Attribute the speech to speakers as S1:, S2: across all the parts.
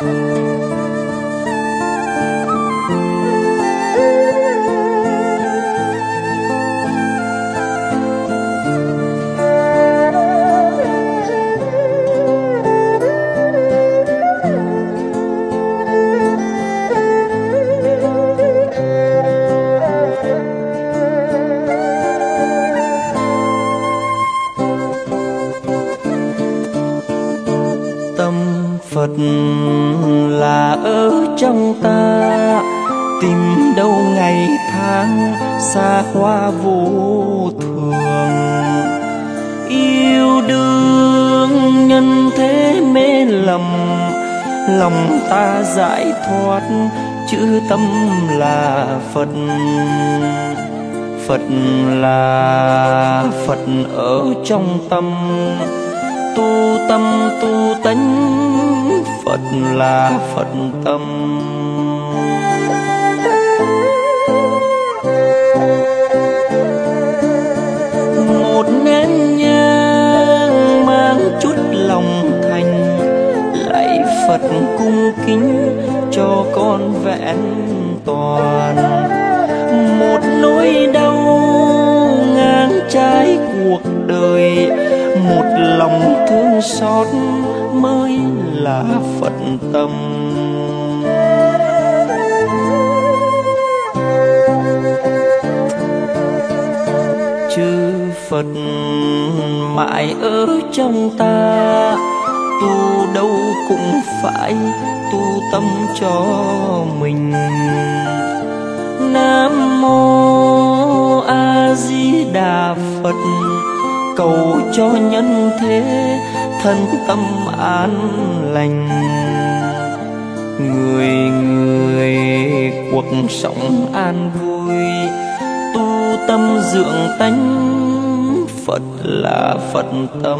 S1: là là phật ở trong tâm. Tu tâm tu tánh, phật là phật tâm. Một nén nhang mang chút lòng thành lạy phật cung kính cho con vẹn toàn. Lòng thương xót mới là phật tâm. Chư phật mãi ở trong ta, tu đâu cũng phải tu tâm cho mình. Nam mô a di đà phật cầu cho nhân thế, thân tâm an lành. Người người cuộc sống an vui, tu tâm dưỡng tánh, phật là phật tâm.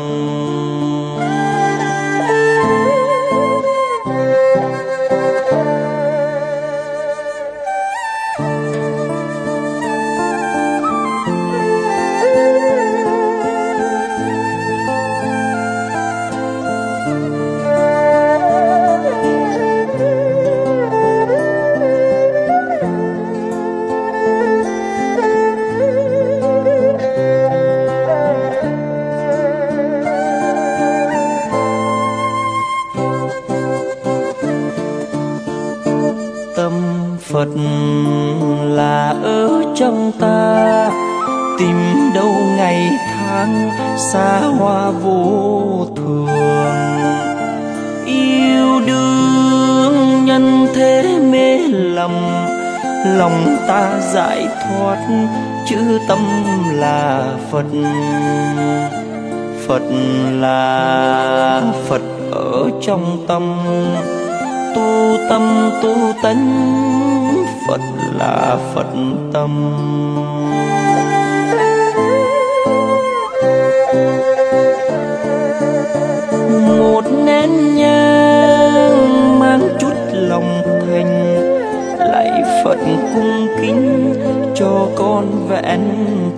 S1: Phật cung kính cho con vẹn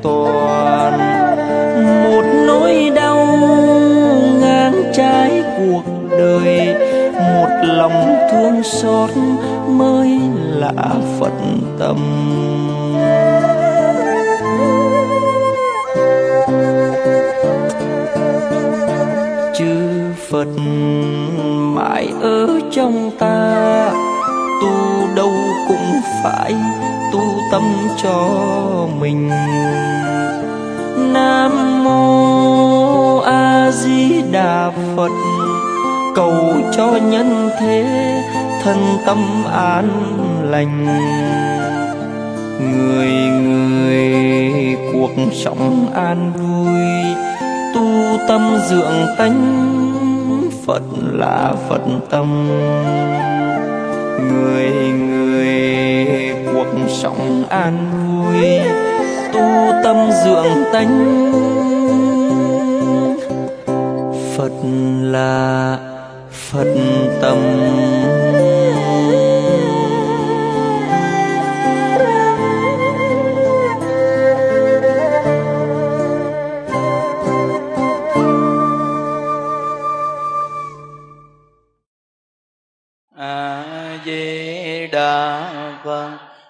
S1: toàn. Một nỗi đau ngang trái cuộc đời, một lòng thương xót mới là phật tâm. Chư phật, mãi ở trong ta đâu cũng phải tu tâm cho mình. Nam mô a di đà phật, cầu cho nhân thế thân tâm an lành. Người người cuộc sống an vui, tu tâm dưỡng tánh, phật là phật tâm. Người sống an vui tu tâm dưỡng tánh. Phật là phật tâm.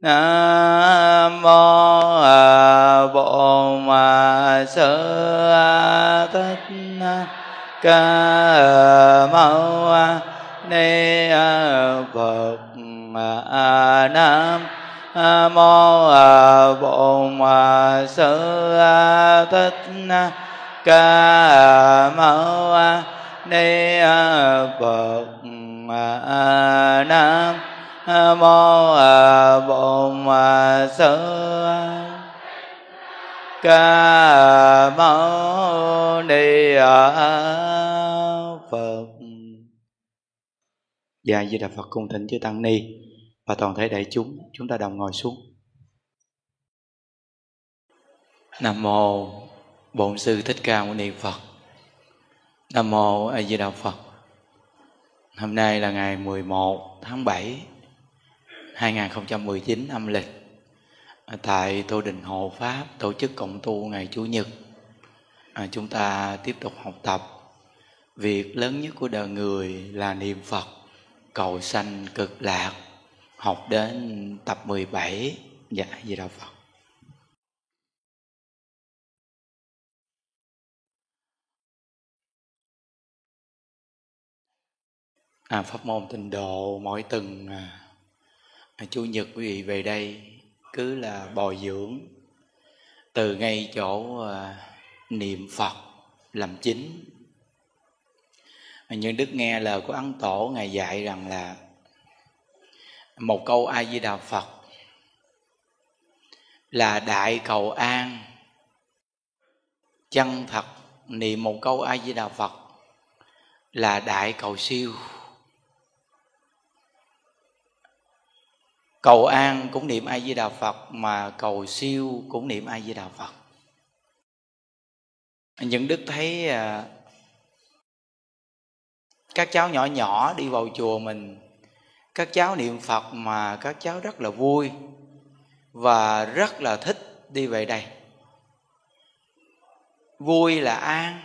S2: nam mô bổn sư thích ca mâu ni phật nam mô bổn sư thích ca mâu ni phật nam mô sư ca mâu ni phật. Và di đà phật cung thỉnh chư tăng ni và toàn thể đại chúng chúng ta đồng ngồi xuống. Nam mô bổn sư thích ca mâu ni phật. Nam mô a di đà phật. Hôm nay là ngày 11 tháng 7 2019 âm lịch. À, tại Tô Đình Hộ Pháp tổ chức cộng tu ngày Chủ nhật. À, chúng ta tiếp tục học tập. Việc lớn nhất của đời người là niệm Phật cầu sanh cực lạc học đến tập 17 dạ gì đạo Phật. À, pháp môn tịnh độ mỗi tuần à, chủ nhật quý vị về đây, cứ là bồi dưỡng. Từ ngay chỗ à, niệm phật làm chính. Nhưng đức nghe lời của ấn tổ, ngài dạy rằng là một câu a di đà phật là đại cầu an. Chân thật niệm một câu a di đà phật là đại cầu siêu. Cầu an cũng niệm a di đà phật, mà cầu siêu cũng niệm a di đà phật. Những đức thấy à, các cháu nhỏ nhỏ đi vào chùa mình, các cháu niệm phật mà các cháu rất là vui và rất là thích đi về đây. Vui là an.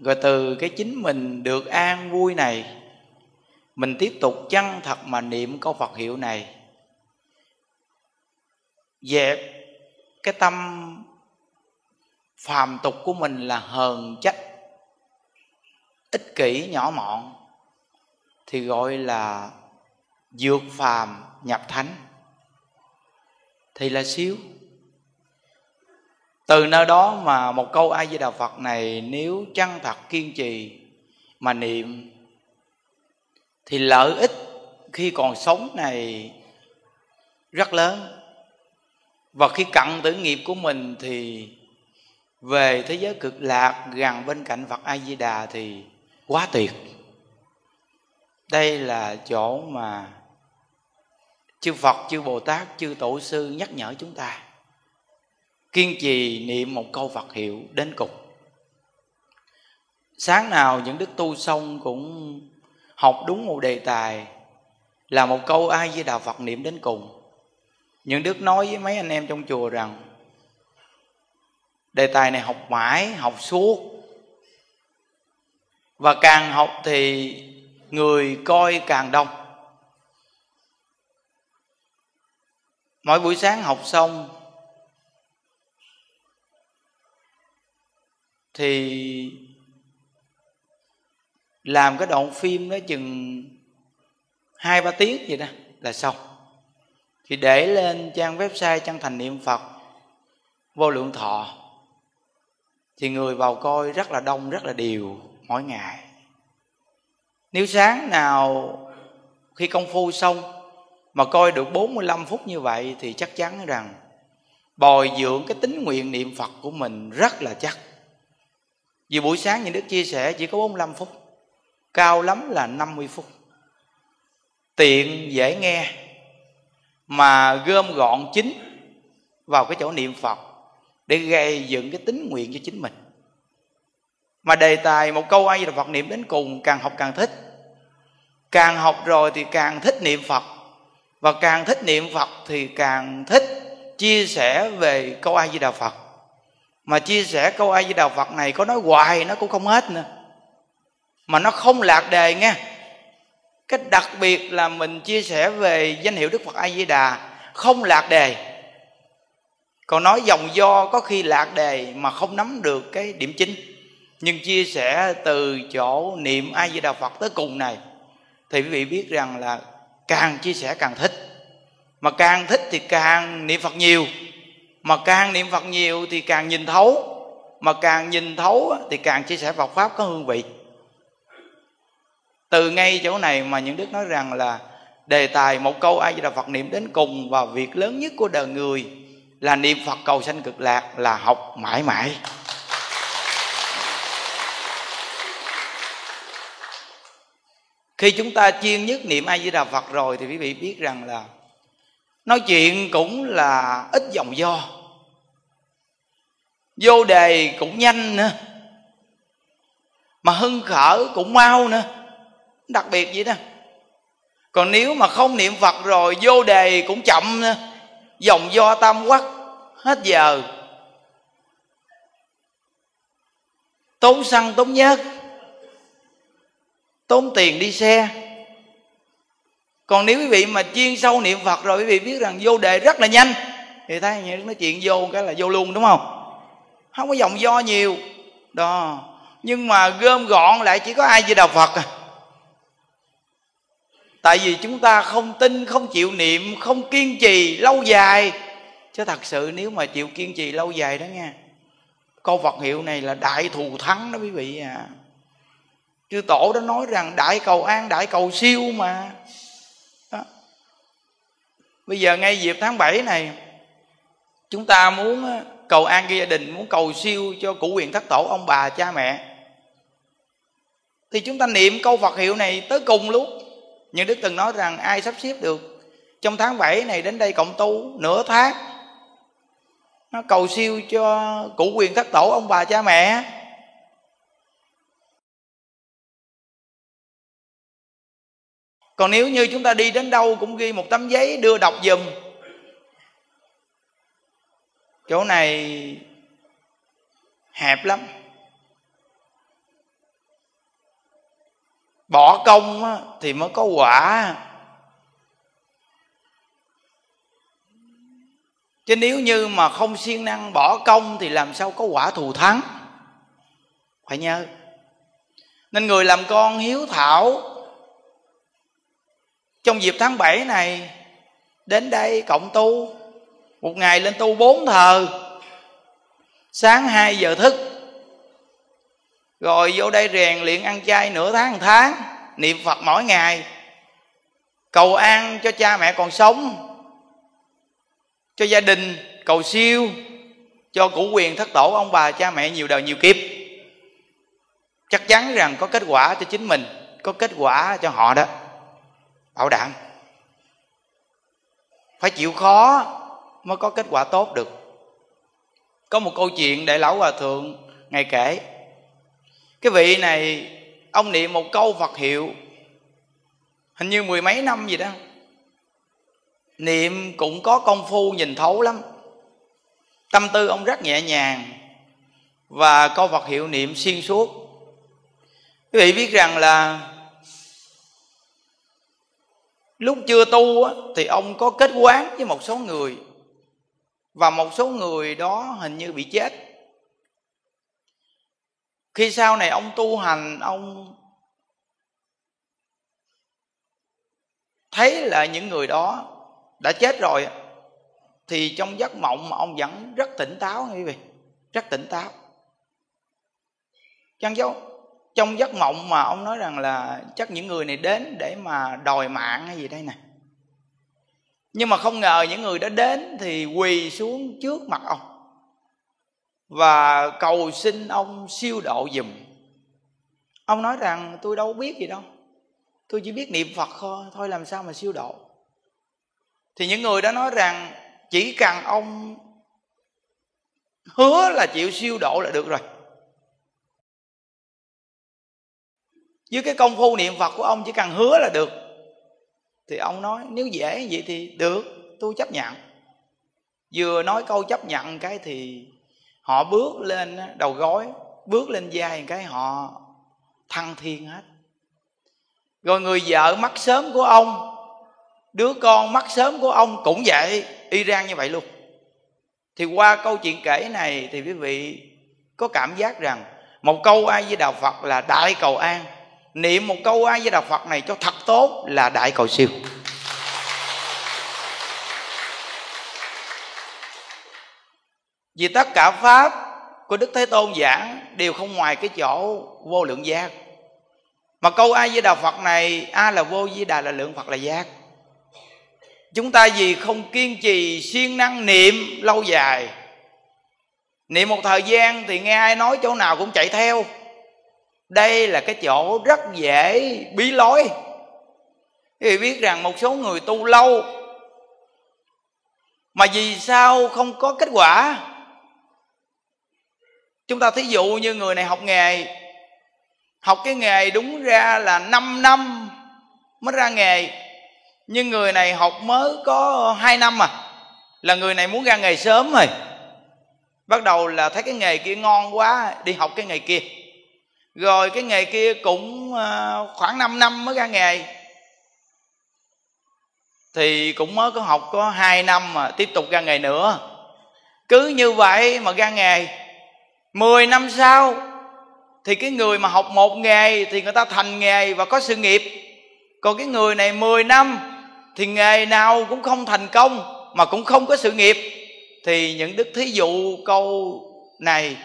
S2: Rồi từ cái chính mình được an vui này mình tiếp tục chân thật mà niệm câu phật hiệu này. Dẹp cái tâm phàm tục của mình là hờn trách, ích kỷ, nhỏ mọn, thì gọi là dược phàm nhập thánh. Thì là siêu từ nơi đó mà một câu ai di đà phật này, nếu chân thật kiên trì mà niệm thì lợi ích khi còn sống này rất lớn. Và khi cận tử nghiệp của mình thì về thế giới cực lạc gần bên cạnh phật a di đà thì quá tuyệt. Đây là chỗ mà chư phật, chư bồ tát chư tổ sư nhắc nhở chúng ta. Kiên trì niệm một câu phật hiệu đến cùng. Sáng nào những đức tu xong cũng học đúng một đề tài là một câu ai với đạo phật niệm đến cùng. Những đức nói với mấy anh em trong chùa rằng, đề tài này học mãi, học suốt. Và càng học thì người coi càng đông. Mỗi buổi sáng học xong thì làm cái đoạn phim đó chừng hai ba tiếng vậy đó là xong. Thì để lên trang website chân thành niệm phật vô lượng thọ thì người vào coi rất là đông rất là đều mỗi ngày. Nếu sáng nào khi công phu xong mà coi được 45 phút như vậy thì chắc chắn rằng bồi dưỡng cái tính nguyện niệm Phật của mình rất là chắc. Vì buổi sáng những Đức chia sẻ chỉ có 45 phút, cao lắm là 50 phút. tiện, dễ nghe, mà gom gọn chính vào cái chỗ niệm phật để gây dựng cái tính nguyện cho chính mình. Mà đề tài một câu ai di đà phật niệm đến cùng càng học càng thích. Càng học rồi thì càng thích niệm phật. Và càng thích niệm phật thì càng thích chia sẻ về câu ai di đà phật. Mà chia sẻ câu ai di đà phật này có nói hoài nó cũng không hết nữa mà nó không lạc đề nghe. Cái đặc biệt là mình chia sẻ về danh hiệu đức phật a di đà không lạc đề. Còn nói dòng do có khi lạc đề mà không nắm được cái điểm chính. Nhưng chia sẻ từ chỗ niệm a di đà phật tới cùng này, thì quý vị biết rằng là càng chia sẻ càng thích. Mà càng thích thì càng niệm phật nhiều. Mà càng niệm phật nhiều thì càng nhìn thấu. Mà càng nhìn thấu thì càng chia sẻ Phật pháp có hương vị từ ngay chỗ này mà những đức nói rằng là đề tài một câu ai là đà phật niệm đến cùng và việc lớn nhất của đời người là niệm phật cầu sanh cực lạc là học mãi mãi. Khi chúng ta chuyên nhất niệm a di đà phật rồi thì quý vị biết rằng là nói chuyện cũng là ít dòng do. Vô đề cũng nhanh nữa, mà hưng khởi cũng mau nữa đặc biệt vậy đó. Còn nếu mà không niệm phật rồi, vô đề cũng chậm nữa. Dòng do tam quắc, hết giờ. Tốn xăng, tốn nhớt. Tốn tiền đi xe. Còn nếu quý vị mà chuyên sâu niệm phật rồi, quý vị biết rằng vô đề rất là nhanh. Thì thấy như nói chuyện vô cái là vô luôn, đúng không? Không có dòng do nhiều. Đó. Nhưng mà gom gọn lại chỉ có ai di đạo phật à? Tại vì chúng ta không tin, không chịu niệm, không kiên trì lâu dài. Chứ thật sự nếu mà chịu kiên trì lâu dài đó nha, câu Phật hiệu này là đại thù thắng đó quý vị à. Chư tổ đã nói rằng đại cầu an, đại cầu siêu mà. Đó. bây giờ ngay dịp tháng 7 này, chúng ta muốn cầu an cho gia đình, muốn cầu siêu cho cụ quyền thất tổ ông bà, cha mẹ. Thì chúng ta niệm câu Phật hiệu này tới cùng luôn nhưng Đức từng nói rằng ai sắp xếp được? Trong tháng 7 này đến đây cộng tu nửa tháng. Nó cầu siêu cho cụ quyền thất tổ ông bà cha mẹ. Còn nếu như chúng ta đi đến đâu cũng ghi một tấm giấy đưa đọc dùm chỗ này hẹp lắm. Bỏ công thì mới có quả. Chứ nếu như mà không siêng năng bỏ công thì làm sao có quả thù thắng? Phải nhớ. Nên người làm con hiếu thảo, trong dịp tháng 7 này, đến đây cộng tu. Một ngày lên tu bốn thờ. Sáng 2 giờ thức rồi vô đây rèn luyện ăn chay nửa tháng, một tháng, niệm phật mỗi ngày. Cầu an cho cha mẹ còn sống, cho gia đình cầu siêu, cho củ quyền thất tổ ông bà cha mẹ nhiều đời nhiều kiếp. Chắc chắn rằng có kết quả cho chính mình, có kết quả cho họ đó. Bảo đảm. Phải chịu khó mới có kết quả tốt được. Có một câu chuyện đại lão hòa thượng ngày kể cái vị này, ông niệm một câu phật hiệu, hình như mười mấy năm gì đó. Niệm cũng có công phu, nhìn thấu lắm. Tâm tư ông rất nhẹ nhàng và câu phật hiệu niệm xuyên suốt. Quý vị biết rằng là lúc chưa tu thì ông có kết quán với một số người và một số người đó hình như bị chết khi sau này ông tu hành, ông thấy là những người đó đã chết rồi, thì trong giấc mộng mà ông vẫn rất tỉnh táo quý vị, rất tỉnh táo. Chăng dấu trong giấc mộng mà ông nói rằng là chắc những người này đến để mà đòi mạng hay gì đây nè. Nhưng mà không ngờ những người đã đến thì quỳ xuống trước mặt ông và cầu xin ông siêu độ dùm ông nói rằng, tôi đâu biết gì đâu. Tôi chỉ biết niệm phật thôi thôi làm sao mà siêu độ. Thì những người đó nói rằng, chỉ cần ông hứa là chịu siêu độ là được rồi. Với cái công phu niệm phật của ông chỉ cần hứa là được. Thì ông nói, nếu dễ vậy thì được, tôi chấp nhận. Vừa nói câu chấp nhận cái thì họ bước lên đầu gối, bước lên vai cái, họ thăng thiên hết. Rồi người vợ mắc sớm của ông, đứa con mắc sớm của ông cũng vậy, y rang như vậy luôn. Thì qua câu chuyện kể này thì quý vị có cảm giác rằng một câu ai với đạo phật là đại cầu an. Niệm một câu ai với đạo phật này cho thật tốt là đại cầu siêu. Vì tất cả pháp của đức thế tôn giảng đều không ngoài cái chỗ vô lượng giác. Mà câu a di đà phật này, a là vô di đà là lượng, phật là giác. Chúng ta vì không kiên trì siêng năng niệm lâu dài, niệm một thời gian thì nghe ai nói chỗ nào cũng chạy theo. Đây là cái chỗ rất dễ bí lối. Vì biết rằng một số người tu lâu mà vì sao không có kết quả? Chúng ta thí dụ như người này học nghề. Học cái nghề đúng ra là 5 năm mới ra nghề. Nhưng người này học mới có 2 năm mà là người này muốn ra nghề sớm rồi. Bắt đầu là thấy cái nghề kia ngon quá, đi học cái nghề kia. Rồi cái nghề kia cũng à, khoảng 5 năm mới ra nghề. Thì cũng mới có học có 2 năm mà tiếp tục ra nghề nữa. Cứ như vậy mà ra nghề. 10 năm sau, thì cái người mà học một nghề thì người ta thành nghề và có sự nghiệp. Còn cái người này 10 năm thì nghề nào cũng không thành công mà cũng không có sự nghiệp. Thì những đức thí dụ câu này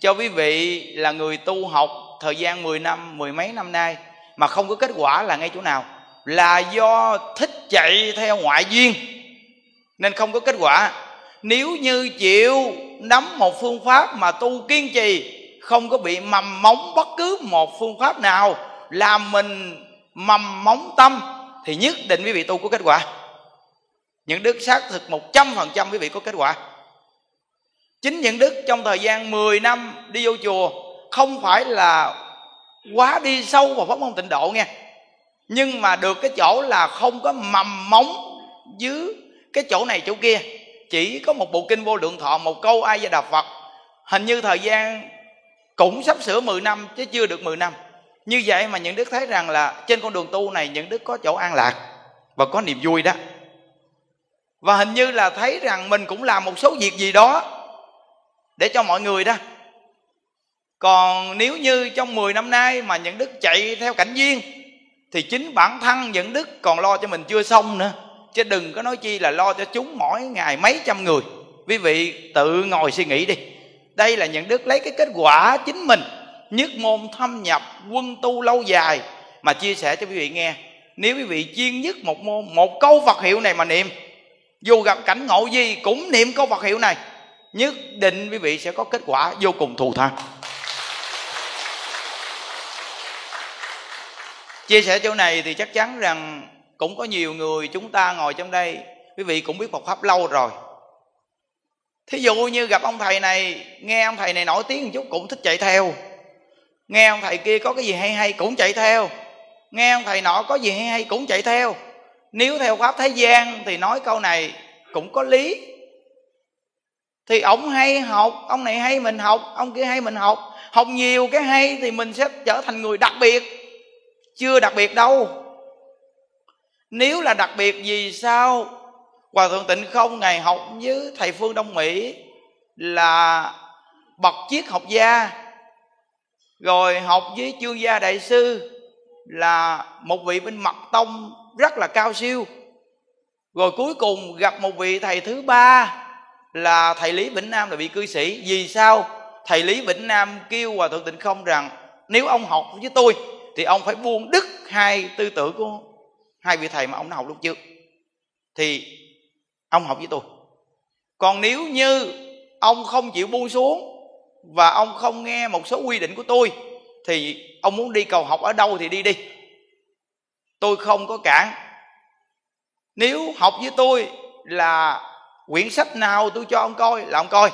S2: cho quý vị là người tu học thời gian 10 năm, mười mấy năm nay mà không có kết quả là ngay chỗ nào. Là do thích chạy theo ngoại duyên nên không có kết quả. Nếu như chịu nắm một phương pháp mà tu kiên trì, không có bị mầm móng bất cứ một phương pháp nào làm mình mầm móng tâm, thì nhất định quý vị tu có kết quả. Những đức xác thực một trăm phần trăm quý vị có kết quả. Chính những đức trong thời gian 10 năm đi vô chùa, không phải là quá đi sâu vào pháp môn tịnh độ nghe, nhưng mà được cái chỗ là không có mầm móng dưới cái chỗ này chỗ kia chỉ có một bộ kinh vô lượng thọ, một câu ai gia đà phật. Hình như thời gian cũng sắp sửa 10 năm, chứ chưa được 10 năm. Như vậy mà những đức thấy rằng là trên con đường tu này những đức có chỗ an lạc và có niềm vui đó. Và hình như là thấy rằng mình cũng làm một số việc gì đó để cho mọi người đó. Còn nếu như trong 10 năm nay mà những đức chạy theo cảnh duyên, thì chính bản thân những đức còn lo cho mình chưa xong nữa chứ đừng có nói chi là lo cho chúng mỗi ngày mấy trăm người. Quý vị tự ngồi suy nghĩ đi. Đây là những đức lấy cái kết quả chính mình. Nhất môn thâm nhập, quân tu lâu dài. Mà chia sẻ cho quý vị nghe. Nếu quý vị chuyên nhất một môn, một câu Phật hiệu này mà niệm, dù gặp cảnh ngộ gì cũng niệm câu Phật hiệu này, nhất định quý vị sẽ có kết quả vô cùng thù thắng chia sẻ chỗ này thì chắc chắn rằng cũng có nhiều người chúng ta ngồi trong đây. Quý vị cũng biết Phật pháp lâu rồi. Thí dụ như gặp ông thầy này, nghe ông thầy này nổi tiếng một chút cũng thích chạy theo. Nghe ông thầy kia có cái gì hay hay cũng chạy theo. Nghe ông thầy nọ có gì hay hay cũng chạy theo. Nếu theo pháp thế gian thì nói câu này cũng có lý. Thì ông hay học, ông này hay mình học, ông kia hay mình học. Học nhiều cái hay thì mình sẽ trở thành người đặc biệt. Chưa đặc biệt đâu nếu là đặc biệt vì sao? Hòa thượng tịnh không ngày học với thầy phương đông mỹ là bậc triết học gia. Rồi học với chương gia đại sư là một vị bên mật tông rất là cao siêu. Rồi cuối cùng gặp một vị thầy thứ ba là thầy lý vĩnh nam là vị cư sĩ. Vì sao? Thầy lý vĩnh nam kêu hòa thượng tịnh không rằng, nếu ông học với tôi thì ông phải buông đứt hai tư tưởng của hai vị thầy mà ông đã học lúc trước, thì ông học với tôi. Còn nếu như ông không chịu buông xuống và ông không nghe một số quy định của tôi, thì ông muốn đi cầu học ở đâu thì đi đi. Tôi không có cản. Nếu học với tôi là quyển sách nào tôi cho ông coi là ông coi.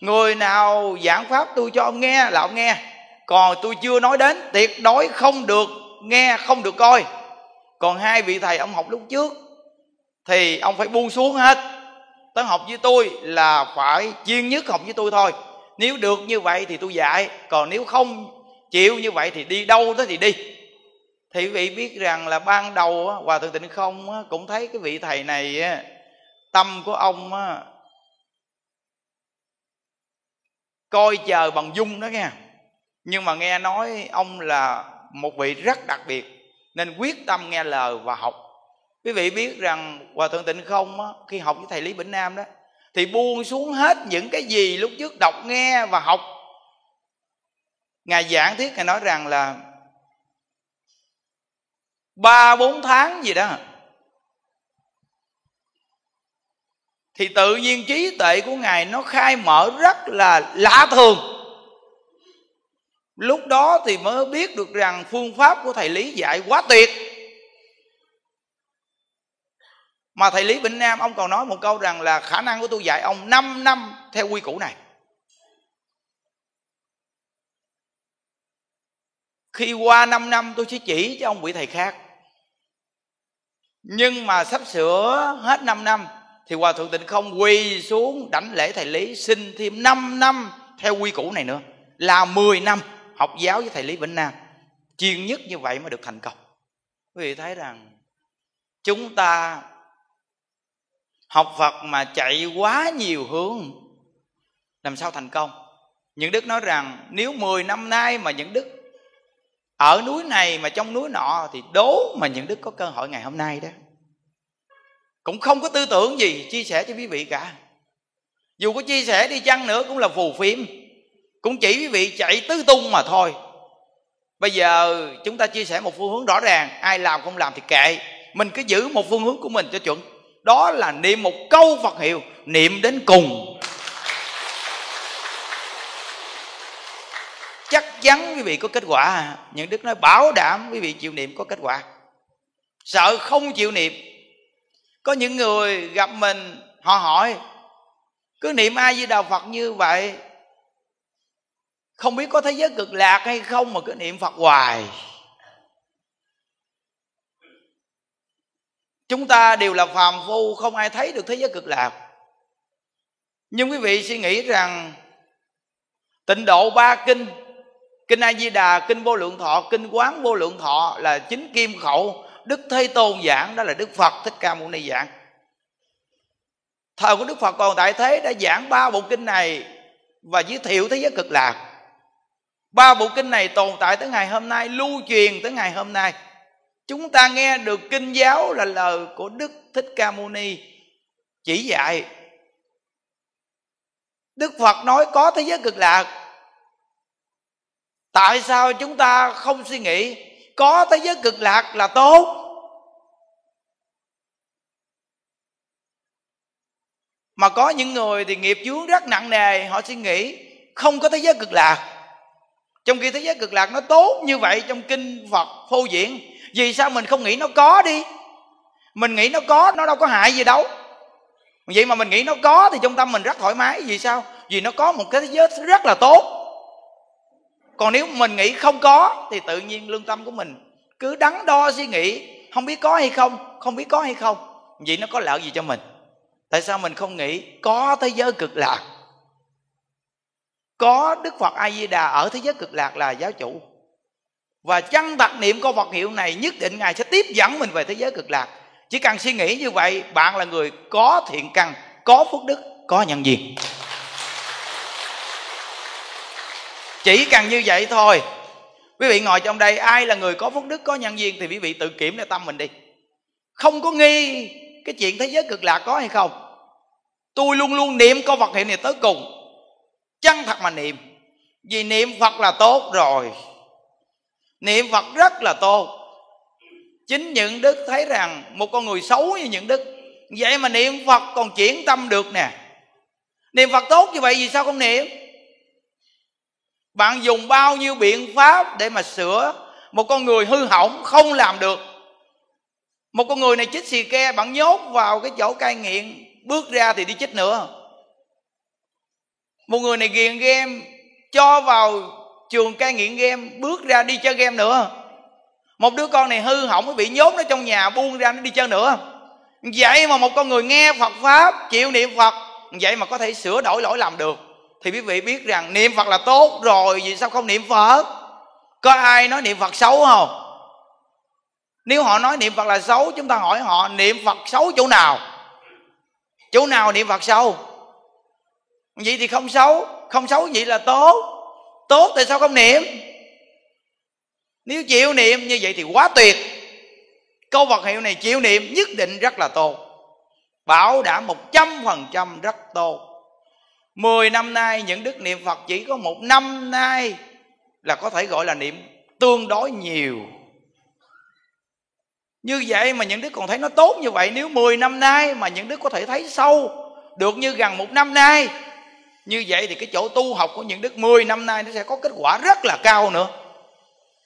S2: Người nào giảng pháp tôi cho ông nghe là ông nghe. Còn tôi chưa nói đến, tuyệt đối không được nghe, không được coi còn hai vị thầy ông học lúc trước thì ông phải buông xuống hết. Tới học với tôi là phải chuyên nhất học với tôi thôi. Nếu được như vậy thì tôi dạy, còn nếu không chịu như vậy thì đi đâu đó thì đi. Thì quý vị biết rằng là ban đầu hòa thượng tịnh không cũng thấy cái vị thầy này tâm của ông coi chờ bằng dung đó nghe. Nhưng mà nghe nói ông là một vị rất đặc biệt nên quyết tâm nghe lời và học. Quý vị biết rằng hòa thượng tịnh không á, khi học với thầy lý bỉnh nam đó thì buông xuống hết những cái gì lúc trước đọc nghe và học. Ngài giảng thuyết ngài nói rằng là ba bốn tháng gì đó thì tự nhiên trí tuệ của ngài nó khai mở rất là lạ thường lúc đó thì mới biết được rằng phương pháp của thầy lý dạy quá tuyệt. Mà thầy lý bình nam, ông còn nói một câu rằng là khả năng của tôi dạy ông 5 năm theo quy củ này. Khi qua 5 năm tôi sẽ chỉ cho ông vị thầy khác. Nhưng mà sắp sửa hết 5 năm thì hòa thượng tịnh không quỳ xuống đảnh lễ thầy lý xin thêm 5 năm theo quy củ này nữa. Là 10 năm học giáo với thầy lý vĩnh nam. Chuyên nhất như vậy mới được thành công. Quý vị thấy rằng, chúng ta học phật mà chạy quá nhiều hướng, làm sao thành công? Những đức nói rằng, nếu 10 năm nay mà những đức ở núi này mà trong núi nọ, thì đố mà những đức có cơ hội ngày hôm nay đó. Cũng không có tư tưởng gì chia sẻ cho quý vị cả. Dù có chia sẻ đi chăng nữa cũng là phù phiếm cũng chỉ quý vị chạy tứ tung mà thôi. Bây giờ chúng ta chia sẻ một phương hướng rõ ràng, ai làm không làm thì kệ. Mình cứ giữ một phương hướng của mình cho chuẩn. Đó là niệm một câu phật hiệu, niệm đến cùng. Chắc chắn quý vị có kết quả. Những đức nói, bảo đảm quý vị chịu niệm có kết quả. Sợ không chịu niệm. Có những người gặp mình, họ hỏi, cứ niệm ai với đạo phật như vậy không biết có thế giới cực lạc hay không mà cứ niệm phật hoài. Chúng ta đều là phàm phu, không ai thấy được thế giới cực lạc. Nhưng quý vị suy nghĩ rằng, tịnh độ ba kinh kinh a di đà, kinh vô lượng thọ, kinh quán vô lượng thọ là chính kim khẩu, đức thế tôn giảng, đó là đức phật thích ca mâu ni giảng. Thời của đức phật còn tại thế, đã giảng ba bộ kinh này và giới thiệu thế giới cực lạc ba bộ kinh này tồn tại tới ngày hôm nay, lưu truyền tới ngày hôm nay. Chúng ta nghe được kinh giáo là lời của đức thích ca mâu ni chỉ dạy. Đức phật nói có thế giới cực lạc. Tại sao chúng ta không suy nghĩ có thế giới cực lạc là tốt? Mà có những người thì nghiệp chướng rất nặng nề, họ suy nghĩ không có thế giới cực lạc trong khi thế giới cực lạc nó tốt như vậy trong kinh phật phô diễn, vì sao mình không nghĩ nó có đi? Mình nghĩ nó có, nó đâu có hại gì đâu. Vậy mà mình nghĩ nó có thì trong tâm mình rất thoải mái, vì sao? Vì nó có một cái thế giới rất là tốt. Còn nếu mình nghĩ không có thì tự nhiên lương tâm của mình cứ đắn đo suy nghĩ, không biết có hay không không biết có hay không. Vậy nó có lợi gì cho mình? Tại sao mình không nghĩ có thế giới cực lạc? Có đức phật a di đà ở thế giới cực lạc là giáo chủ. Và chân thật niệm câu phật hiệu này nhất định ngài sẽ tiếp dẫn mình về thế giới cực lạc. Chỉ cần suy nghĩ như vậy, bạn là người có thiện căn, có phước đức, có nhân duyên. Chỉ cần như vậy thôi. Quý vị ngồi trong đây, ai là người có phước đức, có nhân duyên thì quý vị tự kiểm lại tâm mình đi. Không có nghi cái chuyện thế giới cực lạc có hay không. Tôi luôn luôn niệm câu phật hiệu này tới cùng chân thật mà niệm. Vì niệm phật là tốt rồi. Niệm phật rất là tốt. Chính những đức thấy rằng một con người xấu như những đức, vậy mà niệm phật còn chuyển tâm được nè. Niệm phật tốt như vậy vì sao không niệm? Bạn dùng bao nhiêu biện pháp để mà sửa một con người hư hỏng không làm được? Một con người này chích xì ke, bạn nhốt vào cái chỗ cai nghiện, bước ra thì đi chích nữa một người này ghiền game, cho vào trường cai nghiện game, bước ra đi chơi game nữa. Một đứa con này hư hỏng, bị nhốt nó trong nhà, buông ra nó đi chơi nữa. Vậy mà một con người nghe phật pháp, chịu niệm phật, vậy mà có thể sửa đổi lỗi lầm được. Thì quý vị biết rằng niệm phật là tốt rồi, vì sao không niệm phật? Có ai nói niệm phật xấu không? Nếu họ nói niệm phật là xấu, chúng ta hỏi họ, niệm phật xấu chỗ nào? Chỗ nào niệm phật xấu? Vậy thì không xấu. Không xấu vậy là tốt. Tốt tại sao không niệm? Nếu chịu niệm như vậy thì quá tuyệt. Câu vật hiệu này chịu niệm nhất định rất là tốt. Bảo đảm một trăm phần trăm rất tốt. Mười năm nay những đức niệm phật chỉ có một năm nay là có thể gọi là niệm tương đối nhiều. Như vậy mà những đức còn thấy nó tốt như vậy, nếu 10 năm nay mà những đức có thể thấy sâu được như gần một năm nay như vậy thì cái chỗ tu học của những đức 10 năm nay nó sẽ có kết quả rất là cao nữa.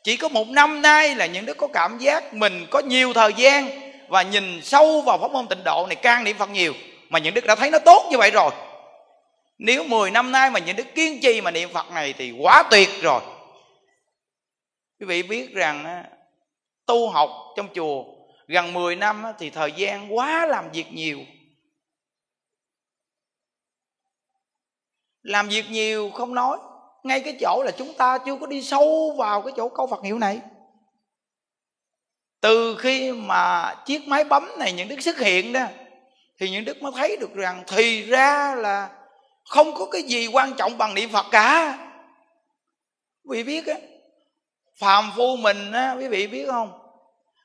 S2: Chỉ có một năm nay là những đức có cảm giác mình có nhiều thời gian và nhìn sâu vào pháp môn tịnh độ này can niệm phật nhiều, mà những đức đã thấy nó tốt như vậy rồi. Nếu 10 năm nay mà những đức kiên trì mà niệm phật này thì quá tuyệt rồi. Quý vị biết rằng tu học trong chùa gần 10 năm thì thời gian quá làm việc nhiều. Làm việc nhiều không nói. Ngay cái chỗ là chúng ta chưa có đi sâu vào cái chỗ câu Phật hiệu này. Từ khi mà chiếc máy bấm này những đức xuất hiện đó, thì những đức mới thấy được rằng thì ra là không có cái gì quan trọng bằng niệm phật cả. Quý vị biết á, phàm phu mình á, quý vị biết không?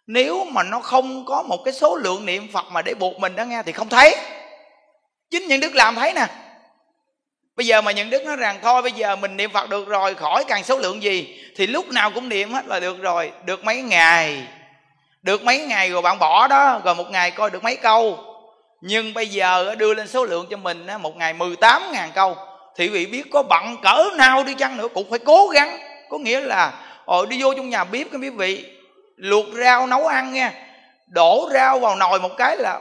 S2: Nếu mà nó không có một cái số lượng niệm phật mà để buộc mình đó nghe thì không thấy. Chính những đức làm thấy nè bây giờ mà những đức nói rằng thôi bây giờ mình niệm phật được rồi, khỏi càng số lượng gì, thì lúc nào cũng niệm hết là được rồi. Được mấy ngày? Được mấy ngày rồi bạn bỏ đó, rồi một ngày coi được mấy câu. Nhưng bây giờ đưa lên số lượng cho mình một ngày 18 ngàn câu. Thì vị biết có bận cỡ nào đi chăng nữa, cũng phải cố gắng. Có nghĩa là, ồ, đi vô trong nhà bếp cái quý vị, luộc rau nấu ăn nha. Đổ rau vào nồi một cái là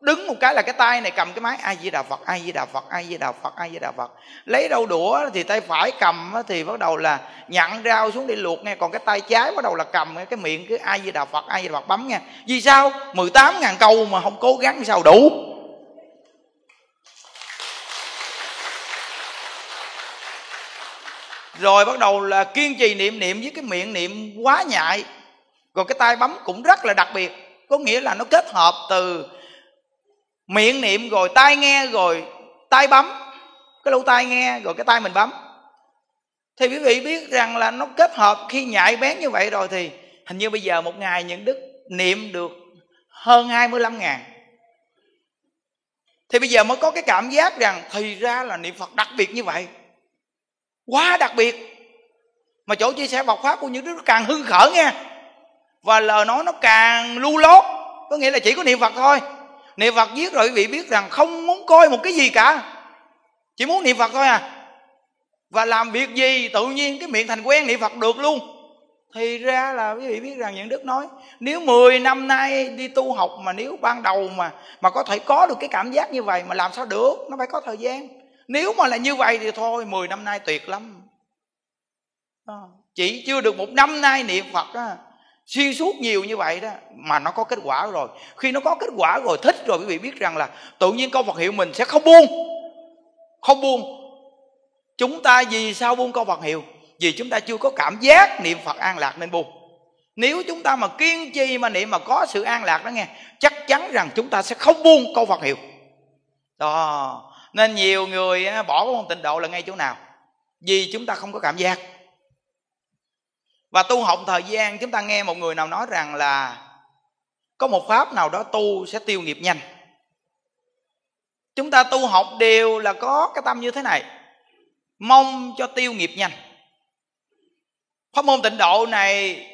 S2: đứng một cái là cái tay này cầm cái máy. Ai di đà phật, ai di đà phật, ai di đà phật, ai di đà phật. Lấy đâu đũa thì tay phải cầm thì bắt đầu là nhặn rau xuống để luộc nghe. Còn cái tay trái bắt đầu là cầm cái miệng cái ai di đà phật, ai di đà phật bấm nha vì sao? 18 ngàn câu mà không cố gắng sao đủ. Rồi bắt đầu là kiên trì niệm niệm với cái miệng niệm quá nhại rồi cái tay bấm cũng rất là đặc biệt. Có nghĩa là nó kết hợp từ miệng niệm rồi tai nghe rồi tay bấm. Cái lỗ tai nghe rồi cái tay mình bấm. Thì quý vị biết rằng là nó kết hợp khi nhạy bén như vậy rồi thì hình như bây giờ một ngày những đức niệm được hơn 25 ngàn. Thì bây giờ mới có cái cảm giác rằng thì ra là niệm Phật đặc biệt như vậy. Quá đặc biệt. Mà chỗ chia sẻ Phật pháp của những đứa càng hưng khởi nghe. Và lời nói nó càng lưu lốt có nghĩa là chỉ có niệm Phật thôi niệm phật giết rồi quý vị biết rằng không muốn coi một cái gì cả. Chỉ muốn niệm phật thôi à. Và làm việc gì tự nhiên cái miệng thành quen niệm phật được luôn. Thì ra là quý vị biết rằng những đức nói, nếu 10 năm nay đi tu học mà nếu ban đầu mà mà có thể có được cái cảm giác như vậy mà làm sao được? Nó phải có thời gian. Nếu mà là như vậy thì thôi 10 năm nay tuyệt lắm. Chỉ chưa được một năm nay niệm phật á xuyên suốt nhiều như vậy đó, mà nó có kết quả rồi. Khi nó có kết quả rồi, thích rồi, quý vị biết rằng là tự nhiên câu Phật hiệu mình sẽ không buông. Không buông. Chúng ta vì sao buông câu Phật hiệu? Vì chúng ta chưa có cảm giác niệm Phật an lạc nên buông. Nếu chúng ta mà kiên trì mà niệm mà có sự an lạc đó nghe, chắc chắn rằng chúng ta sẽ không buông câu Phật hiệu. Đó. Nên nhiều người bỏ môn tịnh độ là ngay chỗ nào? Vì chúng ta không có cảm giác và tu học thời gian, chúng ta nghe một người nào nói rằng là có một pháp nào đó tu sẽ tiêu nghiệp nhanh. Chúng ta tu học đều là có cái tâm như thế này. Mong cho tiêu nghiệp nhanh. Pháp môn tịnh độ này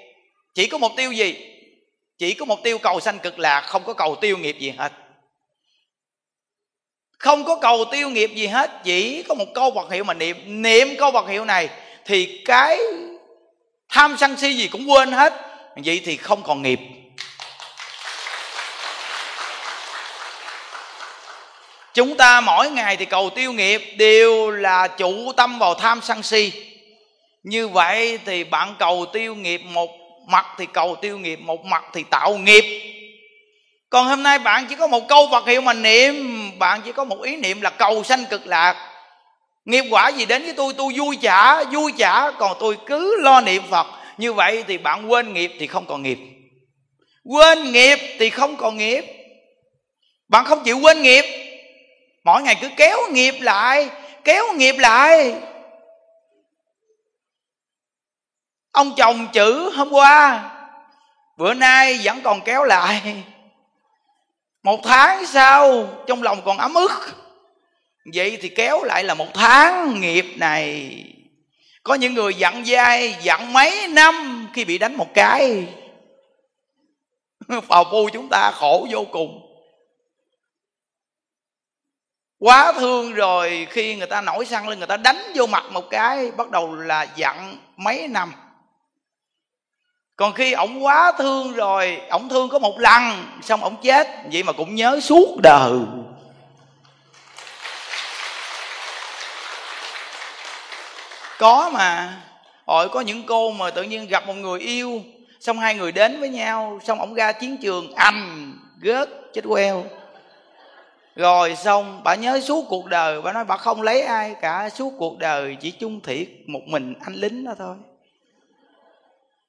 S2: chỉ có mục tiêu gì? Chỉ có mục tiêu cầu sanh cực lạc, không có cầu tiêu nghiệp gì hết. Không có cầu tiêu nghiệp gì hết, chỉ có một câu vật hiệu mà niệm. Niệm câu vật hiệu này thì cái tham sân si gì cũng quên hết. Vậy thì không còn nghiệp. Chúng ta mỗi ngày thì cầu tiêu nghiệp đều là chủ tâm vào tham sân si. Như vậy thì bạn cầu tiêu nghiệp một mặt thì cầu tiêu nghiệp một mặt thì tạo nghiệp. Còn hôm nay bạn chỉ có một câu Phật hiệu mà niệm, bạn chỉ có một ý niệm là cầu sanh cực lạc nghiệp quả gì đến với tôi tôi vui chả vui chả. Còn tôi cứ lo niệm phật. Như vậy thì bạn quên nghiệp thì không còn nghiệp. Quên nghiệp thì không còn nghiệp. Bạn không chịu quên nghiệp. Mỗi ngày cứ kéo nghiệp lại, kéo nghiệp lại. Ông chồng chữ hôm qua, bữa nay vẫn còn kéo lại. Một tháng sau, trong lòng còn ấm ức vậy thì kéo lại là một tháng nghiệp này. Có những người dặn dai, dặn mấy năm khi bị đánh một cái. Phào phu chúng ta khổ vô cùng. Quá thương rồi, khi người ta nổi săn lên, người ta đánh vô mặt một cái, bắt đầu là dặn mấy năm. Còn khi ổng quá thương rồi, ổng thương có một lần, xong ổng chết. Vậy mà cũng nhớ suốt đời. Có mà. Hỏi có những cô mà tự nhiên gặp một người yêu, xong hai người đến với nhau, xong ổng ra chiến trường ầm gớt chết queo. Rồi xong, bà nhớ suốt cuộc đời, bà nói bà không lấy ai cả, suốt cuộc đời chỉ chung thiệt một mình anh lính đó thôi.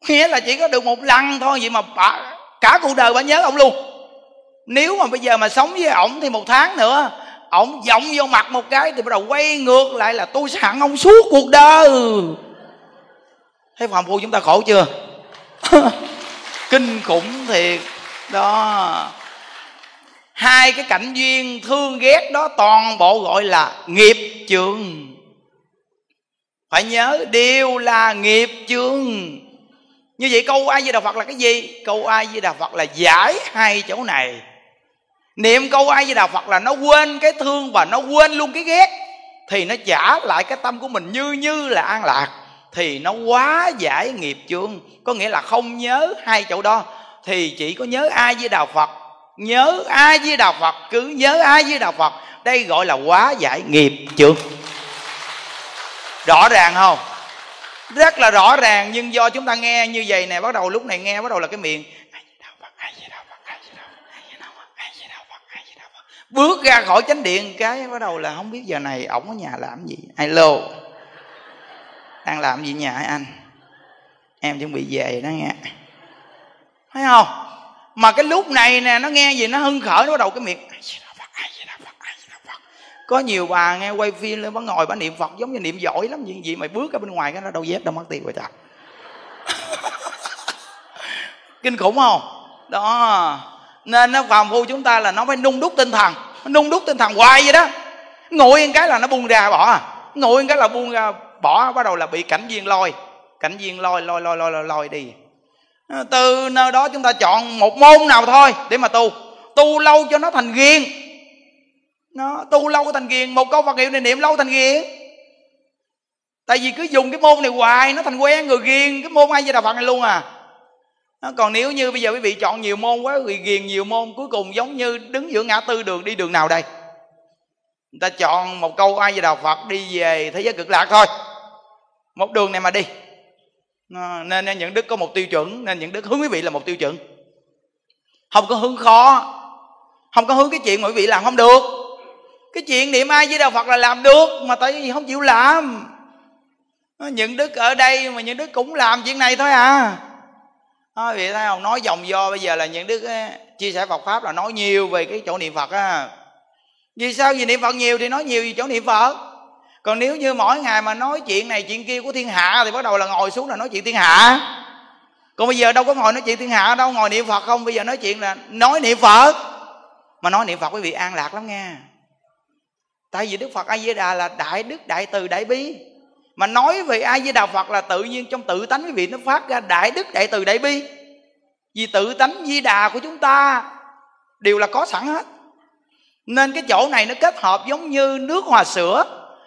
S2: Nghĩa là chỉ có được một lần thôi, vậy mà bà, cả cuộc đời bà nhớ ông luôn. Nếu mà bây giờ mà sống với ổng thì một tháng nữa ổng giọng vô mặt một cái thì bắt đầu quay ngược lại là tôi sẽ hận ông suốt cuộc đời. Thấy phạm phu chúng ta khổ chưa? Kinh khủng thiệt. Đó. Hai cái cảnh duyên thương ghét đó toàn bộ gọi là nghiệp chướng. Phải nhớ đều là nghiệp chướng. Như vậy câu ai di đà phật là cái gì? Câu ai di đà phật là giải hai chỗ này niệm câu ai với đà phật là nó quên cái thương và nó quên luôn cái ghét, thì nó trả lại cái tâm của mình như như là an lạc, thì nó quá giải nghiệp chướng. Có nghĩa là không nhớ hai chỗ đó, thì chỉ có nhớ ai với đạo phật. Nhớ ai với đạo phật, cứ nhớ ai với đạo phật, đây gọi là quá giải nghiệp chướng. Rõ ràng không? Rất là rõ ràng, nhưng do chúng ta nghe như vậy nè, bắt đầu lúc này nghe, bắt đầu là cái miệng. Bước ra khỏi chánh điện cái bắt đầu là không biết giờ này ổng ở nhà làm gì. Alo. Đang làm gì nhà anh? Em chuẩn bị về đó nghe. Thấy không? Mà cái lúc này nè, nó nghe gì, nó hưng khởi, nó bắt đầu cái miệng có nhiều bà nghe quay phim lên, bà ngồi, bà niệm phật giống như niệm giỏi lắm, gì gì mày bước ra bên ngoài cái nó đâu dép, đâu mất tiền rồi trời kinh khủng không? Đó nên nó phàm phu chúng ta là nó phải nung đúc tinh thần. Nó nung đúc tinh thần hoài vậy đó. Ngồi một cái là nó buông ra bỏ à. ngồi một cái là buông ra bỏ bắt đầu là bị cảnh viên lôi. Cảnh viên lôi lôi lôi lôi lôi, lôi đi. Ờ, từ nơi đó chúng ta chọn một môn nào thôi để mà tu. Tu lâu cho nó thành ghiền. Nó tu lâu thành ghiền một câu phật hiệu này niệm lâu thành ghiền. Tại vì cứ dùng cái môn này hoài nó thành quen người ghiền cái môn ai với đà phật này luôn à còn nếu như bây giờ quý vị chọn nhiều môn quá, quý vị ghiền nhiều môn, cuối cùng giống như đứng giữa ngã tư đường, đi đường nào đây? Người ta chọn một câu ai về đạo phật, đi về thế giới cực lạc thôi. Một đường này mà đi. Nên những đức có một tiêu chuẩn, nên những đức hướng quý vị là một tiêu chuẩn. Không có hướng khó, không có hướng cái chuyện mà quý vị làm không được. Cái chuyện niệm ai với đạo phật là làm được, mà tại vì không chịu làm. Những đức ở đây mà những đức cũng làm chuyện này thôi à à, vậy thấy không nói dòng do bây giờ là những đức ấy, chia sẻ Phật pháp là nói nhiều về cái chỗ niệm Phật á. Vì sao vì niệm Phật nhiều thì nói nhiều về chỗ niệm Phật? Còn nếu như mỗi ngày mà nói chuyện này chuyện kia của thiên hạ thì bắt đầu là ngồi xuống là nói chuyện thiên hạ. Còn bây giờ đâu có ngồi nói chuyện thiên hạ đâu ngồi niệm phật không? Bây giờ nói chuyện là nói niệm phật. Mà nói niệm phật quý vị an lạc lắm nghe tại vì đức phật a di đà là đại đức đại từ đại bi mà nói về ai với Đạo phật là tự nhiên trong tự tánh quý vị nó phát ra đại đức đại từ đại bi. Vì tự tánh di đà của chúng ta đều là có sẵn hết. Nên cái chỗ này nó kết hợp giống như nước hòa sữa.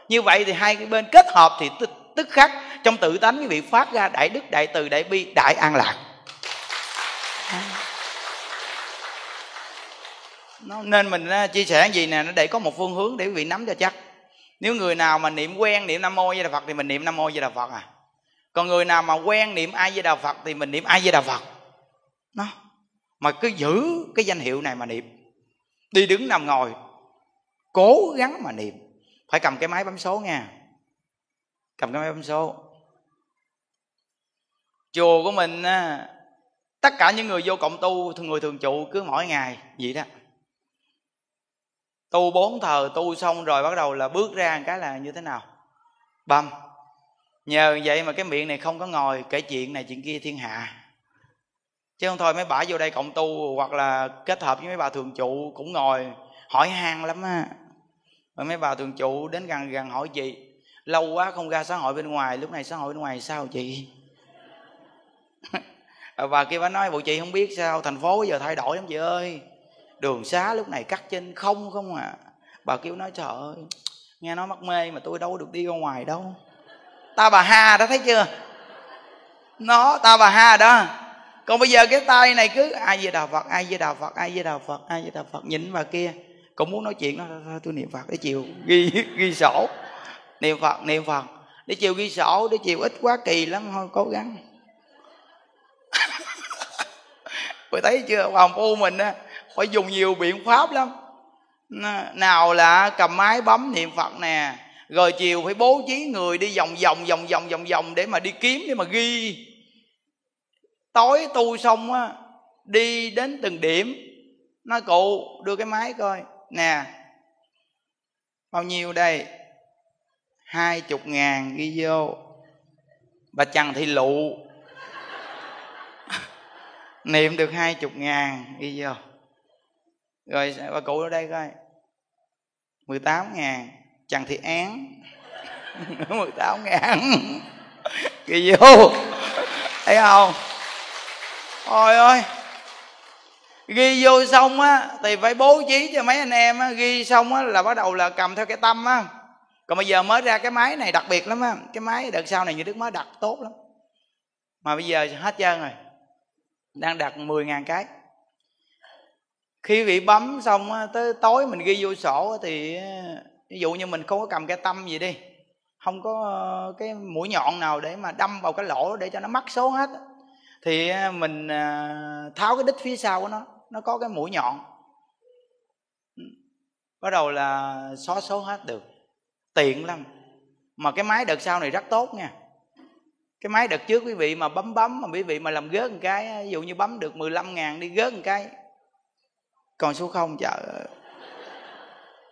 S2: Như vậy thì hai cái bên kết hợp thì tức, tức khắc trong tự tánh quý vị phát ra đại đức đại từ đại bi đại an lạc. Nên mình à, chia sẻ gì nè nó để có một phương hướng để quý vị nắm cho chắc nếu người nào mà niệm quen niệm nam mô di đà phật thì mình niệm nam mô di đà phật à. Còn người nào mà quen niệm ai di đà phật thì mình niệm ai di đà phật. Nó mà cứ giữ cái danh hiệu này mà niệm. Đi đứng nằm ngồi, cố gắng mà niệm. Phải cầm cái máy bấm số nha. Cầm cái máy bấm số. Chùa của mình tất cả những người vô cộng tu người thường trụ cứ mỗi ngày, vậy đó tu bốn thờ, tu xong rồi bắt đầu là bước ra cái là như thế nào? Băm nhờ vậy mà cái miệng này không có ngồi, kể chuyện này, chuyện kia, thiên hạ. Chứ không thôi, mấy bà vô đây cộng tu hoặc là kết hợp với mấy bà thường trụ cũng ngồi, hỏi han lắm á. Rồi mấy bà thường trụ đến gần gần hỏi chị, lâu quá không ra xã hội bên ngoài, lúc này xã hội bên ngoài sao chị? Bà kia bà nói, bộ chị không biết sao, thành phố giờ thay đổi lắm chị ơi đường xá lúc này cắt trên không không à. Bà kêu nói, trời ơi, nghe nói mắc mê mà tôi đâu được đi ra ngoài đâu. Ta bà ha đó, thấy chưa? Nó, ta bà ha đó. Còn bây giờ cái tay này cứ, ai về đà phật, ai về đà phật, ai về đà phật, ai về đà phật. Nhìn bà kia, cũng muốn nói chuyện đó thôi tôi niệm phật để chiều ghi ghi sổ. Niệm phật niệm phật. Để chiều ghi sổ, để chiều ít quá kỳ lắm, thôi, cố gắng. Bà thấy chưa hoàng phu mình á phải dùng nhiều biện pháp lắm. Nào là cầm máy bấm niệm phật nè, rồi chiều phải bố trí người đi vòng vòng vòng vòng vòng vòng để mà đi kiếm, để mà ghi. Tối tu xong á, đi đến từng điểm. Nói, cụ, đưa cái máy coi. Nè, bao nhiêu đây? Hai chục ngàn, ghi vô. Bà trần thị lụ. Niệm được hai chục ngàn, ghi vô rồi, bà cụ ở đây coi. mười tám ngàn. Trần thị án. mười tám ngàn. Ghi vô thấy không? Ôi ơi. Ghi vô xong á, thì phải bố trí cho mấy anh em á, ghi xong á là bắt đầu là cầm theo cái tâm á. Còn bây giờ mới ra cái máy này đặc biệt lắm á. Cái máy đợt sau này như đức mới đặt tốt lắm. Mà bây giờ hết trơn rồi. Đang đặt 10 ngàn cái khi bị bấm xong tới tối mình ghi vô sổ thì ví dụ như mình không có cầm cái tâm gì đi, không có ờ, cái mũi nhọn nào để mà đâm vào cái lỗ để cho nó mắc số hết thì mình à, tháo cái đít phía sau của nó nó có cái mũi nhọn. Bắt đầu là xóa số hết được. Tiện lắm. Mà cái máy đợt sau này rất tốt nha. Cái máy đợt trước quý vị mà bấm bấm, mà quý vị mà làm gớt một cái ví dụ như bấm được 15 ngàn đi gớt một cái còn số không? Chợ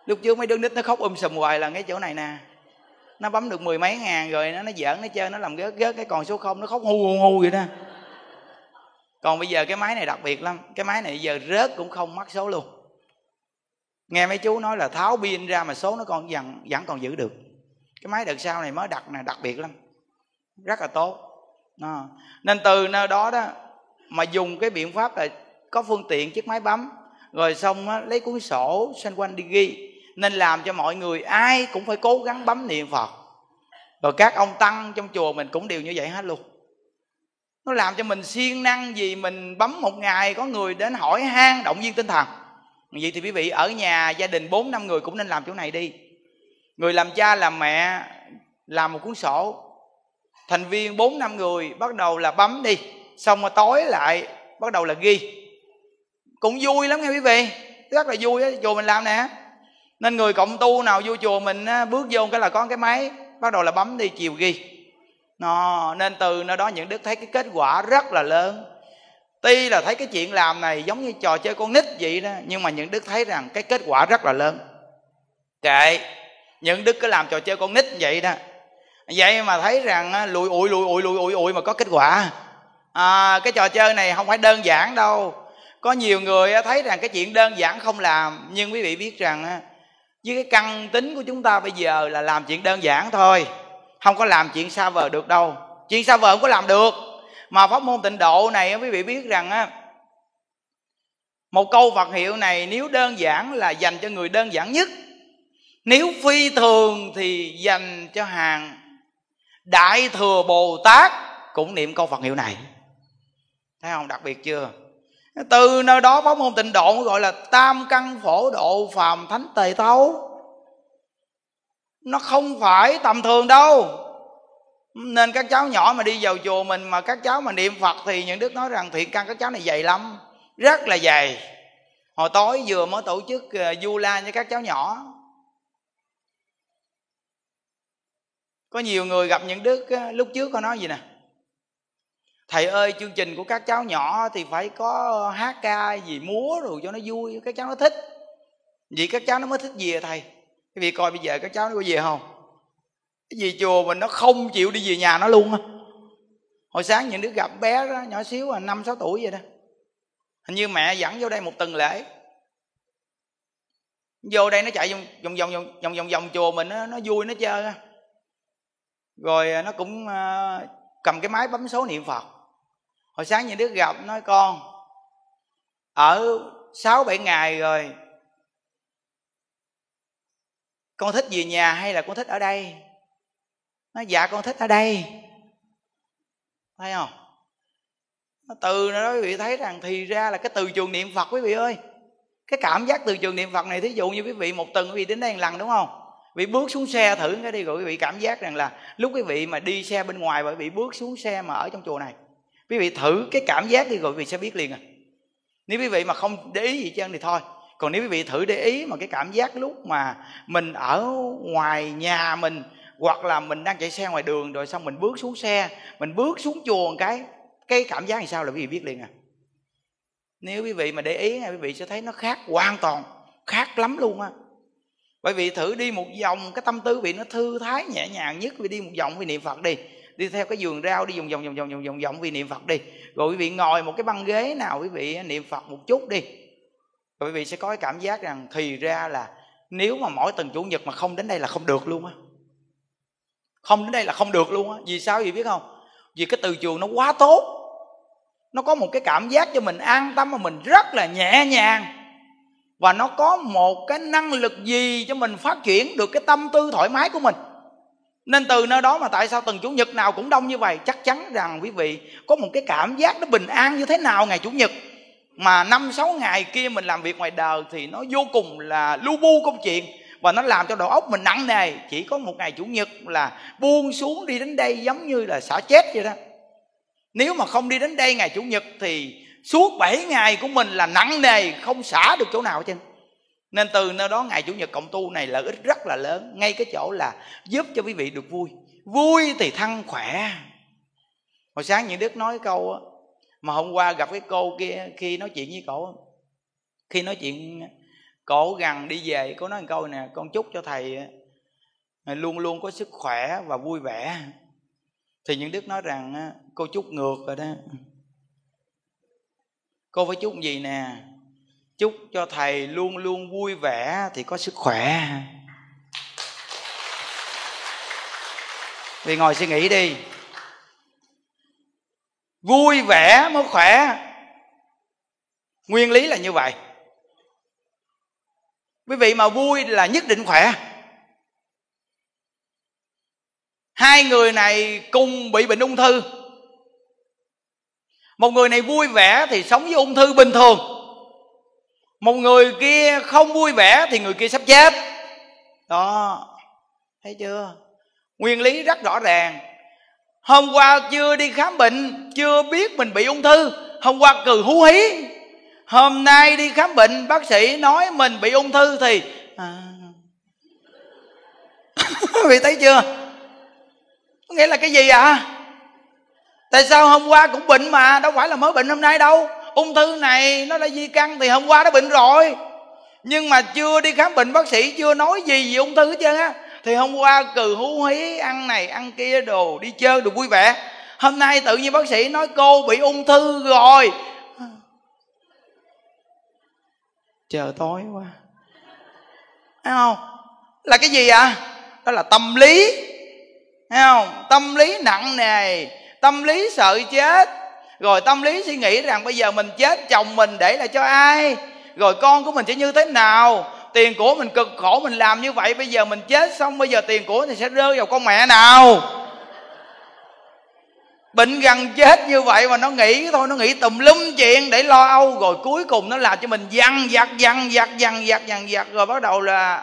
S2: lúc trước mấy đứa nít nó khóc um sùm hoài là cái chỗ này nè. Nó bấm được mười mấy ngàn rồi, nó nó giỡn nó chơi nó làm gớt gớt cái còn số không, nó khóc hu hu hu vậy đó. Còn bây giờ cái máy này đặc biệt lắm, cái máy này giờ rớt cũng không mất số luôn. Nghe mấy chú nói là tháo pin ra mà số nó còn vẫn vẫn còn giữ được. Cái máy đợt sau này mới đặt này đặc biệt lắm. Rất là tốt. Đó. nên từ nơi đó đó, mà dùng cái biện pháp là có phương tiện chiếc máy bấm rồi xong á, lấy cuốn sổ xung quanh đi ghi. Nên làm cho mọi người ai cũng phải cố gắng bấm niệm phật. Rồi các ông tăng trong chùa mình cũng đều như vậy hết luôn. Nó làm cho mình siêng năng gì mình bấm một ngày có người đến hỏi han động viên tinh thần. Vậy thì quý vị ở nhà gia đình bốn năm người cũng nên làm chỗ này đi. Người làm cha làm mẹ làm một cuốn sổ. Thành viên bốn năm người bắt đầu là bấm đi. Xong rồi tối lại bắt đầu là ghi cũng vui lắm nghe quý vị. Rất là vui á chùa mình làm nè. Nên người cộng tu nào vô chùa mình á, bước vô cái là có cái máy bắt đầu là bấm đi chiều ghi. Nó nên từ nơi đó những đức thấy cái kết quả rất là lớn. Tuy là thấy cái chuyện làm này giống như trò chơi con nít vậy đó nhưng mà những đức thấy rằng cái kết quả rất là lớn. Kệ những đức cứ làm trò chơi con nít vậy đó. Vậy mà thấy rằng lùi ụi lùi ụi lùi ụi ụi mà có kết quả. À, cái trò chơi này không phải đơn giản đâu có nhiều người thấy rằng cái chuyện đơn giản không làm, nhưng quý vị biết rằng với cái căn tính của chúng ta bây giờ là làm chuyện đơn giản thôi, không có làm chuyện xa vời được đâu. Chuyện xa vời không có làm được. Mà pháp môn tịnh độ này quý vị biết rằng á, một câu Phật hiệu này nếu đơn giản là dành cho người đơn giản nhất. Nếu phi thường thì dành cho hàng đại thừa bồ tát, cũng niệm câu phật hiệu này. Thấy không? Đặc biệt chưa? Từ nơi đó pháp môn tịnh độ gọi là tam căn phổ độ phàm thánh tề tâu nó không phải tầm thường đâu. Nên các cháu nhỏ mà đi vào chùa mình mà các cháu mà niệm phật thì những đức nói rằng thiện căn các cháu này dày lắm, rất là dày. Hồi tối vừa mới tổ chức ờ, du la cho các cháu nhỏ. Có nhiều người gặp những đức ờ, lúc trước có nói gì nè? Thầy ơi chương trình của các cháu nhỏ thì phải có hát ca gì múa rồi cho nó vui các cháu nó thích. Vì các cháu nó mới thích về à thầy? Cái việc coi bây giờ các cháu nó có về không? Cái gì chùa mình nó không chịu đi về nhà nó luôn á. Hồi sáng những đứa gặp bé đó nhỏ xíu à năm sáu tuổi vậy đó. Hình như mẹ dẫn vô đây một tuần lễ. Vô đây nó chạy vòng vòng vòng vòng vòng vòng, vòng chùa mình nó, nó vui nó chơi á. Rồi nó cũng à, cầm cái máy bấm số niệm phật hồi sáng như đứa gặp, nói, con, ở sáu bảy ngày rồi, con thích về nhà hay là con thích ở đây? Nó dạ con thích ở đây. Thấy không? Nó từ đó quý vị thấy rằng thì ra là cái từ trường niệm phật, quý vị ơi. Cái cảm giác từ trường niệm phật này, thí dụ như quý vị một tuần quý vị đến đây một lần, đúng không? Quý vị bước xuống xe thử cái đi, rồi quý vị cảm giác rằng là lúc quý vị mà đi xe bên ngoài và quý vị bước xuống xe mà ở trong chùa này quý vị thử cái cảm giác đi rồi quý vị sẽ biết liền à. Nếu quý vị mà không để ý gì chân thì thôi. Còn nếu quý vị thử để ý mà cái cảm giác lúc mà mình ở ngoài nhà mình, hoặc là mình đang chạy xe ngoài đường rồi xong mình bước xuống xe, mình bước xuống chùa một cái cái cảm giác thì sao là quý vị biết liền à. Nếu quý vị mà để ý quý vị sẽ thấy nó khác hoàn toàn, khác lắm luôn á. Bởi vì thử đi một vòng, cái tâm tư vị nó thư thái, nhẹ nhàng nhất vì đi một vòng vì niệm phật đi đi theo cái vườn rau đi, vòng vòng vòng vòng vòng vòng vòng, vì niệm phật đi. Rồi quý vị ngồi một cái băng ghế nào quý vị niệm phật một chút đi. Rồi quý vị sẽ có cái cảm giác rằng thì ra là nếu mà mỗi tuần chủ nhật mà không đến đây là không được luôn á. Không đến đây là không được luôn á. Vì sao vậy biết không? Vì cái từ trường nó quá tốt. Nó có một cái cảm giác cho mình an tâm mà mình rất là nhẹ nhàng. Và nó có một cái năng lực gì cho mình phát triển được cái tâm tư thoải mái của mình? Nên từ nơi đó mà tại sao từng chủ nhật nào cũng đông như vậy? Chắc chắn rằng quý vị có một cái cảm giác nó bình an như thế nào ngày chủ nhật? Mà năm, sáu ngày kia mình làm việc ngoài đời thì nó vô cùng là lu bu công chuyện và nó làm cho đầu óc mình nặng nề. Chỉ có một ngày chủ nhật là buông xuống đi đến đây giống như là xả chết vậy đó. Nếu mà không đi đến đây ngày chủ nhật thì suốt 7 ngày của mình là nặng nề, không xả được chỗ nào hết trơn nên từ nơi đó ngày chủ nhật cộng tu này lợi ích rất là lớn. Ngay cái chỗ là giúp cho quý vị được vui. Vui thì thăng khỏe. Hồi sáng những đức nói câu mà hôm qua gặp cái cô kia khi nói chuyện với cổ, khi nói chuyện, cổ gần đi về cô nói một câu nè, con chúc cho thầy luôn luôn có sức khỏe và vui vẻ. Thì những đức nói rằng cô chúc ngược rồi đó. Cô phải chúc gì nè? Chúc cho thầy luôn luôn vui vẻ thì có sức khỏe. Vì ngồi suy nghĩ đi. Vui vẻ mới khỏe. Nguyên lý là như vậy. Quý vị mà vui là nhất định khỏe. Hai người này cùng bị bệnh ung thư. Một người này vui vẻ thì sống với ung thư bình thường một người kia không vui vẻ thì người kia sắp chết. Đó, thấy chưa? Nguyên lý rất rõ ràng. Hôm qua chưa đi khám bệnh, chưa biết mình bị ung thư. Hôm qua cừ hú hí. Hôm nay đi khám bệnh, bác sĩ nói mình bị ung thư thì à... vì thấy chưa? Nghĩa là cái gì ạ? À? tại sao hôm qua cũng bệnh mà? Đâu phải là mới bệnh hôm nay đâu ung thư này nó là di căn thì hôm qua nó bệnh rồi. Nhưng mà chưa đi khám bệnh bác sĩ, chưa nói gì về ung thư hết trơn á. Thì hôm qua cừ hú hí ăn này, ăn kia đồ, đi chơi đồ vui vẻ. Hôm nay tự nhiên bác sĩ nói cô bị ung thư rồi. Chờ tối quá. Thấy không? Là cái gì ạ à? đó là tâm lý. Thấy không? Tâm lý nặng nề, tâm lý sợ chết rồi tâm lý suy nghĩ rằng bây giờ mình chết, chồng mình để lại cho ai? Rồi con của mình sẽ như thế nào? Tiền của mình cực khổ, mình làm như vậy, bây giờ mình chết xong, bây giờ tiền của thì sẽ rơi vào con mẹ nào? Bệnh gần chết như vậy mà nó nghĩ thôi, nó nghĩ tùm lum chuyện để lo âu, rồi cuối cùng nó làm cho mình dằn vặt dằn vặt dằn vặt dằn vặt rồi bắt đầu là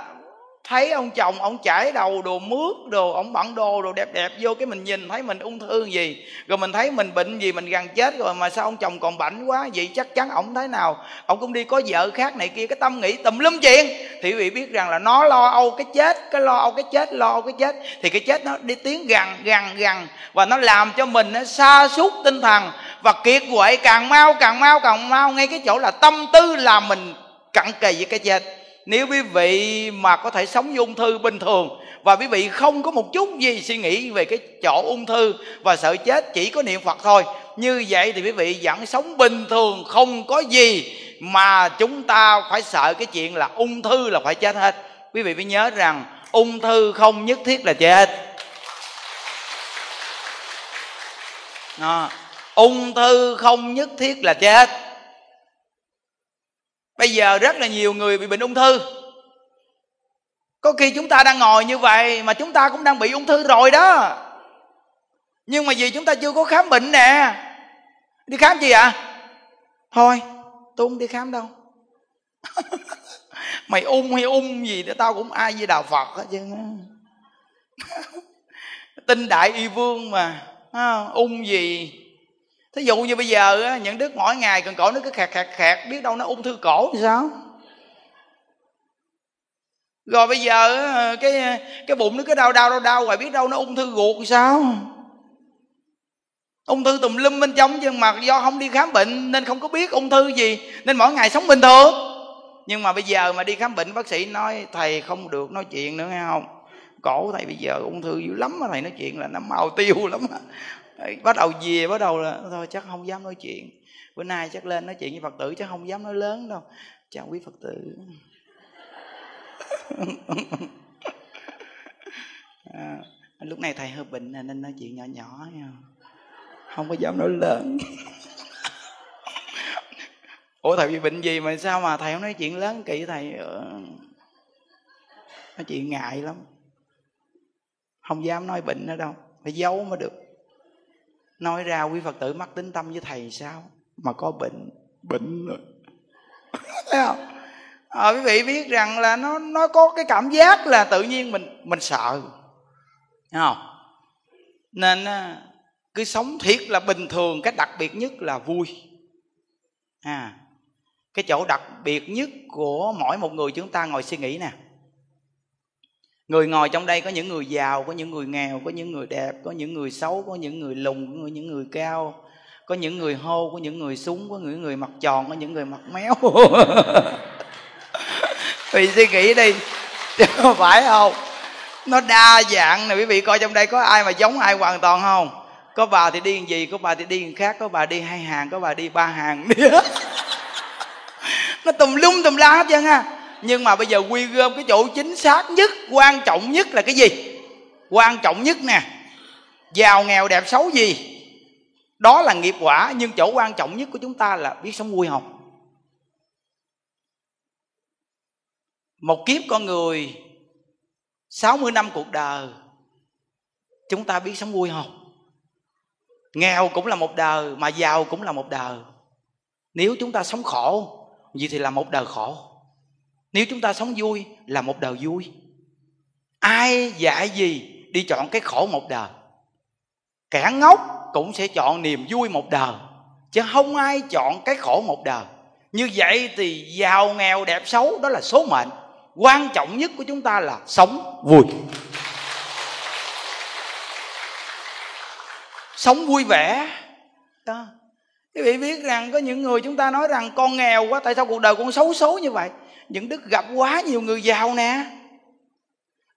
S2: thấy ông chồng ông chải đầu đồ mướt đồ, ông bận đồ đồ đẹp đẹp vô cái mình nhìn, thấy mình ung thư gì. Rồi mình thấy mình bệnh gì, mình gần chết rồi, mà sao ông chồng còn bệnh quá? Vậy chắc chắn ông thế nào? Ông cũng đi có vợ khác này kia, cái tâm nghĩ tùm lum chuyện. Thì quý vị biết rằng là nó lo âu cái chết, cái lo âu cái chết, lo âu cái chết. Thì cái chết nó đi tiếng gần gần gần và nó làm cho mình nó sa sút tinh thần. Và kiệt quệ càng mau càng mau càng mau. Ngay cái chỗ là tâm tư làm mình cặn kề với cái chết nếu quý vị mà có thể sống với ung thư bình thường và quý vị không có một chút gì suy nghĩ về cái chỗ ung thư và sợ chết chỉ có niệm phật thôi như vậy thì quý vị vẫn sống bình thường không có gì mà chúng ta phải sợ cái chuyện là ung thư là phải chết hết. Quý vị phải nhớ rằng ung thư không nhất thiết là chết. À, ung thư không nhất thiết là chết bây giờ rất là nhiều người bị bệnh ung thư. Có khi chúng ta đang ngồi như vậy mà chúng ta cũng đang bị ung thư rồi đó. Nhưng mà vì chúng ta chưa có khám bệnh nè. Đi khám gì ạ? À? thôi, tôi không đi khám đâu. Mày ung hay ung gì để tao cũng ai với đạo phật hết chứ tin đại y vương mà ung gì? Thí dụ như bây giờ á, những đức mỗi ngày cần cổ nó cứ khạc khạc khạc biết đâu nó ung thư cổ. Thì sao? Rồi bây giờ cái cái bụng nó cứ đau đau đau đau rồi biết đâu nó ung thư ruột. Thì sao? Ung thư tùm lum bên trong nhưng mà do không đi khám bệnh nên không có biết ung thư gì nên mỗi ngày sống bình thường. Nhưng mà bây giờ mà đi khám bệnh bác sĩ nói thầy không được nói chuyện nữa nghe không? Cổ thầy bây giờ ung thư dữ lắm mà thầy nói chuyện là nó mau tiêu lắm bắt đầu về bắt đầu là thôi chắc không dám nói chuyện. Bữa nay chắc lên nói chuyện với phật tử chắc không dám nói lớn đâu. Chào quý phật tử. À, lúc này thầy hơi bệnh nên nói chuyện nhỏ nhỏ nha không? Có dám nói lớn. Ủa thầy bị bệnh gì mà sao mà thầy không nói chuyện lớn kỳ thầy? Ờ, nói chuyện ngại lắm. Không dám nói bệnh nữa đâu. Phải giấu mới được nói ra quý phật tử mắc tính tâm với thầy sao? Mà có bệnh bệnh rồi thấy không à, quý vị biết rằng là nó nó có cái cảm giác là tự nhiên mình mình sợ. Thấy không? Nên à, cứ sống thiệt là bình thường cái đặc biệt nhất là vui. À cái chỗ đặc biệt nhất của mỗi một người chúng ta ngồi suy nghĩ nè người ngồi trong đây có những người giàu có những người nghèo có những người đẹp có những người xấu có những người lùn có những người cao có những người hô có những người súng có những người mặt tròn có những người mặt méo vì suy nghĩ đi phải không nó đa dạng này quý vị coi trong đây có ai mà giống ai hoàn toàn không có bà thì đi gì có bà thì đi khác có bà đi hai hàng có bà đi ba hàng nó tùm lum tùm la hết trơn ha nhưng mà bây giờ quy gom cái chỗ chính xác nhất, quan trọng nhất là cái gì? Quan trọng nhất nè, giàu, nghèo, đẹp, xấu gì? Đó là nghiệp quả, nhưng chỗ quan trọng nhất của chúng ta là biết sống vui không một kiếp con người 60 năm cuộc đời, chúng ta biết sống vui không nghèo cũng là một đời, mà giàu cũng là một đời. Nếu chúng ta sống khổ, vậy thì là một đời khổ nếu chúng ta sống vui là một đời vui. Ai dạy gì đi chọn cái khổ một đời. Kẻ ngốc cũng sẽ chọn niềm vui một đời, chứ không ai chọn cái khổ một đời. Như vậy thì giàu, nghèo, đẹp, xấu, đó là số mệnh. Quan trọng nhất của chúng ta là sống vui. Sống vui vẻ. Đó. Quý vị biết rằng có những người chúng ta nói rằng con nghèo quá, tại sao cuộc đời con xấu xấu như vậy? Những đức gặp quá nhiều người giàu nè.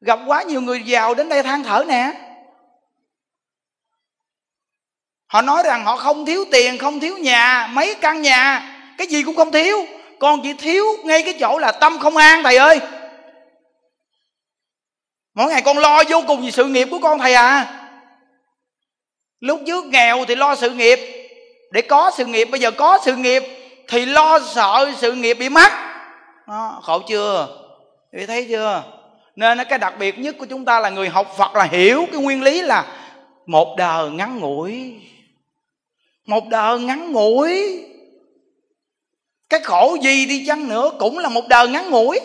S2: Gặp quá nhiều người giàu đến đây than thở nè. Họ nói rằng họ không thiếu tiền, không thiếu nhà, mấy căn nhà. Cái gì cũng không thiếu. Con chỉ thiếu ngay cái chỗ là tâm không an, thầy ơi. Mỗi ngày con lo vô cùng vì sự nghiệp của con, thầy à. Lúc trước nghèo thì lo sự nghiệp. Để có sự nghiệp, bây giờ có sự nghiệp thì lo sợ sự nghiệp bị mất đó, khổ chưa? Quý thấy chưa? Nên cái đặc biệt nhất của chúng ta là người học phật là hiểu cái nguyên lý là một đời ngắn ngủi. Một đời ngắn ngủi. Cái khổ gì đi chăng nữa cũng là một đời ngắn ngủi.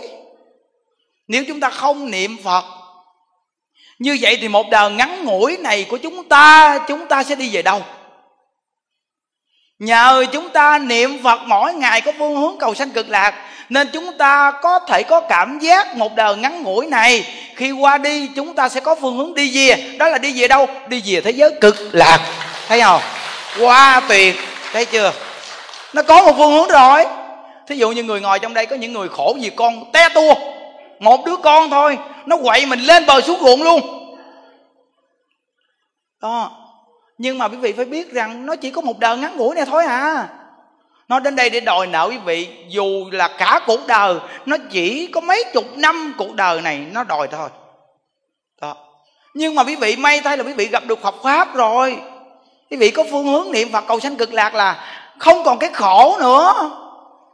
S2: Nếu chúng ta không niệm phật như vậy thì một đời ngắn ngủi này của chúng ta chúng ta sẽ đi về đâu? Nhờ chúng ta niệm phật mỗi ngày có phương hướng cầu sanh cực lạc nên chúng ta có thể có cảm giác một đời ngắn ngủi này. Khi qua đi, chúng ta sẽ có phương hướng đi về đó là đi về đâu? Đi về thế giới cực lạc. Thấy không? Qua tuyệt. Thấy chưa? Nó có một phương hướng rồi. Thí dụ như người ngồi trong đây, có những người khổ vì con te tua. Một đứa con thôi. Nó quậy mình lên bờ xuống ruộng luôn. Đó. Nhưng mà quý vị phải biết rằng, nó chỉ có một đời ngắn ngủi này thôi à nó đến đây để đòi nợ quý vị, dù là cả cuộc đời, nó chỉ có mấy chục năm cuộc đời này, nó đòi thôi. Đó. Nhưng mà quý vị may thay là quý vị gặp được Phật pháp rồi. Quý vị có phương hướng niệm Phật cầu sanh cực lạc là không còn cái khổ nữa.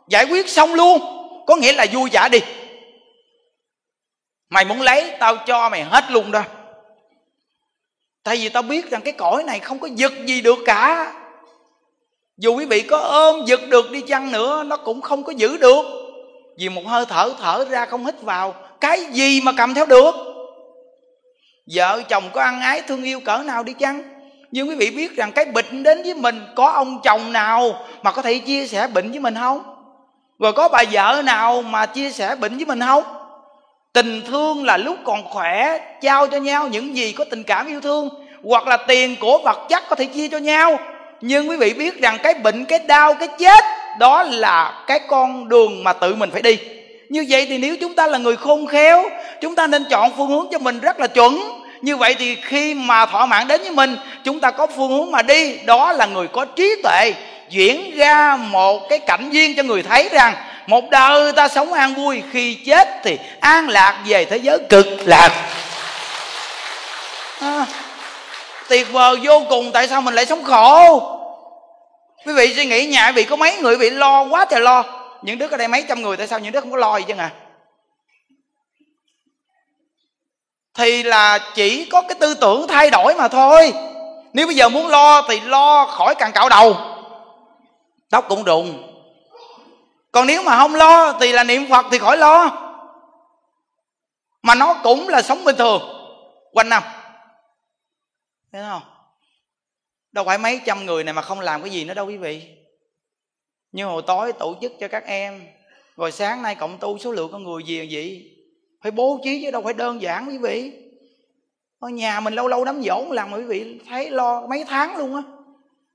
S2: Giải quyết xong luôn, có nghĩa là vui vẻ đi. Mày muốn lấy, tao cho mày hết luôn đó. Tại vì tao biết rằng cái cõi này không có giật gì được cả dù quý vị có ôm giật được đi chăng nữa, nó cũng không có giữ được. Vì một hơi thở thở ra không hít vào. Cái gì mà cầm theo được? Vợ chồng có ăn ái thương yêu cỡ nào đi chăng? Nhưng quý vị biết rằng cái bệnh đến với mình, có ông chồng nào mà có thể chia sẻ bệnh với mình không? Rồi có bà vợ nào mà chia sẻ bệnh với mình không? Tình thương là lúc còn khỏe, trao cho nhau những gì có tình cảm yêu thương, hoặc là tiền của vật chất có thể chia cho nhau nhưng quý vị biết rằng cái bệnh cái đau cái chết đó là cái con đường mà tự mình phải đi. Như vậy thì nếu chúng ta là người khôn khéo chúng ta nên chọn phương hướng cho mình rất là chuẩn. Như vậy thì khi mà thọ mạng đến với mình chúng ta có phương hướng mà đi. Đó là người có trí tuệ diễn ra một cái cảnh duyên cho người thấy rằng một đời ta sống an vui khi chết thì an lạc về thế giới cực lạc. À, tuyệt vời, vô cùng. Tại sao mình lại sống khổ? Quý vị suy nghĩ nhà quý vị có mấy người bị lo quá trời lo. Những đứa ở đây mấy trăm người, tại sao những đứa không có lo gì chứ à thì là chỉ có cái tư tưởng thay đổi mà thôi. Nếu bây giờ muốn lo thì lo khỏi càng cạo đầu. Tóc cũng rụng còn nếu mà không lo thì là niệm phật thì khỏi lo. Mà nó cũng là sống bình thường. Quanh năm thấy không? Đâu phải mấy trăm người này mà không làm cái gì nữa đâu quý vị. Như hồi tối tổ chức cho các em rồi sáng nay cộng tu số lượng con người gì vậy? Phải bố trí chứ đâu phải đơn giản quý vị. Ở nhà mình lâu lâu đám dỗ làm mà quý vị thấy lo mấy tháng luôn á.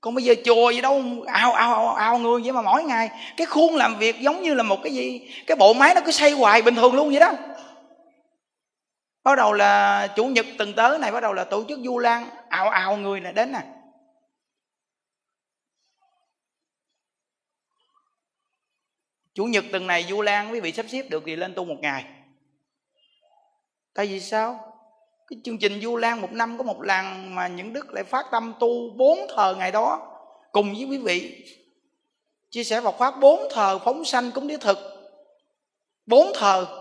S2: Còn bây giờ chùa gì đâu ao ao ao, ao người vậy mà mỗi ngày cái khuôn làm việc giống như là một cái gì? Cái bộ máy nó cứ xây hoài bình thường luôn vậy đó. Bắt đầu là chủ nhật tuần tới này bắt đầu là tổ chức du lan ào ào người này đến nè chủ nhật tuần này du lan quý vị sắp xếp được thì lên tu một ngày. Tại vì sao? Cái chương trình du lan một năm có một lần mà những đức lại phát tâm tu bốn thờ ngày đó. Cùng với quý vị, chia sẻ Phật pháp bốn thờ phóng sanh cúng đế thực. Bốn thờ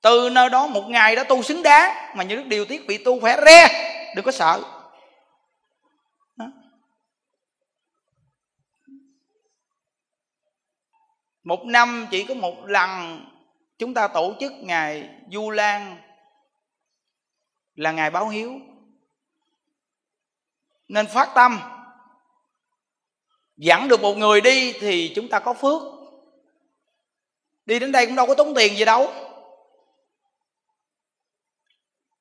S2: từ nơi đó một ngày đó tu xứng đáng mà những đức điều tiết bị tu khỏe re. Đừng có sợ. Đó. một năm chỉ có một lần chúng ta tổ chức ngày du lan là ngày báo hiếu. Nên phát tâm. Dẫn được một người đi thì chúng ta có phước. Đi đến đây cũng đâu có tốn tiền gì đâu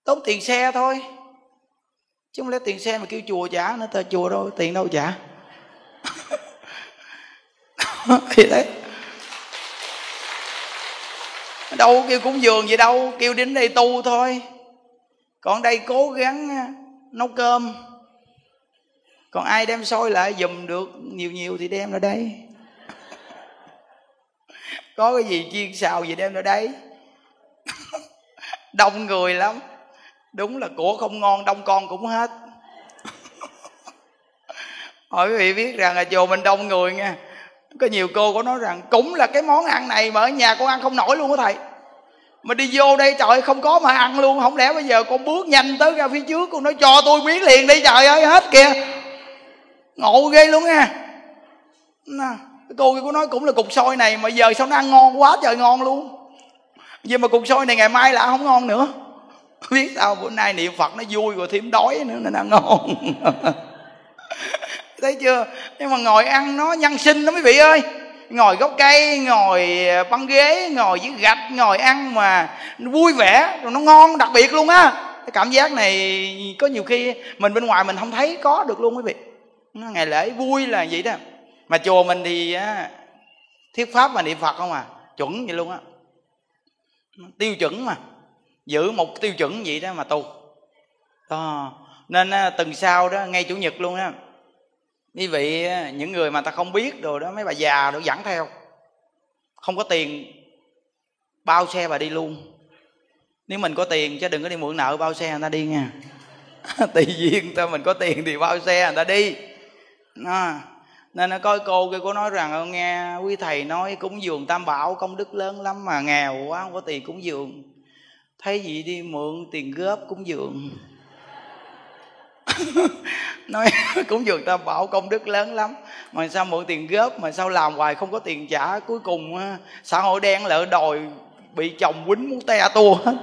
S2: tốn tiền xe thôi. Chứ không lẽ tiền xe mà kêu chùa trả nữa, tờ chùa đâu, tiền đâu trả? Thì đấy. Đâu kêu cúng dường gì đâu, kêu đến đây tu thôi. Còn đây cố gắng nấu cơm. Còn ai đem soi lại dùm được nhiều nhiều thì đem ra đây. Có cái gì chiên xào gì đem ra đây? Đông người lắm đúng là của không ngon đông con cũng hết. Hỏi quý vị biết rằng là chùa mình đông người nha có nhiều cô có nói rằng cũng là cái món ăn này mà ở nhà con ăn không nổi luôn á thầy. Mà đi vô đây trời không có mà ăn luôn. Không lẽ bây giờ con bước nhanh tới ra phía trước con nói cho tôi miếng liền đi trời ơi hết kìa. Ngộ ghê luôn nha cô kia cô nói cũng là cục sôi này mà giờ sao nó ăn ngon quá trời ngon luôn. Vậy mà cục sôi này ngày mai là không ngon nữa biết sao bữa nay niệm phật nó vui rồi thêm đói nữa nên ăn ngon. Thấy chưa? Nhưng mà ngồi ăn nó nhân sinh đó, mấy vị ơi. Ngồi gốc cây, ngồi ờ, băng ghế, ngồi dưới gạch, ngồi ăn mà vui vẻ, rồi nó ngon, đặc biệt luôn á. Cái cảm giác này có nhiều khi mình bên ngoài mình không thấy có được luôn quý vị. Ngày lễ vui là vậy đó. Mà chùa mình thì thuyết thiết pháp mà niệm phật không à chuẩn vậy luôn á. Tiêu chuẩn mà giữ một tiêu chuẩn vậy đó mà tu. Đó. nên từng sau đó, ngay chủ nhật luôn á quý vị những người mà ta không biết rồi đó, mấy bà già được dẫn theo. Không có tiền, bao xe bà đi luôn. Nếu mình có tiền chứ đừng có đi mượn nợ bao xe người ta đi nha. Tùy duyên ta mình có tiền thì bao xe người ta đi. Nó nên nó coi cô kia cô nói rằng, nghe quý thầy nói cúng dường tam bảo, công đức lớn lắm mà nghèo quá, không có tiền cúng dường thấy gì đi mượn tiền góp cúng dường. Nói cúng dường tam bảo công đức lớn lắm. Mà sao mượn tiền góp mà sao làm hoài không có tiền trả? Cuối cùng xã hội đen lỡ đòi bị chồng quýnh muốn te tua hết.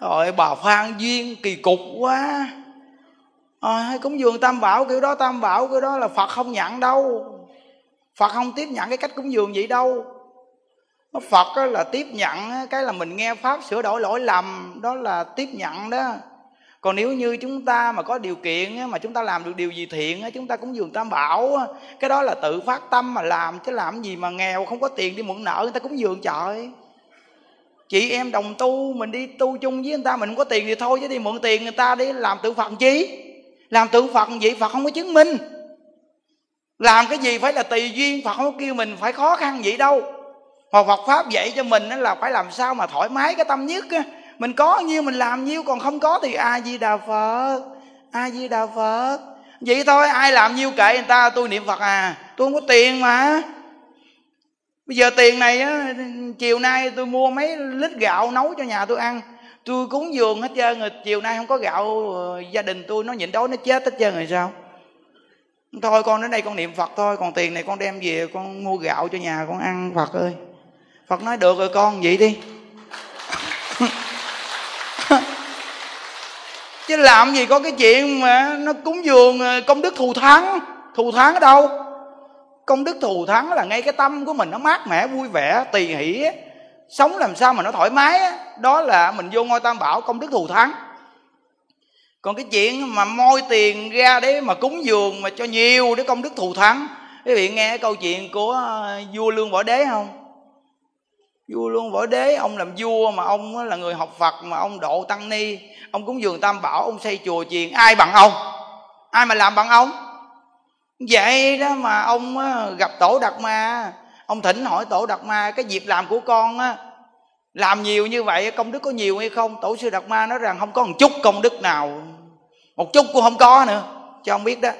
S2: Rồi bà phan duyên kỳ cục quá. Ờ, à, cúng dường tam bảo kiểu đó tam bảo kiểu đó là phật không nhận đâu. Phật không tiếp nhận cái cách cúng dường vậy đâu phật là tiếp nhận cái là mình nghe pháp sửa đổi lỗi lầm, đó là tiếp nhận đó. Còn nếu như chúng ta mà có điều kiện mà chúng ta làm được điều gì thiện chúng ta cũng dường tam bảo cái đó là tự phát tâm mà làm, chứ làm gì mà nghèo, không có tiền đi mượn nợ, người ta cũng dường trời. Chị em đồng tu, mình đi tu chung với người ta, mình không có tiền thì thôi, chứ đi mượn tiền người ta đi làm tự phật chi? Làm tự phật vậy, phật không có chứng minh. Làm cái gì phải là tùy duyên, phật không có kêu mình phải khó khăn vậy đâu mà phật pháp dạy cho mình là phải làm sao mà thoải mái cái tâm nhất mình có nhiêu mình làm nhiêu còn không có thì a di đà phật a di đà phật. Vậy thôi ai làm nhiêu kệ người ta tôi niệm phật à. Tôi không có tiền mà. Bây giờ tiền này á, chiều nay tôi mua mấy lít gạo nấu cho nhà tôi ăn. Tôi cúng dường hết trơn rồi chiều nay không có gạo ờ, gia đình tôi nó nhịn đói nó chết hết trơn rồi sao? Thôi con đến đây con niệm phật thôi còn tiền này con đem về con mua gạo cho nhà con ăn phật ơi phật nói được rồi con, vậy đi. Chứ làm gì có cái chuyện mà nó cúng dường à, công đức thù thắng. Thù thắng ở đâu? Công đức thù thắng là ngay cái tâm của mình nó mát mẻ, vui vẻ tùy hỷ sống làm sao mà nó thoải mái đó là mình vô ngôi tam bảo, công đức thù thắng. Còn cái chuyện mà moi tiền ra để mà cúng dường mà cho nhiều để công đức thù thắng. Quý vị nghe cái câu chuyện của à, vua lương võ đế không? Vua luôn võ đế, ông làm vua mà ông là người học phật mà ông độ tăng ni. Ông cúng dường tam bảo, ông xây chùa chiền. Ai bằng ông? Ai mà làm bằng ông? Vậy đó mà ông gặp tổ đạt ma. Ông thỉnh hỏi tổ đạt ma, cái việc làm của con á, làm nhiều như vậy công đức có nhiều hay không? Tổ sư đạt ma nói rằng, không có một chút công đức nào, một chút cũng không có nữa. Cho ông biết đó.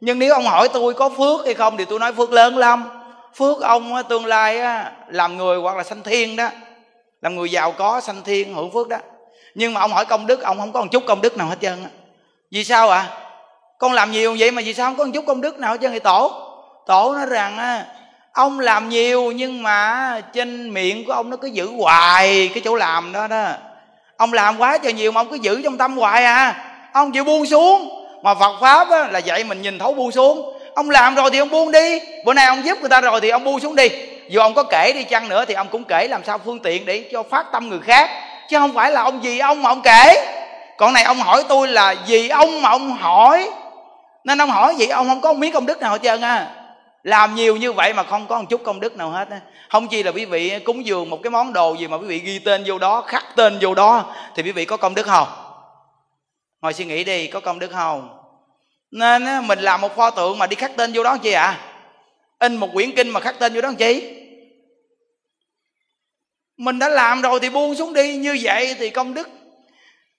S2: Nhưng nếu ông hỏi tôi có phước hay không thì tôi nói phước lớn lắm phước ông tương lai làm người hoặc là sanh thiên đó. Làm người giàu có sanh thiên hưởng phước đó. Nhưng mà ông hỏi công đức ông không có một chút công đức nào hết trơn á. Vì sao ạ? À? con làm nhiều vậy mà vì sao không có một chút công đức nào hết trơn thì tổ. Tổ nói rằng ông làm nhiều nhưng mà trên miệng của ông nó cứ giữ hoài cái chỗ làm đó đó. Ông làm quá trời nhiều mà ông cứ giữ trong tâm hoài à. Ông chịu buông xuống. Mà phật pháp á, là dạy mình nhìn thấu buông xuống ông làm rồi thì ông buông đi. Bữa nay ông giúp người ta rồi thì ông buông xuống đi. Dù ông có kể đi chăng nữa thì ông cũng kể làm sao phương tiện để cho phát tâm người khác. Chứ không phải là ông gì ông mà ông kể. Còn này ông hỏi tôi là gì ông mà ông hỏi. Nên ông hỏi vậy ông không có một miếng công đức nào hết trơn à làm nhiều như vậy mà không có một chút công đức nào hết á. Không chi là quý vị cúng dường một cái món đồ gì mà quý vị ghi tên vô đó, khắc tên vô đó, thì quý vị có công đức không? Ngồi suy nghĩ đi, có công đức không? Nên mình làm một pho tượng mà đi khắc tên vô đó chi ạ? À? in một quyển kinh mà khắc tên vô đó làm chi? Mình đã làm rồi thì buông xuống đi, như vậy thì công đức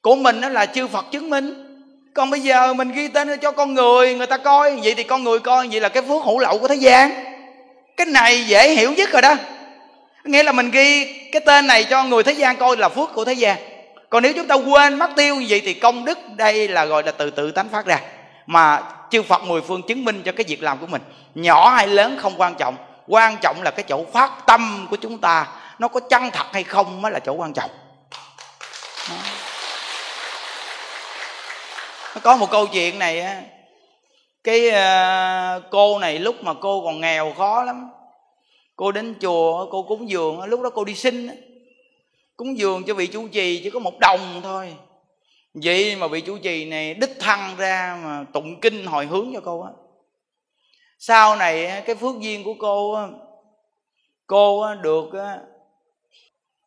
S2: của mình đó là chư phật chứng minh. Còn bây giờ mình ghi tên cho con người người ta coi, vậy thì con người coi vậy là cái phước hữu lậu của thế gian. Cái này dễ hiểu nhất rồi đó. Nghĩa là mình ghi cái tên này cho người thế gian coi là phước của thế gian. Còn nếu chúng ta quên, mất tiêu như vậy thì công đức đây là gọi là từ tự tánh phát ra mà chư phật mười phương chứng minh cho cái việc làm của mình. Nhỏ hay lớn không quan trọng quan trọng là cái chỗ phát tâm của chúng ta nó có chân thật hay không mới là chỗ quan trọng. Nó có một câu chuyện này á. Cái uh, cô này lúc mà cô còn nghèo khó lắm cô đến chùa cô cúng dường lúc đó cô đi xin cúng dường cho vị chủ trì chỉ có một đồng thôi vậy mà vị chủ trì này đích thăng ra mà tụng kinh hồi hướng cho cô á. Sau này cái phước duyên của cô cô được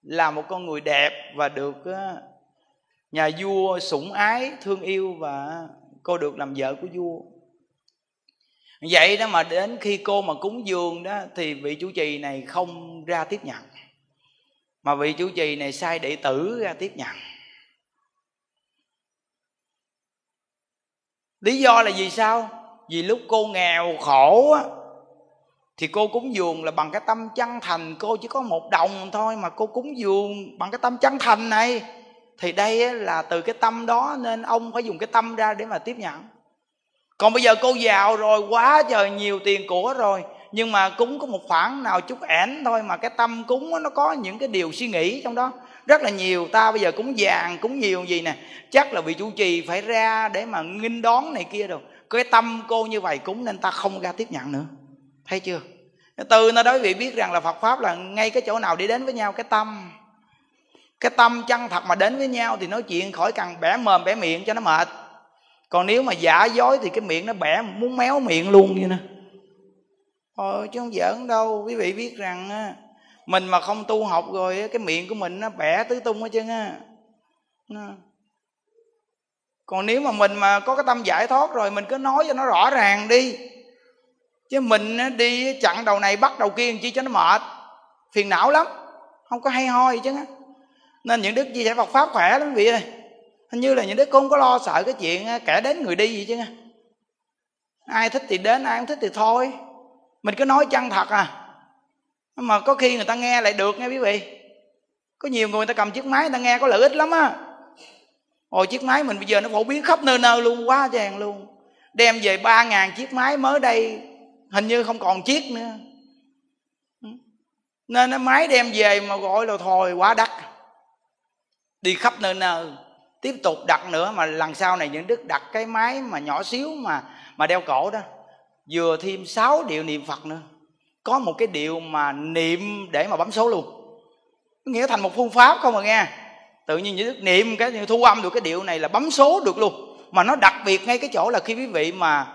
S2: là một con người đẹp và được nhà vua sủng ái, thương yêu và cô được làm vợ của vua. Vậy đó mà đến khi cô mà cúng dường đó thì vị chủ trì này không ra tiếp nhận. Mà vị chủ trì này sai đệ tử ra tiếp nhận. Lý do là vì sao? Vì lúc cô nghèo khổ á, thì cô cúng dường là bằng cái tâm chân thành. Cô chỉ có một đồng thôi mà cô cúng dường bằng cái tâm chân thành này. Thì đây là từ cái tâm đó nên ông phải dùng cái tâm ra để mà tiếp nhận. Còn bây giờ cô giàu rồi, quá trời nhiều tiền của rồi, nhưng mà cúng có một khoản nào chút ẻn thôi mà cái tâm cúng nó có những cái điều suy nghĩ trong đó rất là nhiều, ta bây giờ cúng vàng cúng nhiều gì nè. Chắc là vị chủ trì phải ra để mà nghinh đón này kia rồi cái tâm cô như vậy cúng nên ta không ra tiếp nhận nữa. Thấy chưa? Từ nó đối vị biết rằng là phật pháp là ngay cái chỗ nào đi đến với nhau, cái tâm. Cái tâm chân thật mà đến với nhau thì nói chuyện khỏi cần bẻ mồm, bẻ miệng cho nó mệt. Còn nếu mà giả dối thì cái miệng nó bẻ muốn méo miệng luôn như nè. Ờ chứ không giỡn đâu. Quý vị biết rằng mình mà không tu học rồi cái miệng của mình nó bẻ tứ tung hết trơn á. Còn nếu mà mình mà có cái tâm giải thoát rồi, mình cứ nói cho nó rõ ràng đi. Chứ mình đi chặn đầu này bắt đầu kia chi cho nó mệt. Phiền não lắm, không có hay ho gì chứ nên những đức chia sẻ Phật pháp khỏe lắm vị ơi. Hình như là những đức không có lo sợ cái chuyện kẻ đến người đi gì chứ ai thích thì đến, ai không thích thì thôi. Mình cứ nói chân thật à mà có khi người ta nghe lại được nghe quý vị. Có nhiều người người ta cầm chiếc máy người ta nghe có lợi ích lắm á. Hồi chiếc máy mình bây giờ nó phổ biến khắp nơi nơi luôn, quá chàng luôn. Đem về ba ngàn chiếc máy mới đây, Hình như không còn chiếc nữa. Ừ. Nên nó máy đem về mà gọi là thôi quá đắt. Đi khắp nơi nơi, Tiếp tục đặt nữa mà lần sau này những đức đặt cái máy mà nhỏ xíu mà mà đeo cổ đó, Vừa thêm 6 điệu niệm Phật nữa. Có một cái điệu mà niệm để mà bấm số luôn. Nghĩa thành một phương pháp không mà nghe. Tự nhiên như đức niệm cái thu âm được cái điệu này là bấm số được luôn. Mà nó đặc biệt ngay cái chỗ là khi quý vị mà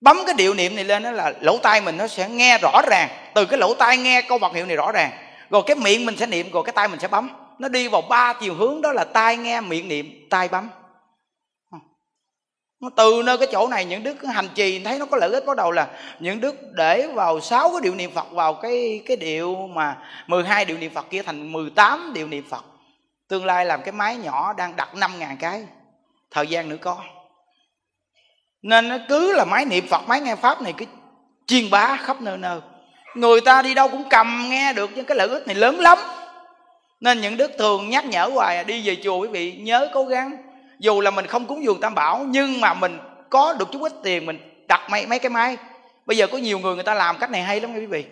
S2: bấm cái điệu niệm này lên đó là lỗ tai mình nó sẽ nghe rõ ràng. Từ cái lỗ tai nghe câu vật hiệu này rõ ràng. Rồi cái miệng mình sẽ niệm, rồi cái tay mình sẽ bấm. Nó đi vào ba chiều hướng, đó là tai nghe, miệng niệm, tai bấm từ nơi cái chỗ này, những đức hành trì, thấy nó có lợi ích, bắt đầu là những đức để vào sáu cái điệu niệm phật vào cái cái điệu mà 12 điệu niệm phật kia thành 18 điệu niệm phật. Tương lai làm cái máy nhỏ đang đặt năm ngàn cái, thời gian nữa có. Nên nó cứ là máy niệm phật máy nghe pháp này cứ chiên bá khắp nơi nơi. Người ta đi đâu cũng cầm nghe được những cái lợi ích này lớn lắm. Nên những đức thường nhắc nhở hoài à, đi về chùa quý vị, nhớ cố gắng dù là mình không cúng dường tam bảo nhưng mà mình có được chút ít tiền mình đặt mấy mấy cái máy bây giờ có nhiều người người ta làm cách này hay lắm nha quý vị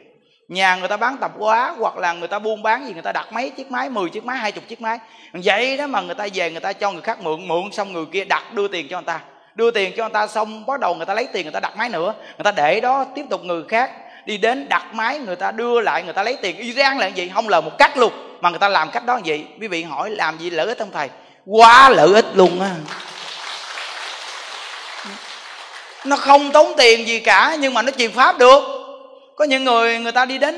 S2: nhà người ta bán tạp hóa hoặc là người ta buôn bán gì người ta đặt mấy chiếc máy 10 chiếc máy hai chục chiếc máy vậy đó mà người ta về người ta cho người khác mượn mượn xong người kia đặt đưa tiền cho người ta đưa tiền cho người ta xong bắt đầu người ta lấy tiền người ta đặt máy nữa người ta để đó tiếp tục người khác đi đến đặt máy người ta đưa lại người ta lấy tiền y rang là gì không lời một cách luôn mà người ta làm cách đó gì quý vị hỏi làm gì lợi ích không thầy quá lợi ích luôn á. Nó không tốn tiền gì cả nhưng mà nó truyền pháp được. Có những người người ta đi đến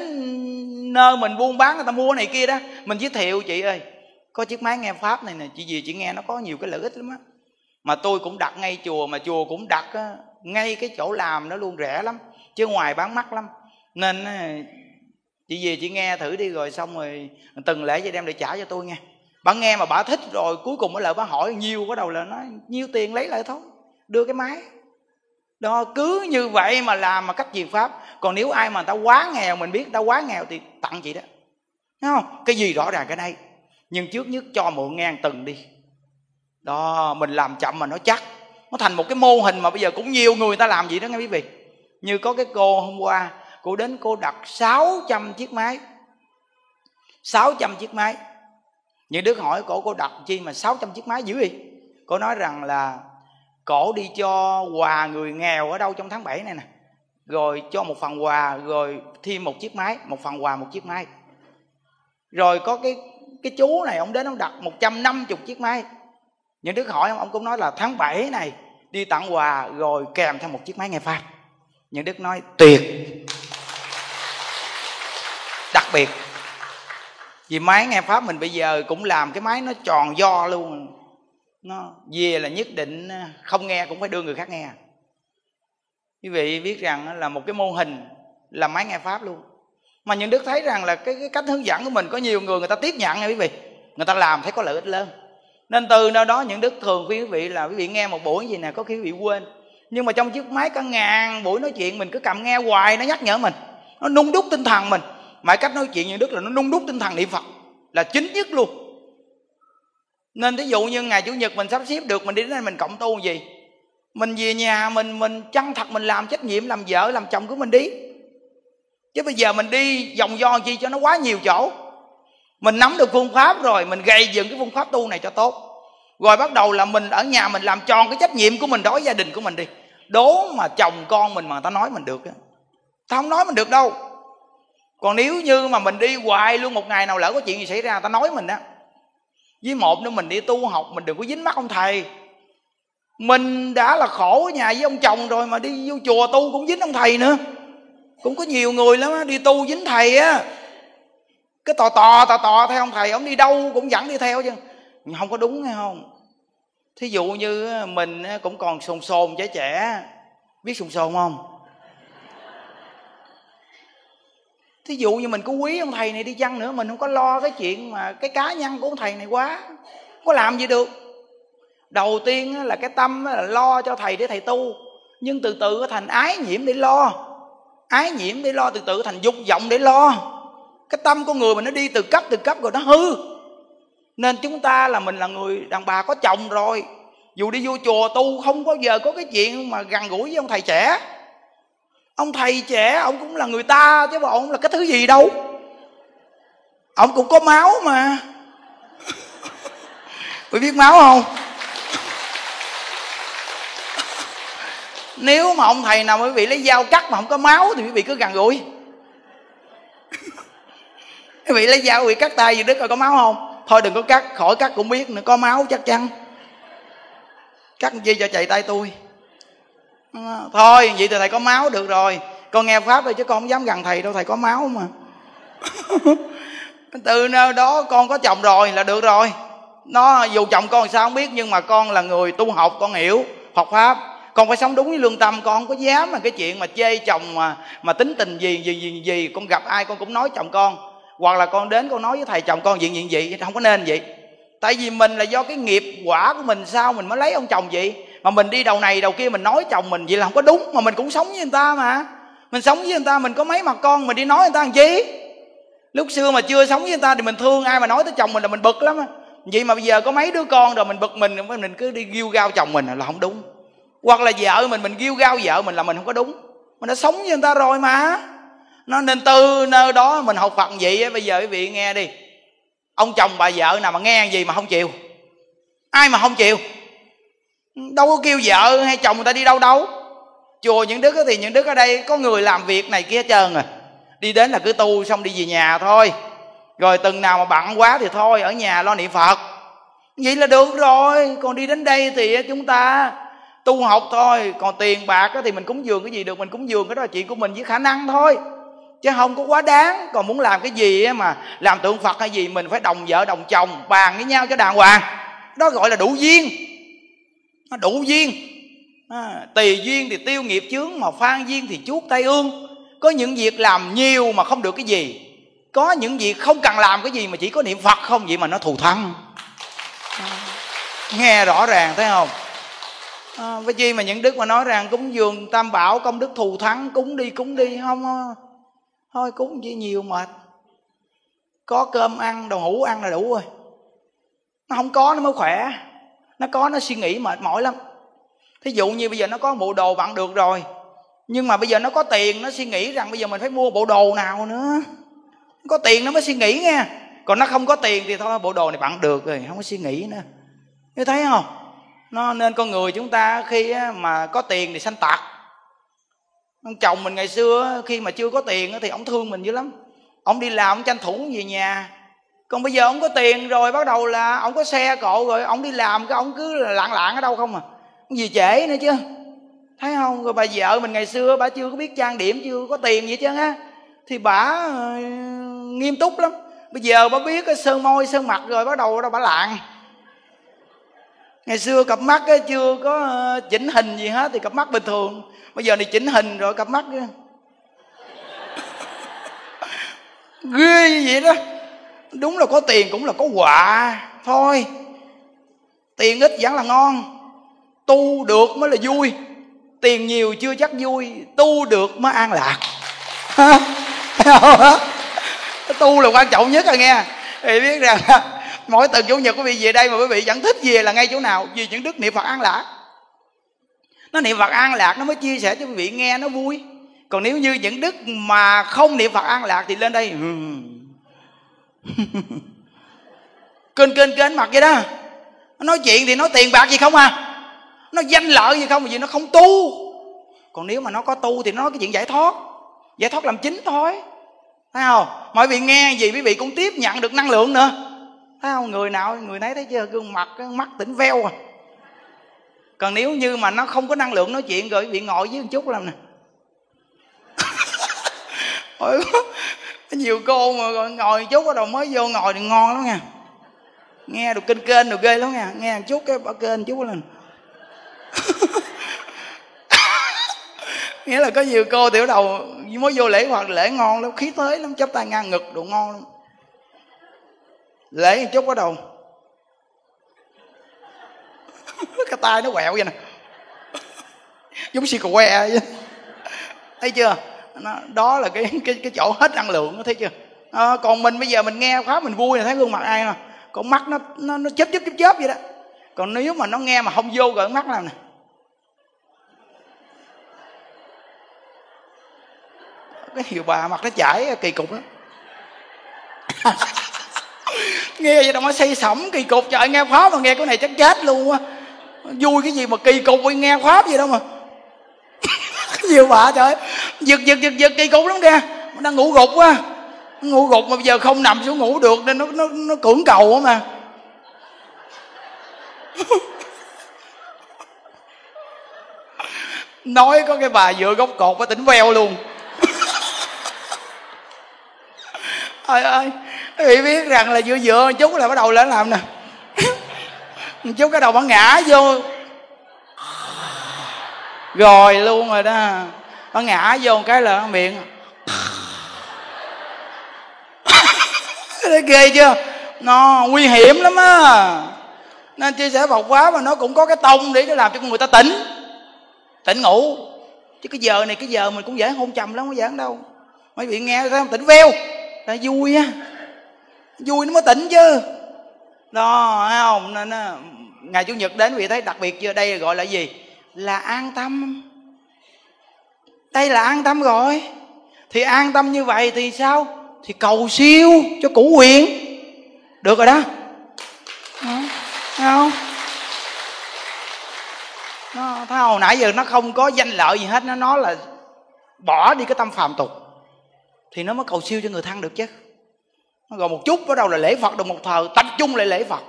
S2: nơi mình buôn bán người ta mua này kia đó mình giới thiệu chị ơi có chiếc máy nghe pháp này nè chị gì chị nghe nó có nhiều cái lợi ích lắm á. Mà tôi cũng đặt ngay chùa mà chùa cũng đặt á, ngay cái chỗ làm nó luôn rẻ lắm chứ ngoài bán mắc lắm. Nên ờ, chị về chị nghe thử đi rồi xong rồi từng lễ chị đem để trả cho tôi nghe bà nghe mà bà thích rồi, cuối cùng mới lại bà hỏi nhiêu bắt đầu là nói, nhiêu tiền lấy lại thôi, đưa cái máy. Đó, cứ như vậy mà làm mà cách truyền pháp. Còn nếu ai mà người ta quá nghèo, mình biết người ta quá nghèo thì tặng chị đó. Thấy không? Cái gì rõ ràng cái đây nhưng trước nhất cho mượn ngang từng đi. Đó, mình làm chậm mà nó chắc. Nó thành một cái mô hình mà bây giờ cũng nhiều người ta làm gì đó nghe quý vị. Như có cái cô hôm qua, cô đến cô đặt 600 chiếc máy. 600 chiếc máy những đứa hỏi cổ, cô đặt chi mà 600 chiếc máy dữ vậy? Cô nói rằng là, cổ đi cho quà người nghèo ở đâu trong tháng 7 này nè, rồi cho một phần quà, rồi thêm một chiếc máy, một phần quà, một chiếc máy. Rồi có cái cái chú này, ông đến ông đặt 150 chiếc máy. Những đứa hỏi, ông ông cũng nói là tháng 7 này đi tặng quà, rồi kèm theo một chiếc máy nghe pháp. Những đức nói, tuyệt. Đặc biệt vì máy nghe pháp mình bây giờ cũng làm cái máy nó tròn do luôn. Nó về là nhất định à, không nghe cũng phải đưa người khác nghe. Quý vị biết rằng là một cái mô hình là máy nghe pháp luôn. Mà những đức thấy rằng là cái, cái cách hướng dẫn của mình có nhiều người người ta tiếp nhận nha quý vị. Người ta làm thấy có lợi ích lớn. Nên từ nơi đó những đức thường khuyên quý vị là quý vị nghe một buổi gì nè có khi quý vị quên. Nhưng mà trong chiếc máy cả ngàn buổi nói chuyện mình cứ cầm nghe hoài nó nhắc nhở mình. Nó nung đúc tinh thần mình mãi cách nói chuyện như đức là nó nung đúc tinh thần niệm phật. Là chính nhất luôn. Nên thí dụ như ngày chủ nhật mình sắp xếp được, mình đi đến đây mình cộng tu gì? Mình về nhà, mình mình chân thật mình làm trách nhiệm làm vợ, làm chồng của mình đi. Chứ bây giờ mình đi vòng do chi cho nó quá nhiều chỗ. Mình nắm được phương pháp rồi, mình gây dựng cái phương pháp tu này cho tốt. Rồi bắt đầu là mình ở nhà mình làm tròn cái trách nhiệm của mình đối với gia đình của mình đi. Đố mà chồng con mình mà người ta nói mình được á. Ta không nói mình được đâu còn nếu như mà mình đi hoài luôn, một ngày nào lỡ có chuyện gì xảy ra ta nói mình á, với một nữa mình đi tu học, mình đừng có dính mắt ông thầy. Mình đã là khổ ở nhà với ông chồng rồi mà đi vô chùa tu cũng dính ông thầy nữa. Cũng có nhiều người lắm á, đi tu dính thầy á. Cái tò tò tò tò theo ông thầy, ông đi đâu cũng dẫn đi theo chứ. Không có đúng hay không? Thí dụ như mình cũng còn sồn sồn trẻ trẻ, biết sồn sồn không? Thí dụ như mình có quý ông thầy này đi chăng nữa, mình không có lo cái chuyện mà cái cá nhân của ông thầy này quá. Không có làm gì được? Đầu tiên là cái tâm là lo cho thầy để thầy tu. Nhưng từ từ thành ái nhiễm để lo. Ái nhiễm để lo từ từ, thành dục vọng để lo. Cái tâm của người mình nó đi từ cấp từ cấp rồi nó hư. Nên chúng ta là mình là người, đàn bà có chồng rồi. Dù đi vô chùa tu, không có giờ có cái chuyện mà gần gũi với ông thầy trẻ ông thầy trẻ, ông cũng là người ta, chứ mà ông là cái thứ gì đâu. Ông cũng có máu mà. Quý biết máu không? Nếu mà ông thầy nào quý vị lấy dao cắt mà không có máu thì quý vị cứ gần gũi quý vị lấy dao quý vị cắt tay gì đứt coi có máu không? Thôi đừng có cắt, khỏi cắt cũng biết nữa, có máu chắc chắn. Cắt chi cho chạy tay tôi? Thôi, vậy thì thầy có máu được rồi. Con nghe pháp thôi chứ con không dám gần thầy đâu, thầy có máu mà. Từ nơi đó con có chồng rồi là được rồi. Nó, dù chồng con sao không biết, nhưng mà con là người tu học, con hiểu học pháp. Con phải sống đúng với lương tâm, con không có dám mà cái chuyện mà chê chồng mà mà tính tình gì gì gì gì, con gặp ai con cũng nói chồng con. Hoặc là con đến con nói với thầy chồng con chuyện gì gì không có nên vậy. Tại vì mình là do cái nghiệp quả của mình, sao mình mới lấy ông chồng vậy? Mà mình đi đầu này đầu kia mình nói chồng mình vậy là không có đúng, mà mình cũng sống với người ta mà. Mình sống với người ta, mình có mấy mặt con, mình đi nói người ta làm chi lúc xưa mà chưa sống với người ta thì mình thương ai mà nói tới chồng mình là mình bực lắm vậy mà bây giờ có mấy đứa con rồi mình bực mình mình cứ đi ghiêu gao chồng mình là không đúng. Hoặc là vợ mình mình ghiêu gao vợ mình là mình không có đúng. Mình đã sống với người ta rồi mà. Nó nên từ nơi đó mình học phật vậy bây giờ quý vị nghe đi. Ông chồng bà vợ nào mà nghe gì mà không chịu? Ai mà không chịu? Đâu có kêu vợ hay chồng người ta đi đâu đâu. Chùa những đức thì những đức ở đây có người làm việc này kia trơn à. Đi đến là cứ tu xong đi về nhà thôi. Rồi từng nào mà bận quá thì thôi, ở nhà lo niệm phật. Vậy là được rồi, còn đi đến đây thì chúng ta tu học thôi. Còn tiền bạc thì mình cúng dường cái gì được, mình cúng dường cái đó là chuyện của mình với khả năng thôi. Chứ không có quá đáng, còn muốn làm cái gì mà làm tượng phật hay gì mình phải đồng vợ, đồng chồng, bàn với nhau cho đàng hoàng. Đó gọi là đủ duyên nó đủ duyên. À, tùy duyên thì tiêu nghiệp chướng mà phan duyên thì chuốt tay ương. Có những việc làm nhiều mà không được cái gì. Có những việc không cần làm cái gì mà chỉ có niệm phật không vậy mà nó thù thắng. À, nghe rõ ràng thấy không? À, với chi mà những đức mà nói rằng cúng dường tam bảo công đức thù thắng cúng đi cúng đi không thôi cúng chỉ nhiều mệt. Có cơm ăn đồ ngủ ăn là đủ rồi. Nó không có nó mới khỏe nó có nó suy nghĩ mệt mỏi lắm. Thí dụ như bây giờ nó có bộ đồ bạn được rồi nhưng mà bây giờ nó có tiền nó suy nghĩ rằng bây giờ mình phải mua bộ đồ nào nữa. Có tiền nó mới suy nghĩ nghe, còn nó không có tiền thì thôi bộ đồ này bạn được rồi không có suy nghĩ nữa. Như thấy không? Nó nên con người chúng ta khi mà có tiền thì sanh tạc. Ông chồng mình ngày xưa khi mà chưa có tiền thì ông thương mình dữ lắm. Ông đi làm ông tranh thủ về nhà còn bây giờ ông có tiền rồi bắt đầu là ông có xe cộ rồi ông đi làm cái ông cứ lạng lạng ở đâu không à? Gì trễ nữa chứ? Thấy không? Rồi bà vợ mình ngày xưa bà chưa có biết trang điểm chưa có tiền gì chứ á. Thì bà ờ, nghiêm túc lắm. Bây giờ bà biết cái sơn môi sơn mặt rồi bắt đầu đâu bà lạng. Ngày xưa cặp mắt ấy, chưa có ờ, chỉnh hình gì hết thì cặp mắt bình thường. Bây giờ này chỉnh hình rồi cặp mắt ghê vậy đó đúng là có tiền cũng là có quà. Thôi, tiền ít vẫn là ngon. Tu được mới là vui. Tiền nhiều chưa chắc vui. Tu được mới an lạc. Tu là quan trọng nhất rồi nghe. Thì biết rằng mỗi tuần chủ nhật quý vị về đây mà quý vị vẫn thích về là ngay chỗ nào? Vì những đức niệm phật an lạc. Nó niệm phật an lạc nó mới chia sẻ cho quý vị nghe nó vui. Còn nếu như những đức mà không niệm phật an lạc thì lên đây kênh kênh kênh mặt vậy đó. Nói chuyện thì nói tiền bạc gì không à? Nó danh lợi gì không vì nó không tu. Còn nếu mà nó có tu thì nó nói cái chuyện giải thoát. Giải thoát làm chính thôi. Thấy không? Mọi vị nghe gì quý vị cũng tiếp nhận được năng lượng nữa. Thấy không? Người nào, người nấy thấy chưa? Gương mặt, cái mắt tỉnh veo à. Còn nếu như mà nó không có năng lượng nói chuyện rồi bị ngồi với một chút làm nè. nhiều cô mà ngồi chút bắt đầu mới vô ngồi thì ngon lắm nha. Nghe được kênh kênh được ghê lắm nha. Nghe một chút cái bỏ kênh chút lên. Nghĩa là có nhiều cô tiểu đầu mới vô lễ hoặc lễ ngon lắm, khí tới lắm, chắp tay ngang ngực đồ ngon lắm. Lễ một chút bắt đầu. Cái tay nó quẹo vậy nè. Giống xì que vậy. Thấy chưa? Nó, đó là cái cái cái chỗ hết năng lượng thấy chưa? À, còn mình bây giờ mình nghe khóa mình vui là thấy gương mặt ai mà. Con mắt nó nó nó chớp chớp chớp chớp vậy đó. Còn nếu mà nó nghe mà không vô rồi mắt làm nè. Cái hiệu bà mặt nó chảy kỳ cục lắm. Nghe vậy đâu mà xây sẩm kỳ cục. Trời nghe khóa mà nghe cái này chắc chết luôn á. Vui cái gì mà kỳ cục nghe khóa gì đâu mà nhiều bà trời. Giật giật giật giật, kỳ cục lắm kìa. Đang ngủ gục quá. Ngủ gục mà bây giờ không nằm xuống ngủ được nên nó nó nó cưỡng cầu á mà. Nói có cái bà dựa góc cột có tỉnh veo luôn. Ơi ơi quý biết rằng là dựa dựa chút là bắt đầu lên làm nè. Chút cái đầu bạn ngã vô rồi luôn rồi đó. Nó ngã vô một cái là miệng. Ghê chưa? Nó nguy hiểm lắm á. Nên chia sẻ Phật quá mà nó cũng có cái tông để nó làm cho người ta tỉnh. Tỉnh ngủ. Chứ cái giờ này, cái giờ mình cũng dễ hôn trầm lắm, không giảng đâu. Mấy vị nghe thấy không? Tỉnh veo. Là vui á. Vui nó mới tỉnh chứ. Đó, thấy không? Nên ngày chủ nhật đến vị thấy đặc biệt chưa? Đây gọi là gì? Là an tâm. Đây là an tâm rồi. Thì an tâm như vậy thì sao? Thì cầu siêu cho củ quyền được rồi đó. Thấy không? Nó, thấy hồi nãy giờ nó không có danh lợi gì hết. Nó nói là bỏ đi cái tâm phàm tục. Thì nó mới cầu siêu cho người thân được chứ. Nó gọi một chút, bắt đầu là lễ phật, được một thờ, tập trung lại lễ phật.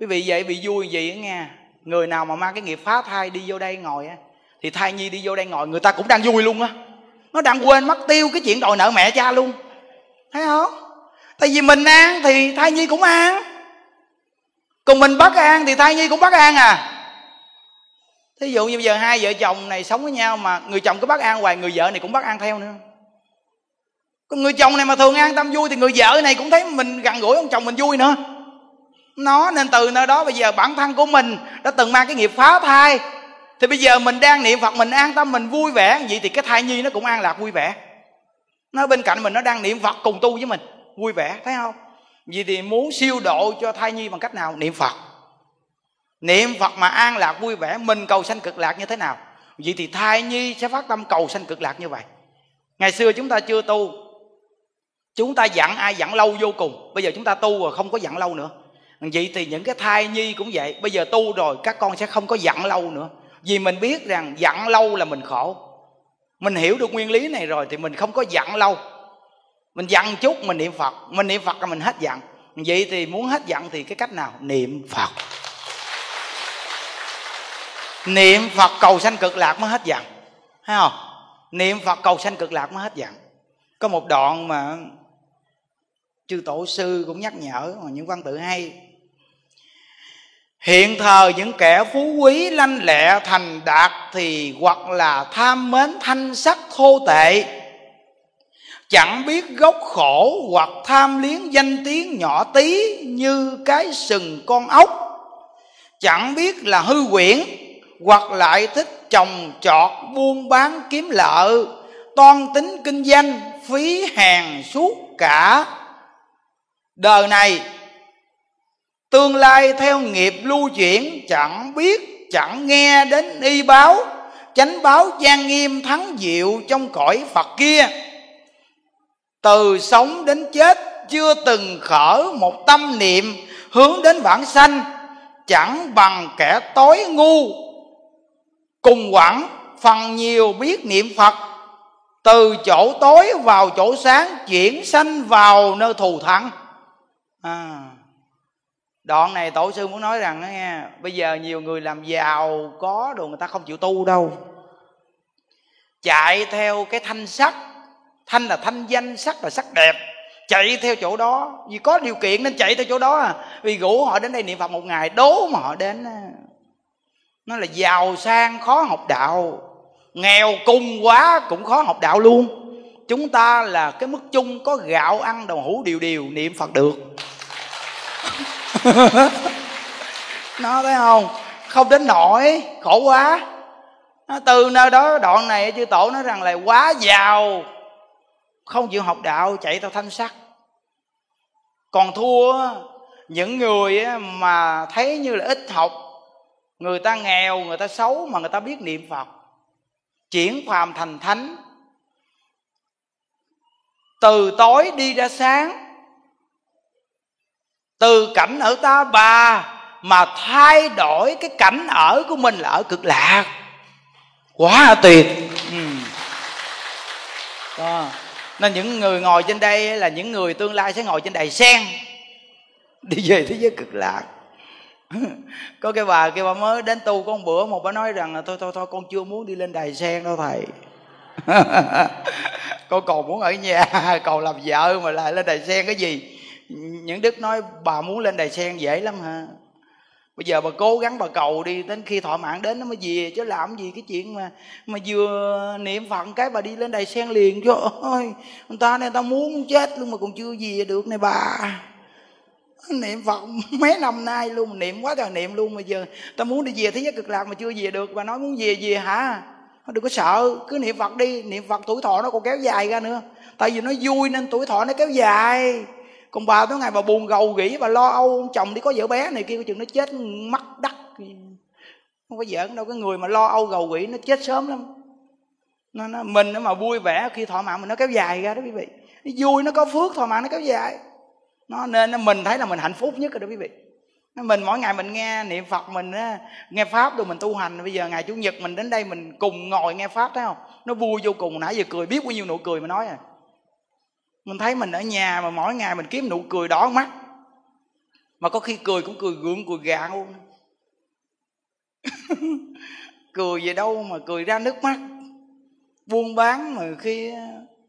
S2: Quý vị vậy bị vui gì nghe người nào mà mang cái nghiệp phá thai đi vô đây ngồi á, thì thai nhi đi vô đây ngồi, người ta cũng đang vui luôn á. Nó đang quên mất tiêu cái chuyện đòi nợ mẹ cha luôn. Thấy không? Tại vì mình an thì thai nhi cũng an. Còn mình bất an thì thai nhi cũng bất an à. Thí dụ như bây giờ hai vợ chồng này sống với nhau mà người chồng cứ bất an hoài, người vợ này cũng bất an theo nữa. Còn người chồng này mà thường an tâm vui thì người vợ này cũng thấy mình gần gũi, ông chồng mình vui nữa nó nên từ nơi đó. Bây giờ bản thân của mình đã từng mang cái nghiệp phá thai, thì bây giờ mình đang niệm phật, mình an tâm, mình vui vẻ vậy thì cái thai nhi nó cũng an lạc vui vẻ. Nó bên cạnh mình nó đang niệm phật cùng tu với mình, vui vẻ, thấy không? Vì thì muốn siêu độ cho thai nhi bằng cách nào? Niệm phật. Niệm phật mà an lạc vui vẻ, mình cầu sanh cực lạc như thế nào? Vậy thì thai nhi sẽ phát tâm cầu sanh cực lạc như vậy. Ngày xưa chúng ta chưa tu, chúng ta dặn ai dặn lâu vô cùng. Bây giờ chúng ta tu rồi không có dặn lâu nữa vậy thì những cái thai nhi cũng vậy. Bây giờ tu rồi, các con sẽ không có giận lâu nữa. Vì mình biết rằng giận lâu là mình khổ. Mình hiểu được nguyên lý này rồi thì mình không có giận lâu. Mình giận chút, mình niệm phật. Mình niệm phật là mình hết giận. Vậy thì muốn hết giận thì cái cách nào? Niệm phật. Niệm phật cầu sanh cực lạc mới hết giận. Thấy không? Niệm phật cầu sanh cực lạc mới hết giận. Có một đoạn mà chư tổ sư cũng nhắc nhở những văn tự hay hiện thờ những kẻ phú quý lanh lẹ thành đạt thì hoặc là tham mến thanh sắc thô tệ, chẳng biết gốc khổ hoặc tham liếng danh tiếng nhỏ tí như cái sừng con ốc, chẳng biết là hư quyển hoặc lại thích trồng trọt buôn bán kiếm lợi, toan tính kinh doanh, phí hàng suốt cả. Đời này tương lai theo nghiệp lưu chuyển, chẳng biết, chẳng nghe đến y báo. Chánh báo gian nghiêm thắng diệu trong cõi phật kia. Từ sống đến chết, chưa từng khởi một tâm niệm, hướng đến bản sanh, chẳng bằng kẻ tối ngu. Cùng quẳng phần nhiều biết niệm phật, từ chỗ tối vào chỗ sáng chuyển sanh vào nơi thù thắng. À đoạn này tổ sư muốn nói rằng đó nghe bây giờ nhiều người làm giàu có đồ người ta không chịu tu đâu. Chạy theo cái thanh sắc, thanh là thanh danh, sắc là sắc đẹp. Chạy theo chỗ đó, vì có điều kiện nên chạy theo chỗ đó à. Vì rủ họ đến đây niệm phật một ngày, đố mà họ đến nó là giàu sang, khó học đạo. Nghèo cùng quá cũng khó học đạo luôn. Chúng ta là cái mức chung có gạo ăn đồng hũ điều điều niệm phật được. nó thấy không? Không đến nổi khổ quá. Nó từ nơi đó, đoạn này chư tổ nói rằng là quá giàu. Không chịu học đạo, chạy theo thanh sắc. Còn thua, những người mà thấy như là ít học, người ta nghèo, người ta xấu mà người ta biết niệm phật, chuyển phàm thành thánh. Từ tối đi ra sáng từ cảnh ở ta bà mà thay đổi cái cảnh ở của mình là ở cực lạc. Quá tuyệt. Ừ. Đó. nên những người ngồi trên đây là những người tương lai sẽ ngồi trên đài sen. Đi về thế giới cực lạc. Có cái bà kia bà mới đến tu có một bữa một bà nói rằng là, thôi thôi thôi, con chưa muốn đi lên đài sen đâu thầy. Con còn muốn ở nhà, còn làm vợ mà lại lên đài sen cái gì? Những đức nói, bà muốn lên đài sen dễ lắm hả? Bây giờ bà cố gắng bà cầu đi, đến khi thọ mạng đến nó mới về, chứ làm gì cái chuyện mà mà vừa niệm phật cái bà đi lên đài sen liền. Chứ ơi, người ta này ta muốn chết luôn mà còn chưa về được này bà. Niệm phật mấy năm nay luôn niệm quá trời niệm luôn. Mà giờ ta muốn đi về thế giới cực lạc mà chưa về được. Bà nói muốn về về hả? Đừng có sợ, cứ niệm phật đi. Niệm phật tuổi thọ nó còn kéo dài ra nữa. Tại vì nó vui nên tuổi thọ nó kéo dài còn bà tới ngày bà buồn gầu gỉ, bà lo âu chồng đi có vợ bé này kia chừng nó chết mất đắt không có giỡn đâu cái người mà lo âu gầu gỉ nó chết sớm lắm. Nó, nó mình nó mà vui vẻ khi thọ mạng mình nó kéo dài ra đó quý vị. Nó vui nó có phước thọ mạng nó kéo dài. Nó nên nó mình thấy là mình hạnh phúc nhất rồi đó quý vị. Mình mỗi ngày mình nghe niệm phật mình nghe pháp rồi mình tu hành bây giờ ngày chủ nhật mình đến đây mình cùng ngồi nghe pháp thấy không? Nó vui vô cùng nãy giờ cười biết bao nhiêu nụ cười mà nói à mình thấy mình ở nhà mà mỗi ngày mình kiếm nụ cười đỏ mắt. Mà có khi cười cũng cười gượng, cười gạ luôn. Cười về đâu mà cười ra nước mắt. Buôn bán mà khi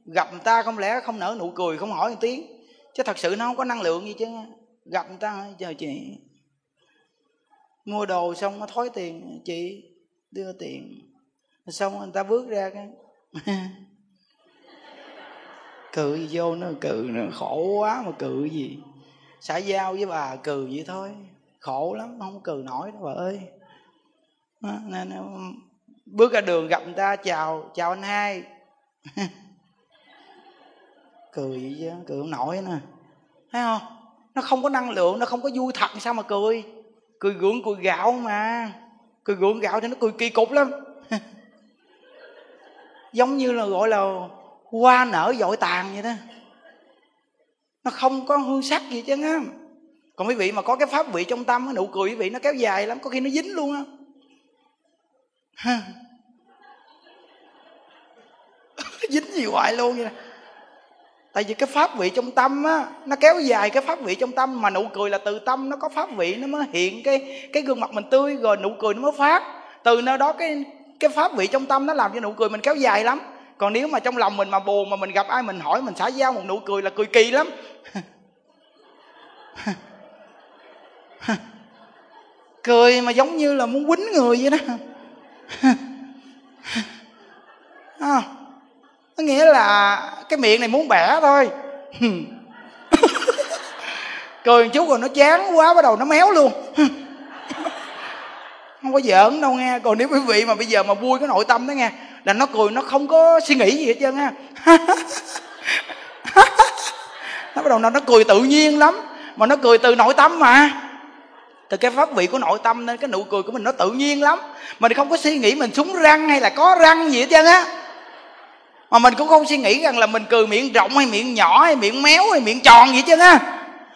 S2: gặp người ta không lẽ không nở nụ cười, không hỏi một tiếng. Chứ thật sự nó không có năng lượng gì chứ. Gặp người ta chờ chị. Mua đồ xong nó thói tiền, chị đưa tiền. Xong người ta bước ra cái cười vô nó cười nó khổ quá mà cười gì? Xã giao với bà cười vậy thôi. Khổ lắm, không cười nổi đâu bà ơi. Nên bước ra đường gặp người ta, chào chào anh hai. Cười vậy chứ cười không nổi nè thấy không? Nó không có năng lượng, nó không có vui thật, sao mà cười? Cười gượng, cười gạo mà. Cười gượng, gạo thì nó cười kỳ cục lắm. Giống như là gọi là hoa nở dội tàn vậy đó. Nó không có hương sắc gì chứ á còn quý vị mà có cái pháp vị trong tâm nụ cười quý vị nó kéo dài lắm, có khi nó dính luôn á. Dính gì hoài luôn vậy tại vì cái pháp vị trong tâm á, nó kéo dài cái pháp vị trong tâm, mà nụ cười là từ tâm nó có pháp vị, nó mới hiện cái cái gương mặt mình tươi, rồi nụ cười nó mới phát. Từ nơi đó cái cái pháp vị trong tâm nó làm cho nụ cười mình kéo dài lắm còn nếu mà trong lòng mình mà buồn mà mình gặp ai mình hỏi mình xả giao một nụ cười là cười kỳ lắm. Cười mà giống như là muốn quýnh người vậy đó. À, có nghĩa là cái miệng này muốn bẻ thôi. Cười một chút rồi nó chán quá bắt đầu nó méo luôn. Không có giỡn đâu nghe. Còn nếu quý vị mà bây giờ mà vui cái nội tâm đó nghe là nó cười nó không có suy nghĩ gì hết trơn ha nó bắt đầu nó, nó cười tự nhiên lắm. Mà nó cười từ nội tâm mà. Từ cái pháp vị của nội tâm nên cái nụ cười của mình nó tự nhiên lắm. Mình không có suy nghĩ mình súng răng hay là có răng gì hết trơn á. Mà mình cũng không suy nghĩ rằng là mình cười miệng rộng hay miệng nhỏ hay miệng méo hay miệng tròn gì chứ á.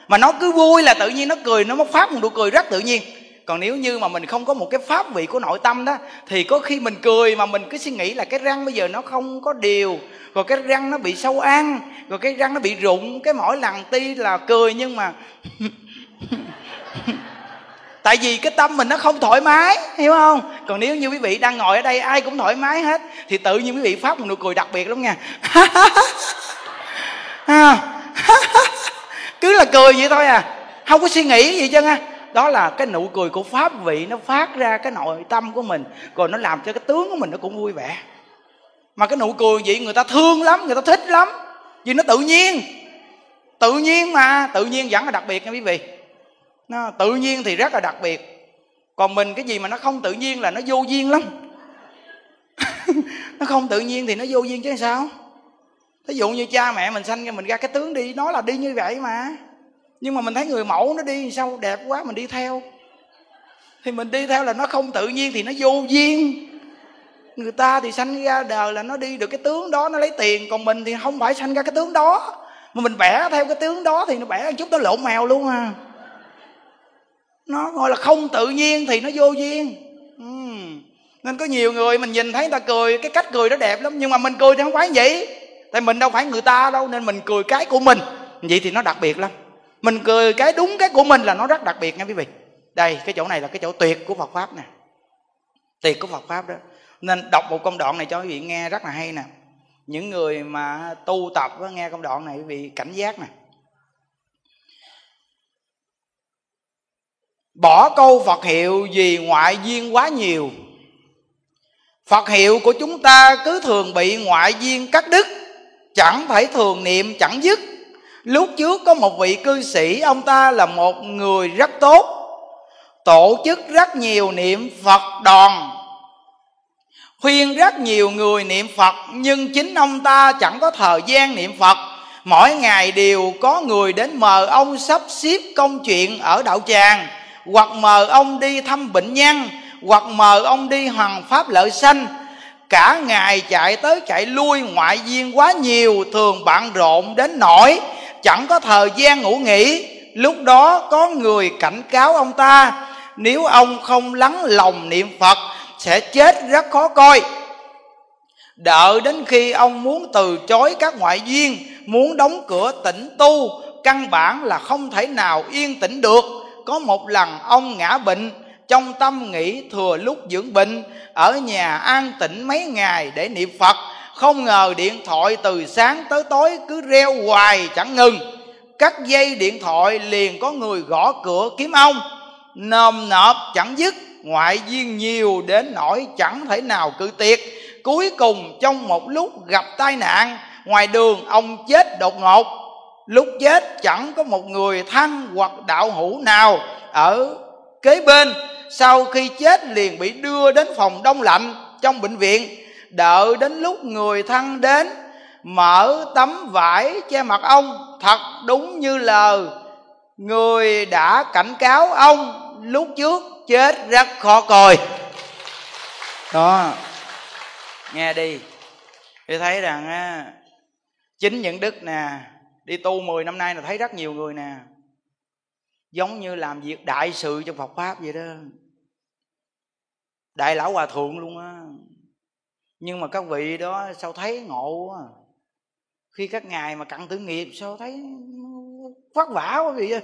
S2: Mà nó cứ vui là tự nhiên nó cười nó phát một nụ cười rất tự nhiên còn nếu như mà mình không có một cái pháp vị của nội tâm đó, thì có khi mình cười mà mình cứ suy nghĩ là cái răng bây giờ nó không có đều, rồi cái răng nó bị sâu ăn, rồi cái răng nó bị rụng, cái mỗi lần ti là cười nhưng mà tại vì cái tâm mình nó không thoải mái, hiểu không? Còn nếu như quý vị đang ngồi ở đây ai cũng thoải mái hết, thì tự nhiên quý vị phát một nụ cười đặc biệt lắm nha. À, cứ là cười vậy thôi à không có suy nghĩ gì chứ ha đó là cái nụ cười của pháp vị nó phát ra cái nội tâm của mình. Rồi nó làm cho cái tướng của mình nó cũng vui vẻ. Mà cái nụ cười vậy người ta thương lắm, người ta thích lắm. Vì nó tự nhiên. Tự nhiên mà, tự nhiên vẫn là đặc biệt nha quý vị. Nó tự nhiên thì rất là đặc biệt. Còn mình cái gì mà nó không tự nhiên là nó vô duyên lắm. Nó không tự nhiên thì nó vô duyên chứ sao? Thí dụ như cha mẹ mình sanh ra mình ra cái tướng đi nó là đi như vậy mà nhưng mà mình thấy người mẫu nó đi sao đẹp quá, mình đi theo. Thì mình đi theo là nó không tự nhiên thì nó vô duyên. Người ta thì sanh ra đời là nó đi được cái tướng đó, nó lấy tiền. Còn mình thì không phải sanh ra cái tướng đó. Mà mình vẽ theo cái tướng đó thì nó vẽ chút nó lộn mèo luôn à. Nó gọi là không tự nhiên thì nó vô duyên. Uhm. nên có nhiều người mình nhìn thấy người ta cười, cái cách cười nó đẹp lắm. Nhưng mà mình cười thì không phải vậy. Tại mình đâu phải người ta đâu, nên mình cười cái của mình. Vậy thì nó đặc biệt lắm mình cười cái đúng cái của mình là nó rất đặc biệt nha quý vị. Đây, cái chỗ này là cái chỗ tuyệt của phật pháp nè. Tuyệt của phật pháp đó. Nên đọc một công đoạn này cho quý vị nghe rất là hay nè. Những người mà tu tập nghe công đoạn này quý vị cảnh giác nè. Bỏ câu phật hiệu vì ngoại duyên quá nhiều. Phật hiệu của chúng ta cứ thường bị ngoại duyên cắt đứt, chẳng phải thường niệm, chẳng dứt lúc trước có một vị cư sĩ, ông ta là một người rất tốt, tổ chức rất nhiều niệm phật đoàn khuyên rất nhiều người niệm phật, nhưng chính ông ta chẳng có thời gian niệm phật. Mỗi ngày đều có người đến mời ông sắp xếp công chuyện ở đạo tràng, hoặc mời ông đi thăm bệnh nhân, hoặc mời ông đi hoàng pháp lợi sanh. Cả ngày chạy tới chạy lui, ngoại viên quá nhiều, thường bận rộn đến nỗi chẳng có thời gian ngủ nghỉ. Lúc đó có người cảnh cáo ông ta, nếu ông không lắng lòng niệm phật, sẽ chết rất khó coi. Đợi đến khi ông muốn từ chối các ngoại duyên, muốn đóng cửa tĩnh tu, căn bản là không thể nào yên tĩnh được. Có một lần ông ngã bệnh, trong tâm nghĩ thừa lúc dưỡng bệnh, ở nhà an tĩnh mấy ngày để niệm phật không ngờ điện thoại từ sáng tới tối cứ reo hoài chẳng ngừng. Cắt dây điện thoại liền có người gõ cửa kiếm ông. Nòm nộp chẳng dứt, ngoại duyên nhiều đến nỗi chẳng thể nào cự tiệt cuối cùng trong một lúc gặp tai nạn, ngoài đường ông chết đột ngột. Lúc chết chẳng có một người thân hoặc đạo hữu nào ở kế bên. Sau khi chết liền bị đưa đến phòng đông lạnh trong bệnh viện đợi đến lúc người thân đến, mở tấm vải che mặt ông. Thật đúng như lời, người đã cảnh cáo ông lúc trước chết rất khó coi. Đó, nghe đi. Thì thấy rằng á, chính những đức nè, đi tu 10 năm nay là thấy rất nhiều người nè, giống như làm việc đại sự trong Phật pháp vậy đó. Đại lão hòa thượng luôn á nhưng mà các vị đó sao thấy ngộ quá à? khi các ngài mà cặn tử nghiệp, sao thấy phát vả quá vị ơi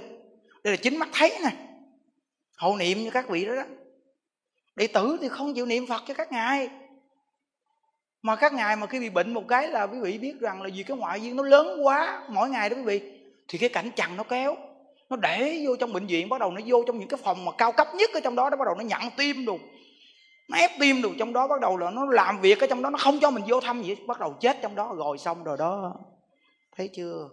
S2: đây là chính mắt thấy nè. Hộ niệm như các vị đó đó. Đệ tử thì không chịu niệm phật cho các ngài. Mà các ngài mà khi bị bệnh một cái là quý vị biết rằng là vì cái ngoại duyên nó lớn quá, mỗi ngày đó quý vị, thì cái cảnh chằn nó kéo. Nó để vô trong bệnh viện, bắt đầu nó vô trong những cái phòng mà cao cấp nhất ở trong đó, nó bắt đầu nó nhận tim đồ nó ép tim đồ trong đó, bắt đầu là nó làm việc ở trong đó, nó không cho mình vô thăm gì bắt đầu chết trong đó, rồi xong rồi đó. Thấy chưa?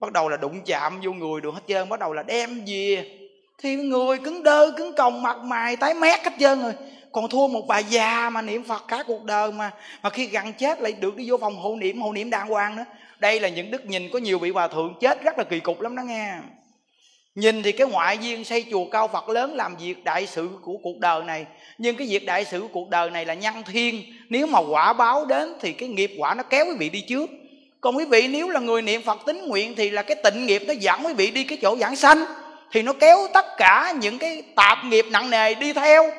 S2: Bắt đầu là đụng chạm vô người được hết trơn, bắt đầu là đem về. Thì người cứng đơ, cứng còng, mặt mày, tái mét hết trơn rồi. Còn thua một bà già mà niệm phật cả cuộc đời mà mà khi gần chết lại được đi vô phòng hộ niệm hộ niệm đàng hoàng nữa. Đây là những đức nhìn có nhiều vị hòa thượng chết rất là kỳ cục lắm đó nghe nhìn thì cái ngoại duyên xây chùa cao phật lớn làm việc đại sự của cuộc đời này. Nhưng cái việc đại sự của cuộc đời này là nhân thiên nếu mà quả báo đến thì cái nghiệp quả nó kéo quý vị đi trước. Còn quý vị nếu là người niệm phật tính nguyện thì là cái tịnh nghiệp nó dẫn quý vị đi cái chỗ giảng sanh. Thì nó kéo tất cả những cái tạp nghiệp nặng nề đi theo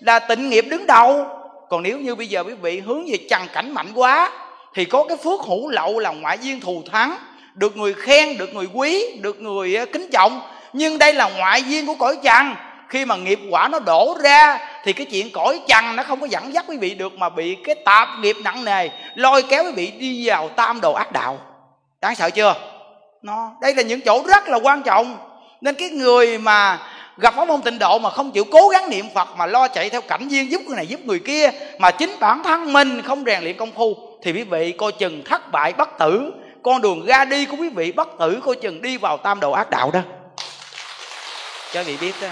S2: là tịnh nghiệp đứng đầu. Còn nếu như bây giờ quý vị hướng về trần cảnh mạnh quá, thì có cái phước hữu lậu là ngoại duyên thù thắng. Được người khen, được người quý, được người ờ, kính trọng nhưng đây là ngoại duyên của cõi trần khi mà nghiệp quả nó đổ ra, thì cái chuyện cõi trần nó không có dẫn dắt quý vị được mà bị cái tạp nghiệp nặng nề lôi kéo quý vị đi vào tam đồ ác đạo. Đáng sợ chưa? Nó, đây là những chỗ rất là quan trọng. Nên cái người mà gặp pháp môn tịnh độ mà không chịu cố gắng niệm phật mà lo chạy theo cảnh duyên giúp người này giúp người kia, mà chính bản thân mình không rèn luyện công phu, thì quý vị coi chừng thất bại bất tử. Con đường ra đi của quý vị bất tử coi chừng đi vào tam đồ ác đạo đó cho vị biết đó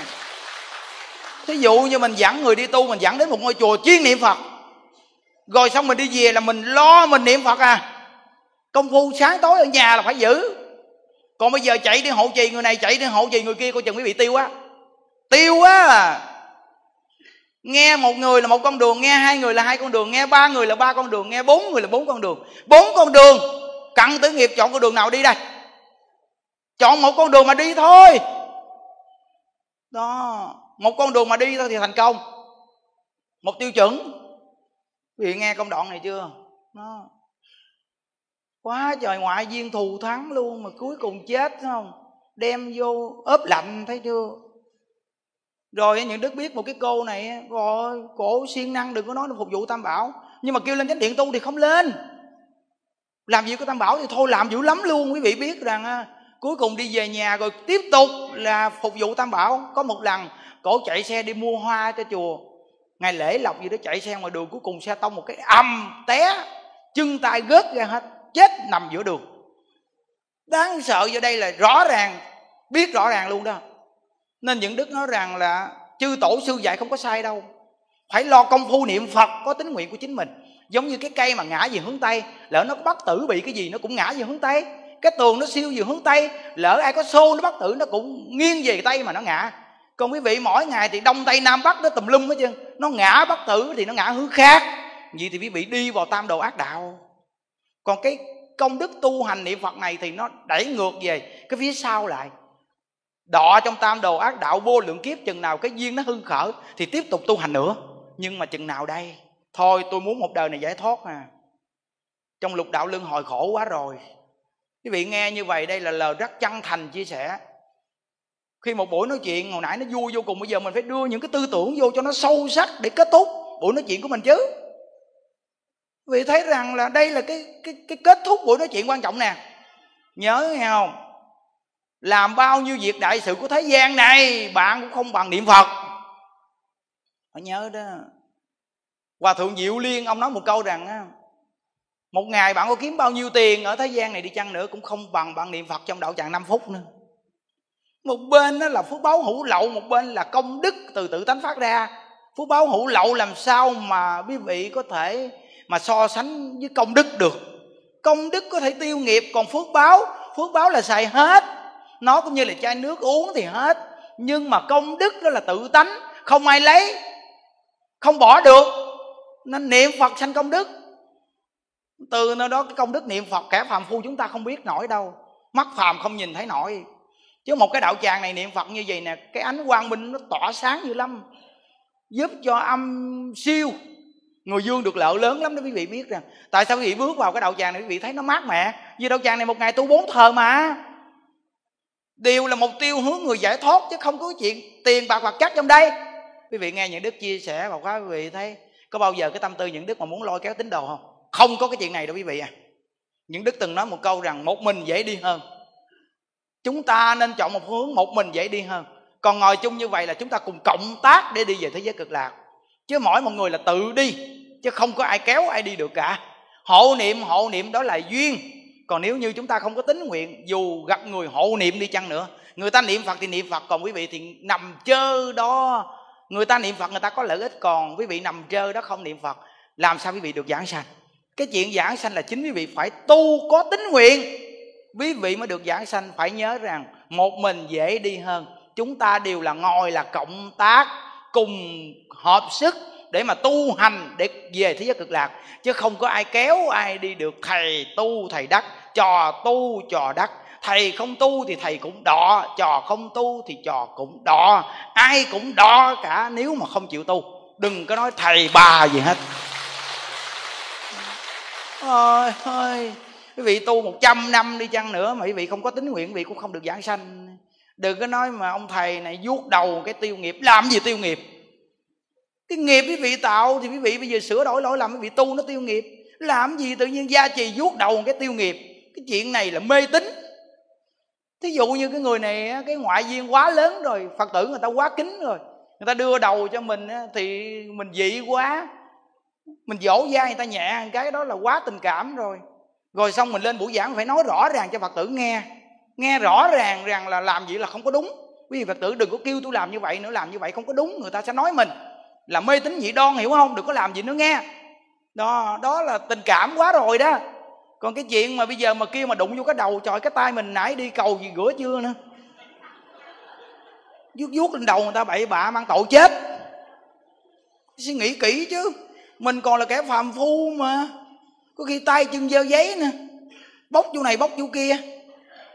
S2: thí dụ như mình dẫn người đi tu, mình dẫn đến một ngôi chùa chuyên niệm phật. Rồi xong mình đi về là mình lo mình niệm phật à. Công phu sáng tối ở nhà là phải giữ. Còn bây giờ chạy đi hộ trì người này, chạy đi hộ trì người kia, coi chừng quý vị tiêu quá. Tiêu quá à. Nghe một người là một con đường, nghe hai người là hai con đường, nghe ba người là ba con đường, nghe bốn người là bốn con đường. Bốn con đường, cặn tử nghiệp chọn con đường nào đi đây? Chọn một con đường mà đi thôi đó. Một con đường mà đi thôi thì thành công. Một tiêu chuẩn. Quý vị nghe công đoạn này chưa? Đó. Quá trời ngoại duyên thù thắng luôn mà cuối cùng chết, thấy không? Đem vô ốp lạnh, thấy chưa? Rồi những đức biết một cái cô này rồi cổ siêng năng đừng có nói phục vụ tam bảo. Nhưng mà kêu lên chánh điện tu thì không lên. Làm gì có tam bảo thì thôi, làm dữ lắm luôn, quý vị biết rằng cuối cùng đi về nhà rồi tiếp tục là phục vụ tam bảo. Có một lần, cổ chạy xe đi mua hoa cho chùa. Ngày lễ lộc gì đó chạy xe ngoài đường, cuối cùng xe tông một cái âm té, chân tay gớt ra hết, chết nằm giữa đường. Đáng sợ do đây là rõ ràng, biết rõ ràng luôn đó. Nên những đức nói rằng là chư tổ sư dạy không có sai đâu. Phải lo công phu niệm phật, có tính nguyện của chính mình. Giống như cái cây mà ngã về hướng tây, lỡ nó bắt tử bị cái gì, nó cũng ngã về hướng tây cái tường nó siêu về hướng tây, lỡ ai có xô nó bắt tử, nó cũng nghiêng về tây mà nó ngã. Còn quý vị, mỗi ngày thì đông tây nam bắc nó tùm lum hết trơn. Nó ngã bắt tử thì nó ngã hướng khác. Vậy thì quý vị đi vào tam đồ ác đạo. Còn cái công đức tu hành niệm phật này thì nó đẩy ngược về cái phía sau lại. Đọ trong tam đồ ác đạo vô lượng kiếp, chừng nào cái duyên nó hưng khởi thì tiếp tục tu hành nữa. Nhưng mà chừng nào đây? Thôi, tôi muốn một đời này giải thoát à. Trong lục đạo luân hồi khổ quá rồi quý vị nghe như vậy đây là lời rất chân thành chia sẻ. Khi một buổi nói chuyện, hồi nãy nó vui vô cùng, bây giờ mình phải đưa những cái tư tưởng vô cho nó sâu sắc để kết thúc buổi nói chuyện của mình chứ. Vì thấy rằng là đây là cái cái cái kết thúc buổi nói chuyện quan trọng nè. Nhớ nghe không? Làm bao nhiêu việc đại sự của thế gian này, bạn cũng không bằng niệm phật. Phải nhớ đó. Hòa thượng diệu liên, ông nói một câu rằng một ngày bạn có kiếm bao nhiêu tiền ở thế gian này đi chăng nữa cũng không bằng bạn niệm phật trong đạo tràng 5 phút nữa. Một bên đó là phước báo hữu lậu, một bên là công đức từ tự tánh phát ra. Phước báo hữu lậu làm sao mà quý vị có thể mà so sánh với công đức được? Công đức có thể tiêu nghiệp, còn phước báo phước báo là xài hết. Nó cũng như là chai nước uống thì hết. Nhưng mà công đức đó là tự tánh, không ai lấy, không bỏ được. Nên niệm phật sanh công đức từ nơi đó cái công đức niệm phật, kẻ phàm phu chúng ta không biết nổi đâu. Mắt phàm không nhìn thấy nổi. Chứ một cái đạo tràng này niệm phật như vậy nè, cái ánh quang minh nó tỏa sáng như lắm. Giúp cho âm siêu. Người dương được lợi lớn lắm đó quý vị biết rằng. Tại sao quý vị bước vào cái đạo tràng này quý vị thấy nó mát mẻ? Vì đạo tràng này một ngày tu bốn thờ mà. Đều là mục tiêu hướng người giải thoát chứ không có chuyện tiền bạc hoặc chất trong đây. Quý vị nghe những đức chia sẻ và khóa quý vị thấy. Có bao giờ cái tâm tư những đức mà muốn lôi kéo tín đồ không? Không có cái chuyện này đâu quý vị à. Những đức từng nói một câu rằng một mình dễ đi hơn. Chúng ta nên chọn một hướng một mình dễ đi hơn. Còn ngồi chung như vậy là chúng ta cùng cộng tác để đi về thế giới cực lạc. Chứ mỗi một người là tự đi, chứ không có ai kéo ai đi được cả. Hộ niệm hộ niệm đó là duyên. Còn nếu như chúng ta không có tính nguyện, dù gặp người hộ niệm đi chăng nữa, người ta niệm phật thì niệm phật, còn quý vị thì nằm chơ đó. Người ta niệm phật, người ta có lợi ích, còn quý vị nằm chơ đó không niệm phật, làm sao quý vị được giảng sanh? Cái chuyện giảng sanh là chính quý vị phải tu có tính nguyện. Quý vị mới được giảng sanh, phải nhớ rằng một mình dễ đi hơn. Chúng ta đều là ngồi là cộng tác, cùng hợp sức để mà tu hành để về thế giới cực lạc. Chứ không có ai kéo ai đi được. Thầy tu, thầy đắc, trò tu, trò đắc. Thầy không tu thì thầy cũng đọ, trò không tu thì trò cũng đọ. Ai cũng đọ cả nếu mà không chịu tu. Đừng có nói thầy bà gì hết ôi ơi quý vị tu 100 năm đi chăng nữa mà quý vị không có tính nguyện, quý vị cũng không được giảng sanh. Đừng có nói mà ông thầy này vuốt đầu cái tiêu nghiệp, làm gì tiêu nghiệp? Cái nghiệp quý vị tạo thì quý vị bây giờ sửa đổi lỗi lầm, quý vị tu nó tiêu nghiệp. Làm gì tự nhiên gia trì vuốt đầu cái tiêu nghiệp? Cái chuyện này là mê tín. Thí dụ như cái người này cái ngoại duyên quá lớn rồi, phật tử người ta quá kính rồi. Người ta đưa đầu cho mình thì mình dị quá mình dỗ dai người ta nhẹ cái, đó là quá tình cảm rồi. Rồi xong mình lên buổi giảng phải nói rõ ràng cho phật tử nghe. Nghe rõ ràng rằng là làm vậy là không có đúng. Quý vị phật tử đừng có kêu tôi làm như vậy nữa, làm như vậy không có đúng. Người ta sẽ nói mình là mê tín dị đoan, hiểu không? Đừng có làm gì nữa nghe. Đó đó là tình cảm quá rồi đó. Còn cái chuyện mà bây giờ mà kêu mà đụng vô cái đầu, trời, cái tay mình nãy đi cầu gì rửa chưa nữa. Vuốt vuốt lên đầu người ta bậy bạ, mang tội chết. Suy nghĩ kỹ chứ mình còn là kẻ phàm phu mà. Có khi tay chân dơ giấy nè. Bóc chỗ này, bóc chỗ kia.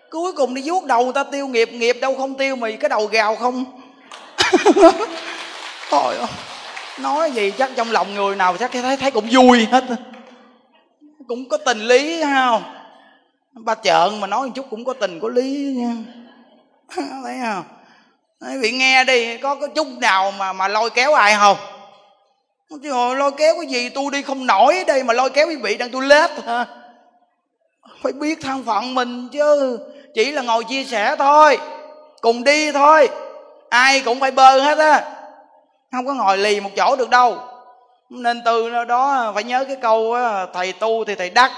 S2: Cuối cùng đi vuốt đầu người ta tiêu nghiệp nghiệp đâu không tiêu mì, cái đầu gào không. Thôi nói gì chắc trong lòng người nào chắc thấy thấy cũng vui hết. Cũng có tình lý không? Ba trợn mà nói một chút cũng có tình có lý nha. Thấy không? Quý vị nghe đi, có có chút nào mà mà lôi kéo ai không? Chứ hồi lôi kéo cái gì tôi đi không nổi đây mà lôi kéo quý vị đang tôi lết hả? Phải biết thân phận mình chứ. Chỉ là ngồi chia sẻ thôi. Cùng đi thôi. Ai cũng phải bơ hết á. Không có ngồi lì một chỗ được đâu. Nên từ đó phải nhớ cái câu á, thầy tu thì thầy đắc.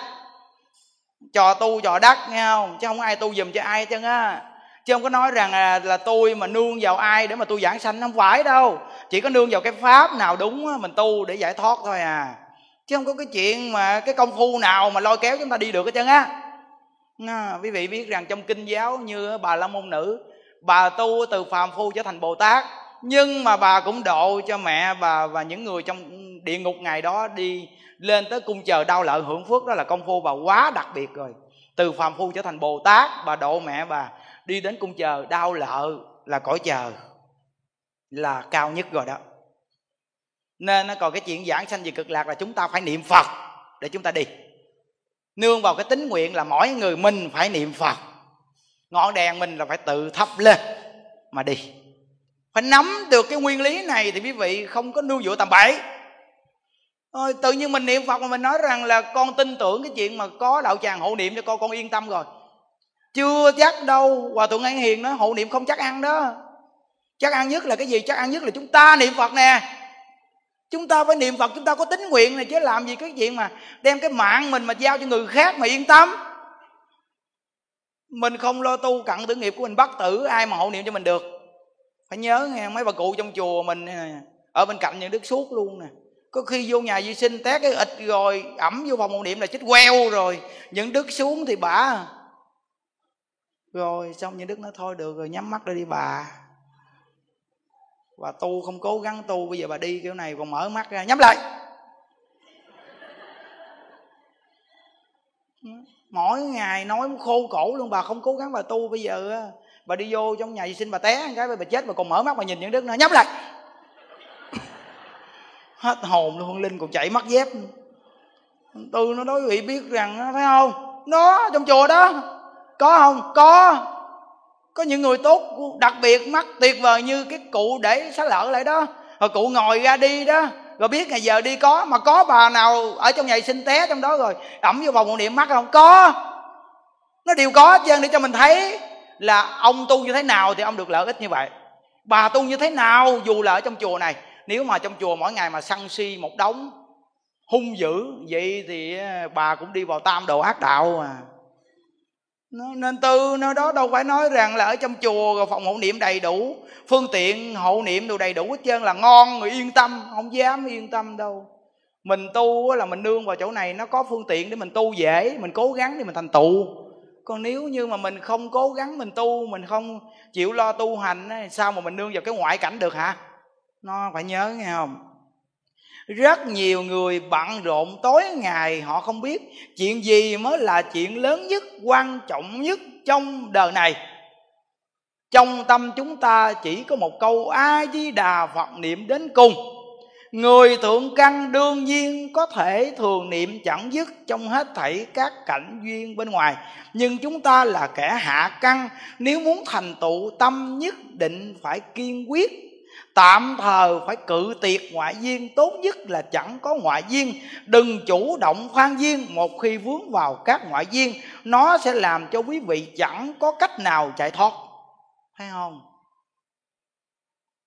S2: Trò tu trò đắc nghe không? Chứ không ai tu dùm cho ai chứ á chứ không có nói rằng là, là tôi mà nương vào ai để mà tôi giảng sanh không phải đâu. Chỉ có nương vào cái pháp nào đúng mình tu để giải thoát thôi à. Chứ không có cái chuyện mà cái công phu nào mà lôi kéo chúng ta đi được hết trơn á. À, quý vị biết rằng trong kinh giáo như bà la môn nữ bà tu từ phàm phu trở thành bồ tát nhưng mà bà cũng độ cho mẹ bà và những người trong địa ngục ngày đó đi lên tới cung chờ đau lợi hưởng phước đó là công phu bà quá đặc biệt rồi. Từ phàm phu trở thành bồ tát bà độ mẹ bà đi đến cung chờ, đau lợ là cõi chờ, là cao nhất rồi đó. Nên nó còn cái chuyện giảng sanh về cực lạc là chúng ta phải niệm phật để chúng ta đi. Nương vào cái tính nguyện là mỗi người mình phải niệm phật. Ngọn đèn mình là phải tự thắp lên mà đi. Phải nắm được cái nguyên lý này thì quý vị không có nương dựa tầm bậy. Rồi tự nhiên mình niệm phật mà mình nói rằng là con tin tưởng cái chuyện mà có đạo tràng hộ niệm cho con con yên tâm rồi chưa chắc đâu. Hòa thượng an hiền nói, hộ niệm không chắc ăn đó. Chắc ăn nhất là cái gì? Chắc ăn nhất là chúng ta niệm phật nè. Chúng ta phải niệm phật, chúng ta có tính nguyện này chứ làm gì cái chuyện mà đem cái mạng mình mà giao cho người khác mà yên tâm. Mình không lo tu cặn tử nghiệp của mình bắt tử, ai mà hộ niệm cho mình được. Phải nhớ nghe, mấy bà cụ trong chùa mình ở bên cạnh những đức suốt luôn nè. Có khi vô nhà vệ sinh, té cái ịt rồi, ẩm vô phòng hộ niệm là chết queo rồi. Những đức xuống thì bả rồi xong những đức nói, thôi được rồi, nhắm mắt ra đi bà. Và tu không cố gắng tu, bây giờ bà đi kiểu này còn mở mắt ra, nhắm lại. Ừ, mỗi ngày nói khô cổ luôn, bà không cố gắng bà tu bây giờ bà đi vô trong nhà vệ sinh bà té cái, bà chết, bà còn mở mắt bà nhìn những đức nó nhắm lại. Hết hồn luôn, linh còn chạy mắt dép tôi nó nói vị biết rằng thấy không? Nó trong chùa đó có không? Có. Có những người tốt, đặc biệt mắt tuyệt vời như cái cụ để xá lợ lại đó. Rồi cụ ngồi ra đi đó. Rồi biết ngày giờ đi có, mà có bà nào ở trong nhà sinh té trong đó rồi, ẩm vô vòng một niệm mắt không? Có. Nó đều có chứ để cho mình thấy là ông tu như thế nào thì ông được lợi ích như vậy. Bà tu như thế nào dù là ở trong chùa này, nếu mà trong chùa mỗi ngày mà săn si một đống hung dữ vậy thì à, bà cũng đi vào tam đồ ác đạo mà nên tư, nó đó đâu phải nói rằng là ở trong chùa rồi phòng hộ niệm đầy đủ, phương tiện hộ niệm đồ đầy đủ hết trơn, là ngon, người yên tâm, không dám yên tâm đâu. Mình tu là mình nương vào chỗ này, nó có phương tiện để mình tu dễ, mình cố gắng để mình thành tựu. Còn nếu như mà mình không cố gắng mình tu, mình không chịu lo tu hành sao mà mình nương vào cái ngoại cảnh được hả? Nó phải nhớ nghe không? Rất nhiều người bận rộn tối ngày, họ không biết chuyện gì mới là chuyện lớn nhất, quan trọng nhất trong đời này. Trong tâm chúng ta chỉ có một câu a di đà phật niệm đến cùng. Người thượng căn đương nhiên có thể thường niệm chẳng dứt trong hết thảy các cảnh duyên bên ngoài, nhưng chúng ta là kẻ hạ căn. Nếu muốn thành tựu tâm nhất định phải kiên quyết tạm thời phải cự tiệt ngoại duyên, tốt nhất là chẳng có ngoại duyên. Đừng chủ động khoan duyên, một khi vướng vào các ngoại duyên, nó sẽ làm cho quý vị chẳng có cách nào chạy thoát. Thấy không?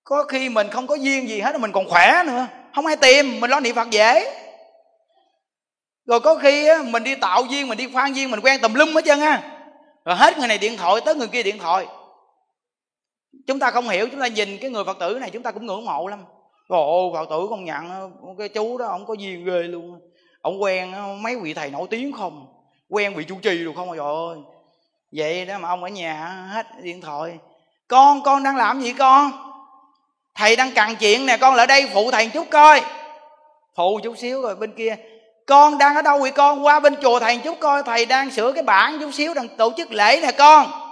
S2: Có khi mình không có duyên gì hết, mình còn khỏe nữa. Không ai tìm, mình lo niệm phật dễ. Rồi có khi mình đi tạo duyên, mình đi khoan duyên, mình quen tùm lum hết trơn á. Rồi hết người này điện thoại, tới người kia điện thoại chúng ta không hiểu, chúng ta nhìn cái người phật tử này, chúng ta cũng ngưỡng mộ lắm. Ồ phật tử công nhận, cái chú đó ông có duyên ghê luôn. Ông quen ờ, mấy vị thầy nổi tiếng không? Quen vị chủ trì được không? Rồi ơi. Vậy đó mà ông ở nhà hết điện thoại. Con con đang làm gì con? Thầy đang cần chuyện nè, con lại đây phụ thầy chút coi. Phụ chút xíu rồi bên kia. Con đang ở đâu vậy con? Qua bên chùa thầy chút coi, thầy đang sửa cái bảng chút xíu, đang tổ chức lễ nè con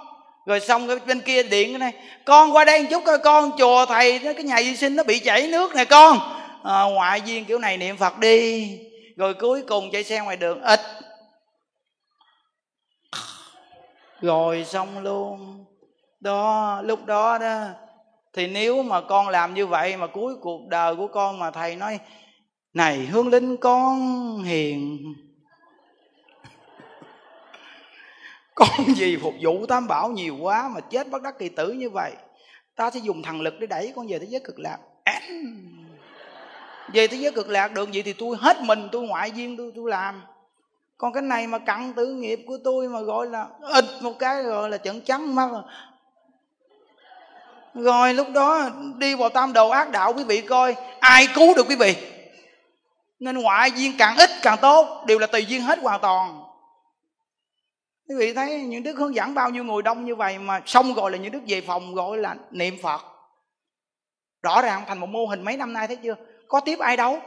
S2: rồi xong cái bên kia điện cái này con qua đây một chút coi con chùa thầy cái nhà vệ sinh nó bị chảy nước nè con. À, ngoại viên kiểu này niệm phật đi. Rồi cuối cùng chạy xe ngoài đường ít rồi xong luôn. Đó lúc đó đó thì nếu mà con làm như vậy mà cuối cuộc đời của con mà thầy nói này hương linh con hiền. Con gì phục vụ tam bảo nhiều quá mà chết bất đắc kỳ tử như vậy. Ta sẽ dùng thần lực để đẩy con về thế giới cực lạc. Về thế giới cực lạc được vậy thì tôi hết mình, tôi ngoại duyên, tôi tôi làm. Còn cái này mà cặn tử nghiệp của tôi mà gọi là ịt một cái rồi là chẩn trắng mắt. Rồi lúc đó đi vào tam đầu ác đạo, quý vị coi, ai cứu được quý vị? Nên ngoại duyên càng ít càng tốt, đều là tùy duyên hết hoàn toàn quý vị thấy những đức hướng dẫn bao nhiêu người đông như vậy mà xong gọi là những đức về phòng gọi là niệm phật. Rõ ràng thành một mô hình mấy năm nay thấy chưa? Có tiếp ai đâu?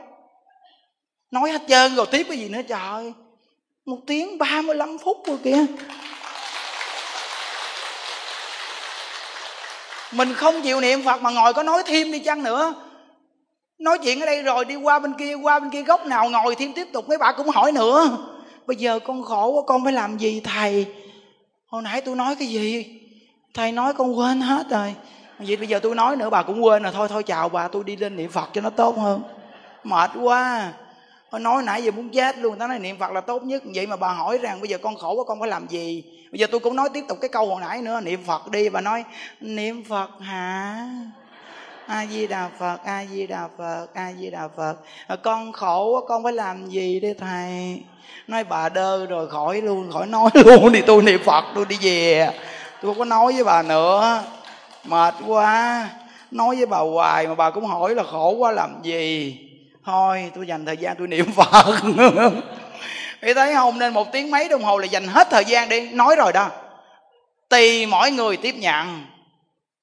S2: Nói hết trơn rồi tiếp cái gì nữa? Trời một tiếng 35 phút rồi kìa. Mình không chịu niệm phật mà ngồi có nói thêm đi chăng nữa. Nói chuyện ở đây rồi đi qua bên kia, qua bên kia góc nào ngồi thêm tiếp tục, mấy bà cũng hỏi nữa bây giờ con khổ quá, con phải làm gì, thầy? Hồi nãy tôi nói cái gì? Thầy nói con quên hết rồi. Vậy bây giờ tôi nói nữa, bà cũng quên rồi. Thôi thôi, chào bà tôi đi lên niệm phật cho nó tốt hơn. Mệt quá. Tôi nói nãy giờ muốn chết luôn, Tao nói niệm Phật là tốt nhất. Vậy mà bà hỏi rằng bây giờ con khổ quá, con phải làm gì? Bây giờ tôi cũng nói tiếp tục cái câu hồi nãy nữa, Niệm Phật đi. Bà nói, niệm Phật hả? A di đà phật, a di đà phật, a di đà phật. Con khổ quá, con phải làm gì đây thầy? Nói bà đơ rồi khỏi luôn, khỏi nói luôn thì tôi niệm phật, tôi đi về. Tôi không có nói với bà nữa. Mệt quá. Nói với bà hoài mà bà cũng hỏi là khổ quá, làm gì? Thôi, tôi dành thời gian tôi niệm phật. Thì thấy không? Nên một tiếng mấy đồng hồ là dành hết thời gian đi. Nói rồi đó. Tùy mỗi người tiếp nhận.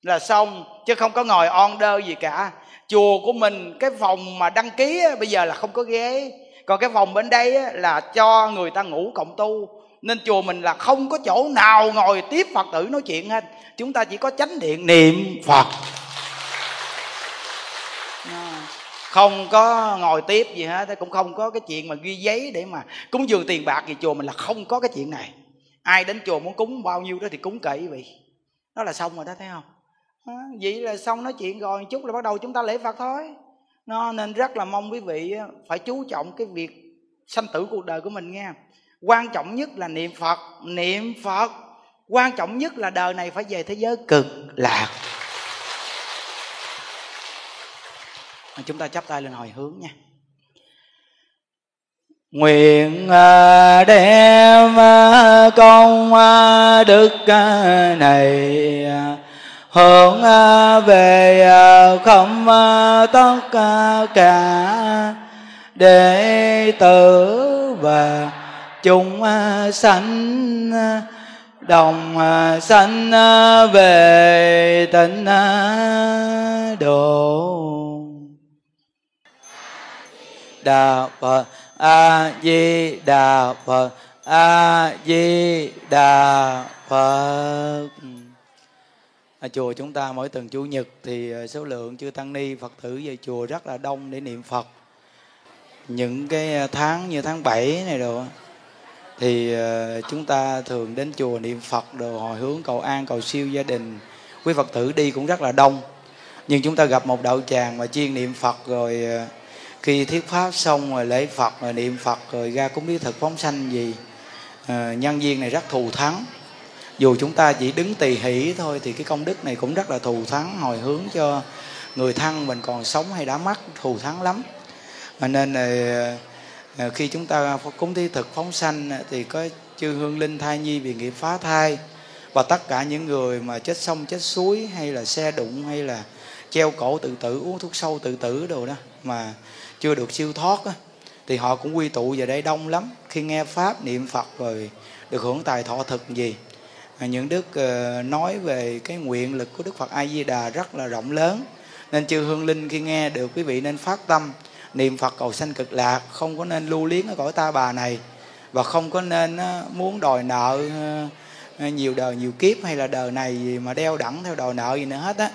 S2: Là xong chứ không có ngồi on đơ gì cả. Chùa của mình cái phòng mà đăng ký á, bây giờ là không có ghế. Còn cái phòng bên đây á, là cho người ta ngủ cộng tu. Nên chùa mình là không có chỗ nào ngồi tiếp phật tử nói chuyện hết. Chúng ta chỉ có chánh điện niệm phật. Không có ngồi tiếp gì hết cũng không có cái chuyện mà ghi giấy để mà cúng dường tiền bạc gì. Chùa mình là không có cái chuyện này. Ai đến chùa muốn cúng bao nhiêu đó thì cúng kệ vậy. Đó là xong rồi đó thấy không? À, vậy là xong nói chuyện rồi một chút là bắt đầu chúng ta lễ phật thôi. Nó nên rất là mong quý vị phải chú trọng cái việc sanh tử cuộc đời của mình nghe quan trọng nhất là niệm phật niệm phật. Quan trọng nhất là đời này phải về thế giới cực lạc. Chúng ta chắp tay lên hồi hướng nha. Nguyện à, đem à, công à, đức này hướng à, về à, không à, tất cả đệ tử và chúng sanh đồng sanh về tịnh độ. Đà phật, a di đà phật, a di đà phật ở chùa chúng ta mỗi tuần chủ nhật thì ờ, số lượng chư tăng ni phật tử về chùa rất là đông để niệm phật. Những cái ờ, tháng như tháng 7 này đồ thì ờ, chúng ta thường đến chùa niệm phật đồ hồi hướng cầu an cầu siêu gia đình. Quý phật tử đi cũng rất là đông nhưng chúng ta gặp một đạo tràng mà chuyên niệm phật rồi khi thuyết pháp xong rồi lễ phật rồi niệm phật rồi ra cúng biết thực phóng sanh gì à, nhân viên này rất thù thắng dù chúng ta chỉ đứng tỳ hỷ thôi thì cái công đức này cũng rất là thù thắng hồi hướng cho người thân mình còn sống hay đã mất thù thắng lắm. Mà nên là à, khi chúng ta cúng thi thực phóng sanh thì có chư hương linh thai nhi vì nghiệp phá thai và tất cả những người mà chết sông chết suối hay là xe đụng hay là treo cổ tự tử uống thuốc sâu tự tử đồ đó mà chưa được siêu thoát á, thì họ cũng quy tụ về đây đông lắm. Khi nghe pháp niệm phật rồi được hưởng tài thọ thực gì những đức ờ, nói về cái nguyện lực của đức phật a di đà rất là rộng lớn. Nên chư hương linh khi nghe được quý vị nên phát tâm. Niệm phật cầu sanh cực lạc, không có nên lưu liếng ở cõi ta bà này. Và không có nên muốn đòi nợ ờ, nhiều đời nhiều kiếp hay là đời này mà đeo đẳng theo đòi nợ gì nữa hết á.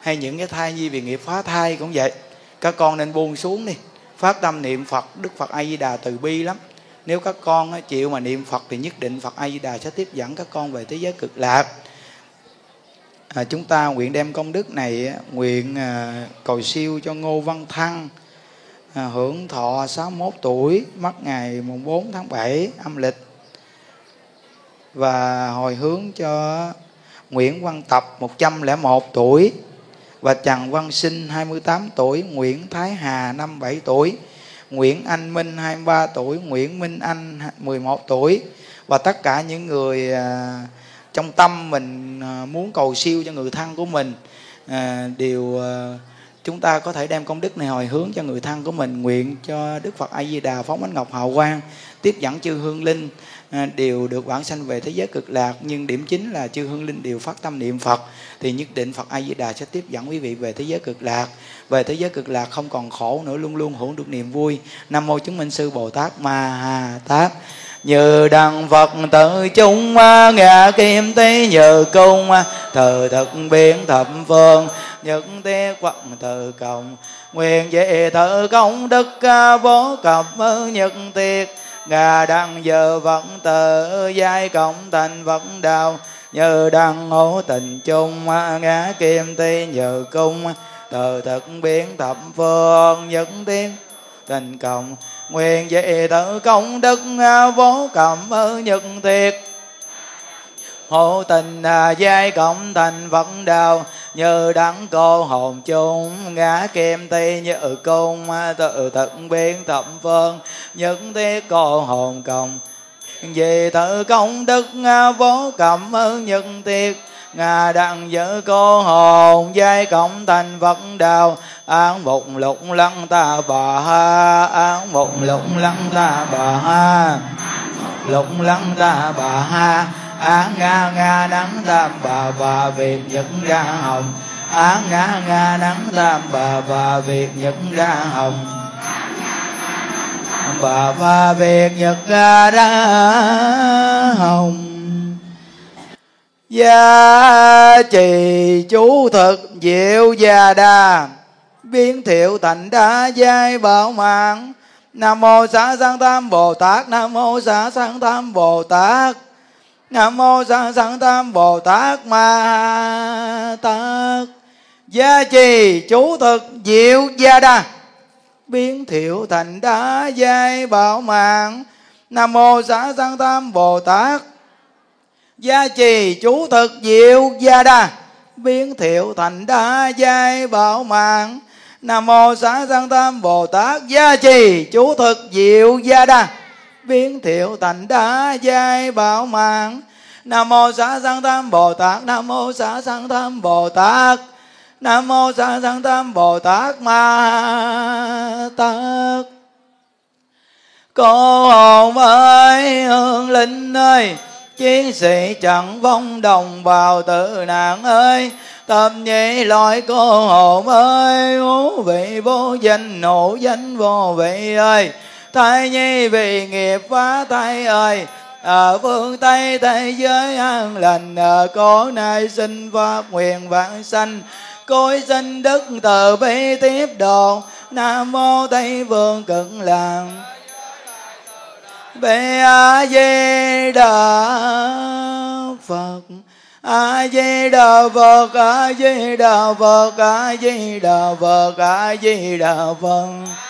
S2: Hay những cái thai nhi vì nghiệp phá thai cũng vậy. Các con nên buông xuống đi. Phát tâm niệm phật, đức phật a di đà từ bi lắm nếu các con chịu mà niệm phật thì nhất định phật a di đà sẽ tiếp dẫn các con về thế giới cực lạc. À, chúng ta nguyện đem công đức này nguyện à, cầu siêu cho ngô văn thăng à, hưởng thọ 61 tuổi mất ngày mùng 4 tháng 7 âm lịch. Và hồi hướng cho Nguyễn Văn Tập 101 tuổi và Trần Văn Sinh 28 tuổi, Nguyễn Thái Hà 57 tuổi, Nguyễn Anh Minh 23 tuổi, Nguyễn Minh Anh 11 tuổi. Và tất cả những người à, trong tâm mình à, muốn cầu siêu cho người thân của mình à, đều chúng ta có thể đem công đức này hồi hướng cho người thân của mình. Nguyện cho Đức Phật A Di Đà phóng ánh ngọc hào quang tiếp dẫn chư hương linh À, đều được vãng sanh về thế giới cực lạc, nhưng điểm chính là chư hương linh đều phát tâm niệm phật, thì nhất định phật a di đà sẽ tiếp dẫn quý vị về thế giới cực lạc. Về thế giới cực lạc không còn khổ nữa, luôn luôn hưởng được niềm vui. Nam mô chứng minh sư bồ tát ma ha tát. Như đăng phật tự chúng à, ngã kim tế như cung à, thờ thực biến thập phương, nhất tế quận từ cộng. Nguyện về thờ công đức vô cập nhật tiệt ngà đăng giờ vẫn tự giai cộng thành vẫn đạo như đăng hữu tình chung, ngã kim ti nhờ cung. Từ thực biến thập phương nhất tiếng tình cộng nguyện về tự công đức, vô cầm nhật thiệt hữu tình à, giai cộng thành vẫn đạo như đắng cô hồn chung, ngã kim ti như ừ cung à, tự tận biến thập phương. Những tiết cô hồn cộng vì tự công đức à, vô cảm ơn nhân tiết ngà đặng giữ cô hồn, giai cộng thành vật đạo án một lục lăng ta bà ha, án một lục lăng ta bà ha. Lục lăng ta bà ha. Á nga nga nắng tam bà bà việt nhật ra hồng. Á nga nga nắng tam bà bà việt nhật ra hồng. Bà bà việt nhật ra hồng. Gia trì chú thực diệu gia đa. Biến thiệu thành đá giai bảo mạng. Nam mô xá sanh tam bồ tát, nam mô xá sanh tam bồ tát nam mô xá sanh tam bồ tát ma tát. Gia trì chú thực diệu gia đa. Biến thiệu thành đá giai bảo mạng. Nam mô xá sanh tam bồ tát. Gia trì chú thực diệu gia đa. Biến thiệu thành đa giai bảo mạng. Nam mô xá sanh tam bồ tát. Gia trì chú thực diệu gia đa biến thiệu thành đa giai bảo mạng nam mô xá sanh tam bồ tát, nam mô xá sanh tam bồ tát, nam mô xá sanh tam bồ tát ma tát. Cô hồn ơi, hương linh ơi, chiến sĩ chẳng vong đồng bào tự nạn ơi. Tâm nhị loại cô hồn ơi ngũ vị vô danh nổ danh vô vị ơi thai nhi vì nghiệp phá thai ơi. Ở phương tây, thế giới an lành. Ở cổ nay sinh pháp nguyện vạn sanh. Cối sinh đức từ bi tiếp độ. Nam mô tây phương cực lạc bệ a di đà phật. A di đà phật a di đà phật a di đà phật a di đà phật đà phật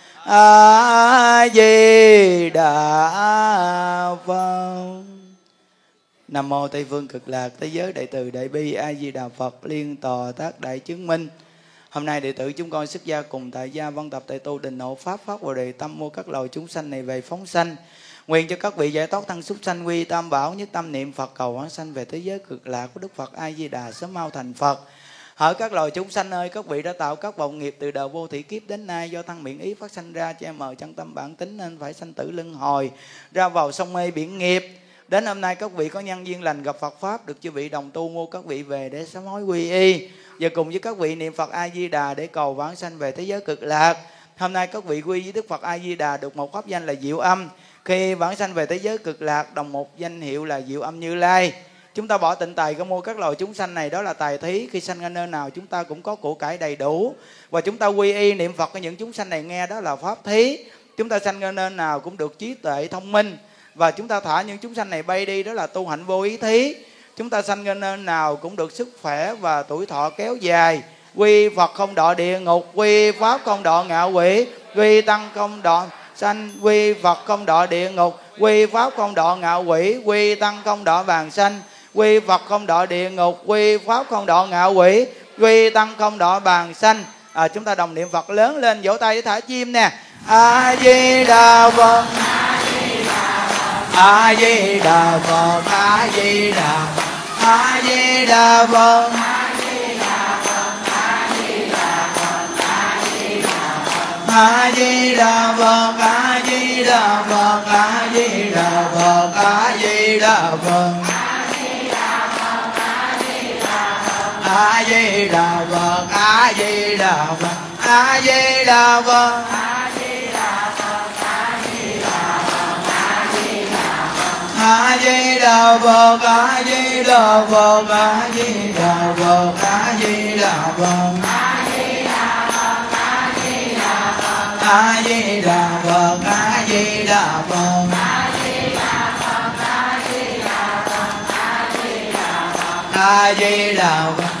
S2: a di đà phật. Nam mô tây phương cực lạc thế giới đại từ đại bi a di đà phật liên tòa tác đại chứng minh. Hôm nay đệ tử chúng con xuất gia cùng tại gia văn tập tại tu đình hộ pháp pháp bồ đề tâm mua các loài chúng sanh này về phóng sanh. Nguyện cho các vị giải thoát tăng súc sanh quy tam bảo nhất tâm niệm phật cầu hóa sanh về thế giới cực lạc của đức phật a di đà sớm mau thành phật hỡi các loài chúng sanh ơi, các vị đã tạo các vọng nghiệp từ đời vô thị kiếp đến nay do thân miệng ý phát sanh ra, che mờ chân tâm bản tính nên phải sanh tử luân hồi, ra vào sông mê biển nghiệp. Đến hôm nay các vị có nhân duyên lành gặp Phật pháp, được chư vị đồng tu mua các vị về để sám hối quy y. Và cùng với các vị niệm Phật A Di Đà để cầu vãng sanh về thế giới cực lạc. Hôm nay các vị quy với Đức Phật A Di Đà được một pháp danh là Diệu Âm. Khi vãng sanh về thế giới cực lạc, đồng một danh hiệu là Diệu Âm Như Lai chúng ta bỏ tịnh tài có mua các loài chúng sanh này, đó là tài thí. Khi sanh ở nơi nào, chúng ta cũng có của cải đầy đủ. Và chúng ta quy y niệm phật của những chúng sanh này nghe, đó là pháp thí. Chúng ta sanh ở nơi nào cũng được trí tuệ thông minh. Và chúng ta thả những chúng sanh này bay đi, đó là tu hạnh vô ý thí. Chúng ta sanh ở nơi nào cũng được sức khỏe và tuổi thọ kéo dài. Quy phật không đọa địa ngục, quy pháp không đọa ngạo quỷ, quy tăng không đọa sanh, quy phật không đọa địa ngục, quy pháp không đọa ngạo quỷ, quy tăng không đọa vàng sanh quy phật không đọa địa ngục quy pháp không đọa ngạo quỷ quy tăng không đọa bàn sanh. À, chúng ta đồng niệm phật lớn lên vỗ tay với thả chim nè. A di đà phật. A di đà phật a di đà a di đà phật. A di đà phật a di đà phật a di đà phật a di đà phật a di đà phật a di đà phật. A di đà phật a di đà phật a di đà phật a di đà phật a a di đà phật a di đà phật a di đà phật a di đà phật a di đà phật a di đà phật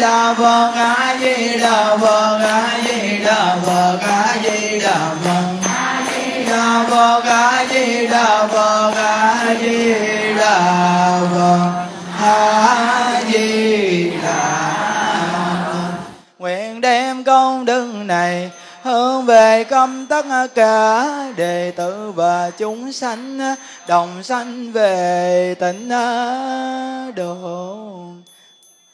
S2: đà phật a di đà phật a di đà phật a di đà phật đà phật a di đà phật a di đà phật a di đà phật nguyện đem công đức này hướng về công tất cả đệ tử và chúng sanh, đồng sanh về tịnh độ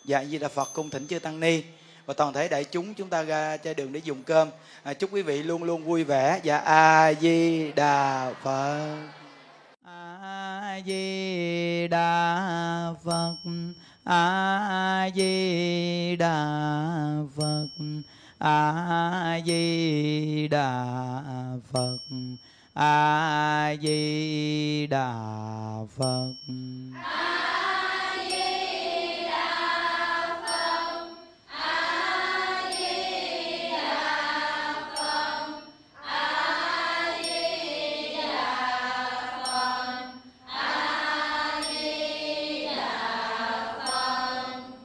S2: dạ di đà phật cung thỉnh chư tăng ni. Và toàn thể đại chúng chúng ta ra trên đường để dùng cơm. À, chúc quý vị luôn luôn vui vẻ. Dạ, Và a di đà phật. A di đà phật. A di đà phật. A di đà phật. A di đà phật. a di